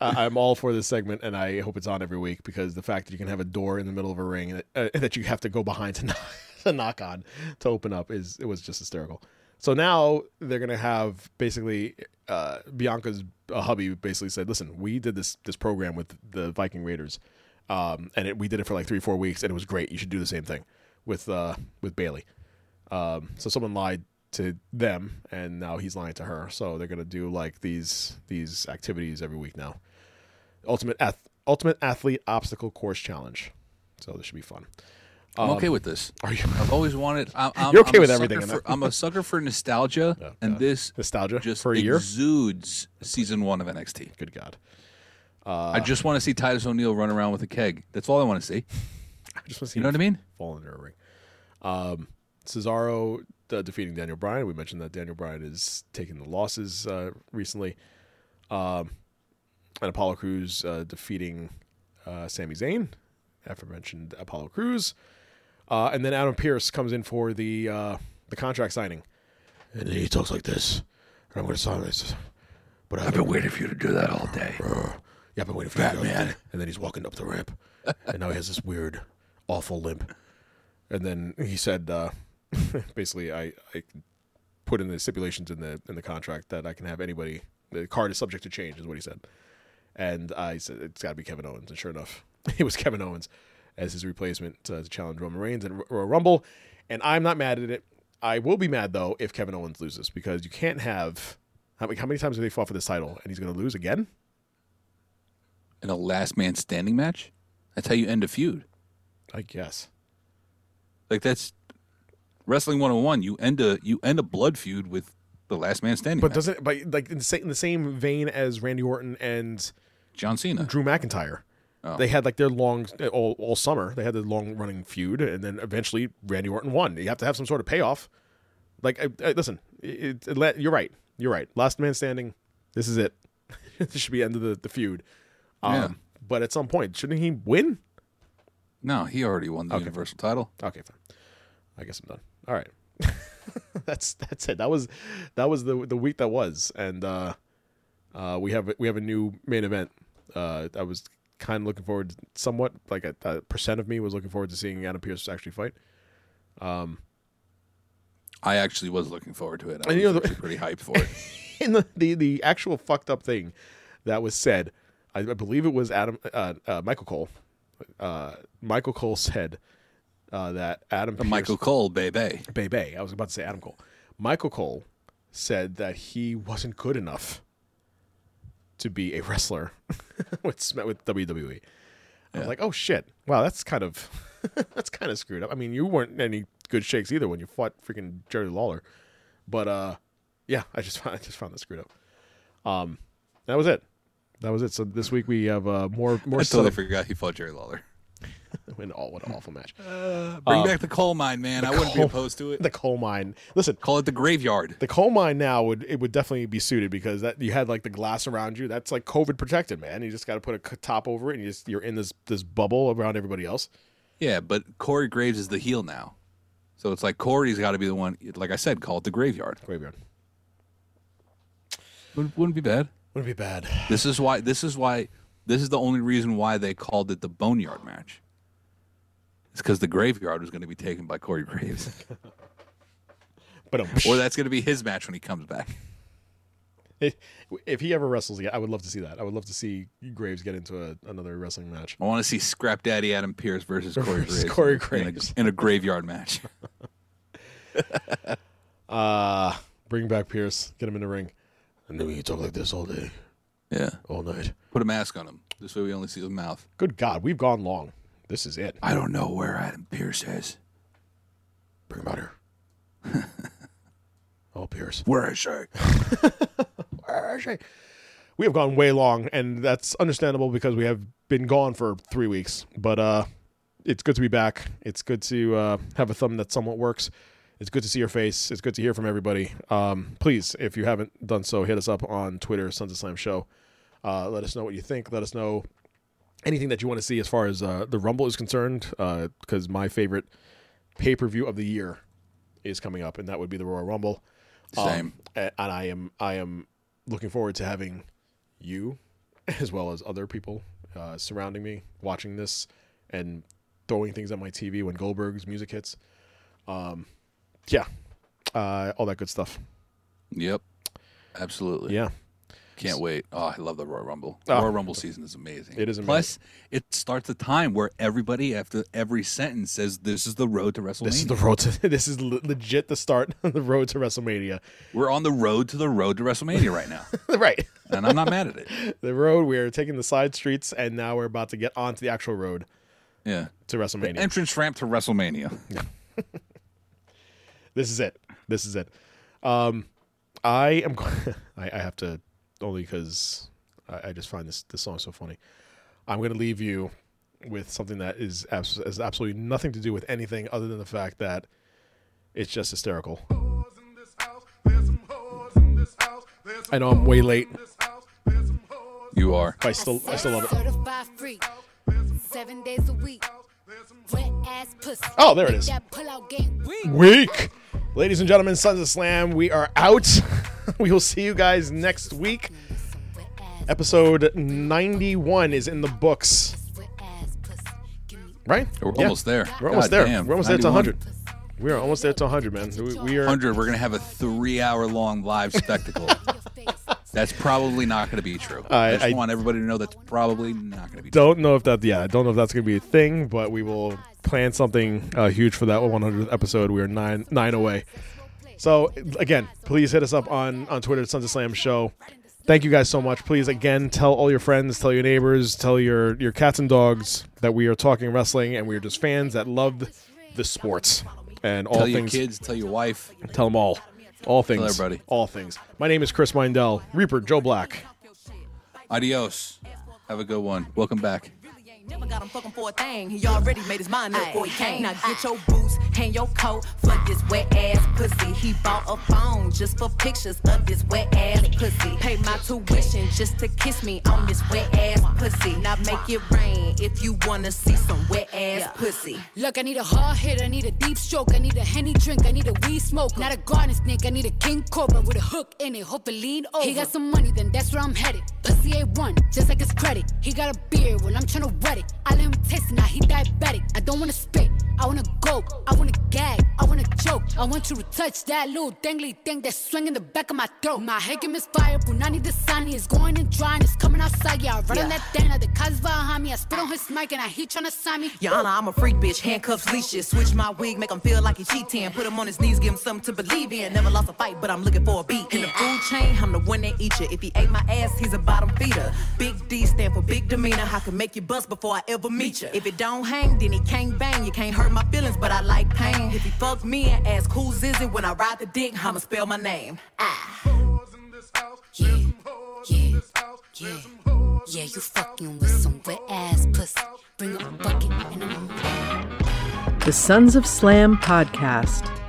I'm all for this segment, and I hope it's on every week because the fact that you can have a door in the middle of a ring that, uh, that you have to go behind to knock, to knock on to open up is it was just hysterical. So now they're gonna have basically uh, Bianca's uh, hubby basically said, "Listen, we did this this program with the Viking Raiders, um, and it, we did it for like three four weeks, and it was great. You should do the same thing with uh, with Bayley." Um, so someone lied to them, and now he's lying to her. So they're gonna do like these these activities every week now. Ultimate ath- Ultimate Athlete Obstacle Course Challenge. So this should be fun. I'm okay with this. Are you I've always wanted. I'm, I'm, You're okay I'm with everything For. I'm a sucker for nostalgia, and this nostalgia just for a year? exudes season one of NXT. Good God! I just want to see Titus O'Neil run around with a keg. That's all I want to see. I just want to see You know what I mean? fall into a ring. Um, Cesaro uh, defeating Daniel Bryan. We mentioned that Daniel Bryan is taking the losses uh, recently. Um, and Apollo Crews uh, defeating uh, Sami Zayn, aforementioned Apollo Crews. Uh, and then Adam Pearce comes in for the uh, the contract signing. And then he talks like this. And I'm going to sign this. But I've been waiting for you to do that all day. Yeah, I've been waiting for you to that all day. And then he's walking up the ramp. and now he has this weird, awful limp. And then he said, uh, basically, I, I put in the stipulations in the in the contract that I can have anybody. The card is subject to change, is what he said. And I said it's got to be Kevin Owens, and sure enough, it was Kevin Owens as his replacement uh, to challenge Roman Reigns and Royal Rumble. And I'm not mad at it. I will be mad though if Kevin Owens loses because you can't have how many, how many times have they fought for this title and he's going to lose again? In a last man standing match, that's how you end a feud. I guess. Like that's wrestling 101. You end a you end a blood feud with the last man standing. But match. doesn't but like in the, same, in the same vein as Randy Orton and John Cena? Drew McIntyre. Oh. They had like their long all, all summer. They had the long running feud, and then eventually Randy Orton won. You have to have some sort of payoff. Like, uh, uh, listen, it, it, let- you're right. You're right. Last man standing. This is it. this should be end of the, the feud. Um, Yeah. But at some point, shouldn't he win? No, he already won the Okay. Universal title. Okay, fine. I guess I'm done. All right. that's that's it. That was that was the the week that was, and uh, uh, we have we have a new main event. Uh, I was kind of looking forward, somewhat like a, a percent of me was looking forward to seeing Adam Pearce actually fight. Um, I actually was looking forward to it. I was you know, the- pretty hyped for it. And the, the the actual fucked up thing that was said, I, I believe it was Adam uh, uh, Michael Cole. Uh, Michael Cole said uh, that Adam Pearce, Michael Cole. Bay Bay. I was about to say Adam Cole. Michael Cole said that he wasn't good enough to be a wrestler with with WWE. I was like, oh shit! Wow, that's kind of that's kind of screwed up. I mean, you weren't any good shakes either when you fought freaking Jerry Lawler, but uh, yeah, I just found, I just found that screwed up. Um, that was it. That was it. So this week we have uh, more more I totally setup- forgot he fought Jerry Lawler. an all what an awful match. Uh, bring back the coal mine, man. I wouldn't be opposed to it. The coal mine. Listen, Call it the graveyard. the coal mine now would it would definitely be suited because that you had like the glass around you. That's like COVID protected, man. You just got to put a top over it, and you just you're in this this bubble around everybody else. Yeah, but Corey Graves is the heel now. So it's like Corey's got to be the one. Like I said, call it the graveyard. Graveyard Wouldn't, wouldn't be bad. wouldn't be bad. This is why. This is why. This is the only reason why they called it the Boneyard match. It's because the graveyard was going to be taken by Corey Graves, But um, or that's going to be his match when he comes back. if, if he ever wrestles again, I would love to see that. I would love to see Graves get into a, another wrestling match. I want to see Scrap Daddy Adam Pearce versus Corey Graves. Corey in a- in a, graveyard match. Uh bring back Pearce, get him in the ring. I knew you talk like this all day, Yeah, all night. put a mask on him. This way we only see his mouth. Good God, we've gone long. This is it. I don't know where Adam Pearce is. Bring him out here. oh, Pearce. Where is she? Where is she? We have gone way long, and that's understandable because we have been gone for three weeks. But uh, it's good to be back. It's good to uh, have a thumb that somewhat works. It's good to see your face. It's good to hear from everybody. Um, please, if you haven't done so, hit us up on Twitter, Sons of Slam Show. Uh, let us know what you think. Let us know anything that you want to see as far as uh, the Rumble is concerned. Because my favorite pay per view of the year is coming up, and that would be the Royal Rumble. Um, Same. a- and I am I am looking forward to having you as well as other people uh, surrounding me watching this and throwing things at my TV when Goldberg's music hits. Um, yeah, uh, all that good stuff. Yep. Absolutely. Yeah, Can't wait. Oh, I love the Royal Rumble. Oh. Royal Rumble season is amazing. It is amazing. Plus, it starts a time where everybody after every sentence says, "This is the road to WrestleMania." this is the road to this is legit the start of the road to WrestleMania. We're on the road to the road to WrestleMania right now, right, and I'm not mad at it. the road. We are taking the side streets, and now we're about to get onto the actual road Yeah. to WrestleMania. Entrance ramp to WrestleMania. this is it. This is it. Um, I am. I, I have to only because I, I just find this this song so funny. I'm going to leave you with something that is abs- has absolutely nothing to do with anything other than the fact that it's just hysterical. I know I'm way late, You are. I still I still love it. Seven days a week. Wet ass pussy. Oh, there it is. That pull out game weak. Week, ladies and gentlemen, Sons of Slam, we are out. we will see you guys next week. Episode 91 is in the books. wet ass pussy. Give me Right? We're Yeah. almost there. We're almost God there. damn. We're almost there to 91. 100. We are almost there to 100, man. We, we are. 100. We're gonna have a three-hour-long live spectacle. That's probably not going to be true. I- I, just I- want everybody to know that's probably not going to be true. Don't know if that. Yeah, I don't know if that's going to be a thing, but we will plan something uh, huge for that 100th episode. We are nine nine away. So again, please hit us up on on Twitter, Sons of Slam Show. Thank you guys so much. Please again tell all your friends, tell your neighbors, tell your your cats and dogs that we are talking wrestling and we are just fans that love the sports and all Tell your kids, tell your wife. Tell them all. All things. everybody. All things. My name is Chris Mindell. Reaper Joe Black. Adios. Have a good one. Welcome back. Never got him fucking for a thing. He already made his mind up before he came. Now get your boots, hang your coat for this wet ass pussy. He bought a phone just for pictures of this wet ass pussy. Pay my tuition just to kiss me on this wet ass pussy. Now make it rain if you wanna see some wet ass pussy. Look, I need a hard hit, I need a deep stroke, I need a henny drink, I need a weed smoke. Not a garden snake, I need a king cobra with a hook in it, hope it lean over. He got some money, then that's where I'm headed. Pussy A1, just like his credit. He got a beard, well, I'm trying to wet I let him taste it, now he diabetic. I don't wanna spit, I wanna go, I wanna gag, I wanna choke. I want you to touch that little dangly thing that's swinging the back of my throat. My head get misfired, Punani the sunny is going and drying, it's coming outside. Yeah, I run on that thing, now the cuz behind me. I spit on his mic and I he tryna sign me. Your Honor, I'm a freak bitch, handcuffs, leashes. Switch my wig, make him feel like he cheating. Put him on his knees, give him something to believe in. Never lost a fight, but I'm looking for a beat. In the food chain, I'm the one that eat you. If he ate my ass, he's a bottom feeder. Big D stand for big demeanor. I can make you bust before I ever meet you. If it don't hang, then he can't bang. You can't hurt my feelings, but I like pain. If he fuck me and ask who's is it when I ride the dick, I'ma spell my name. Ah. Yeah, yeah, yeah. Yeah, you fucking with some wet ass pussy. Bring a bucket and I'm the Sons of Slam podcast.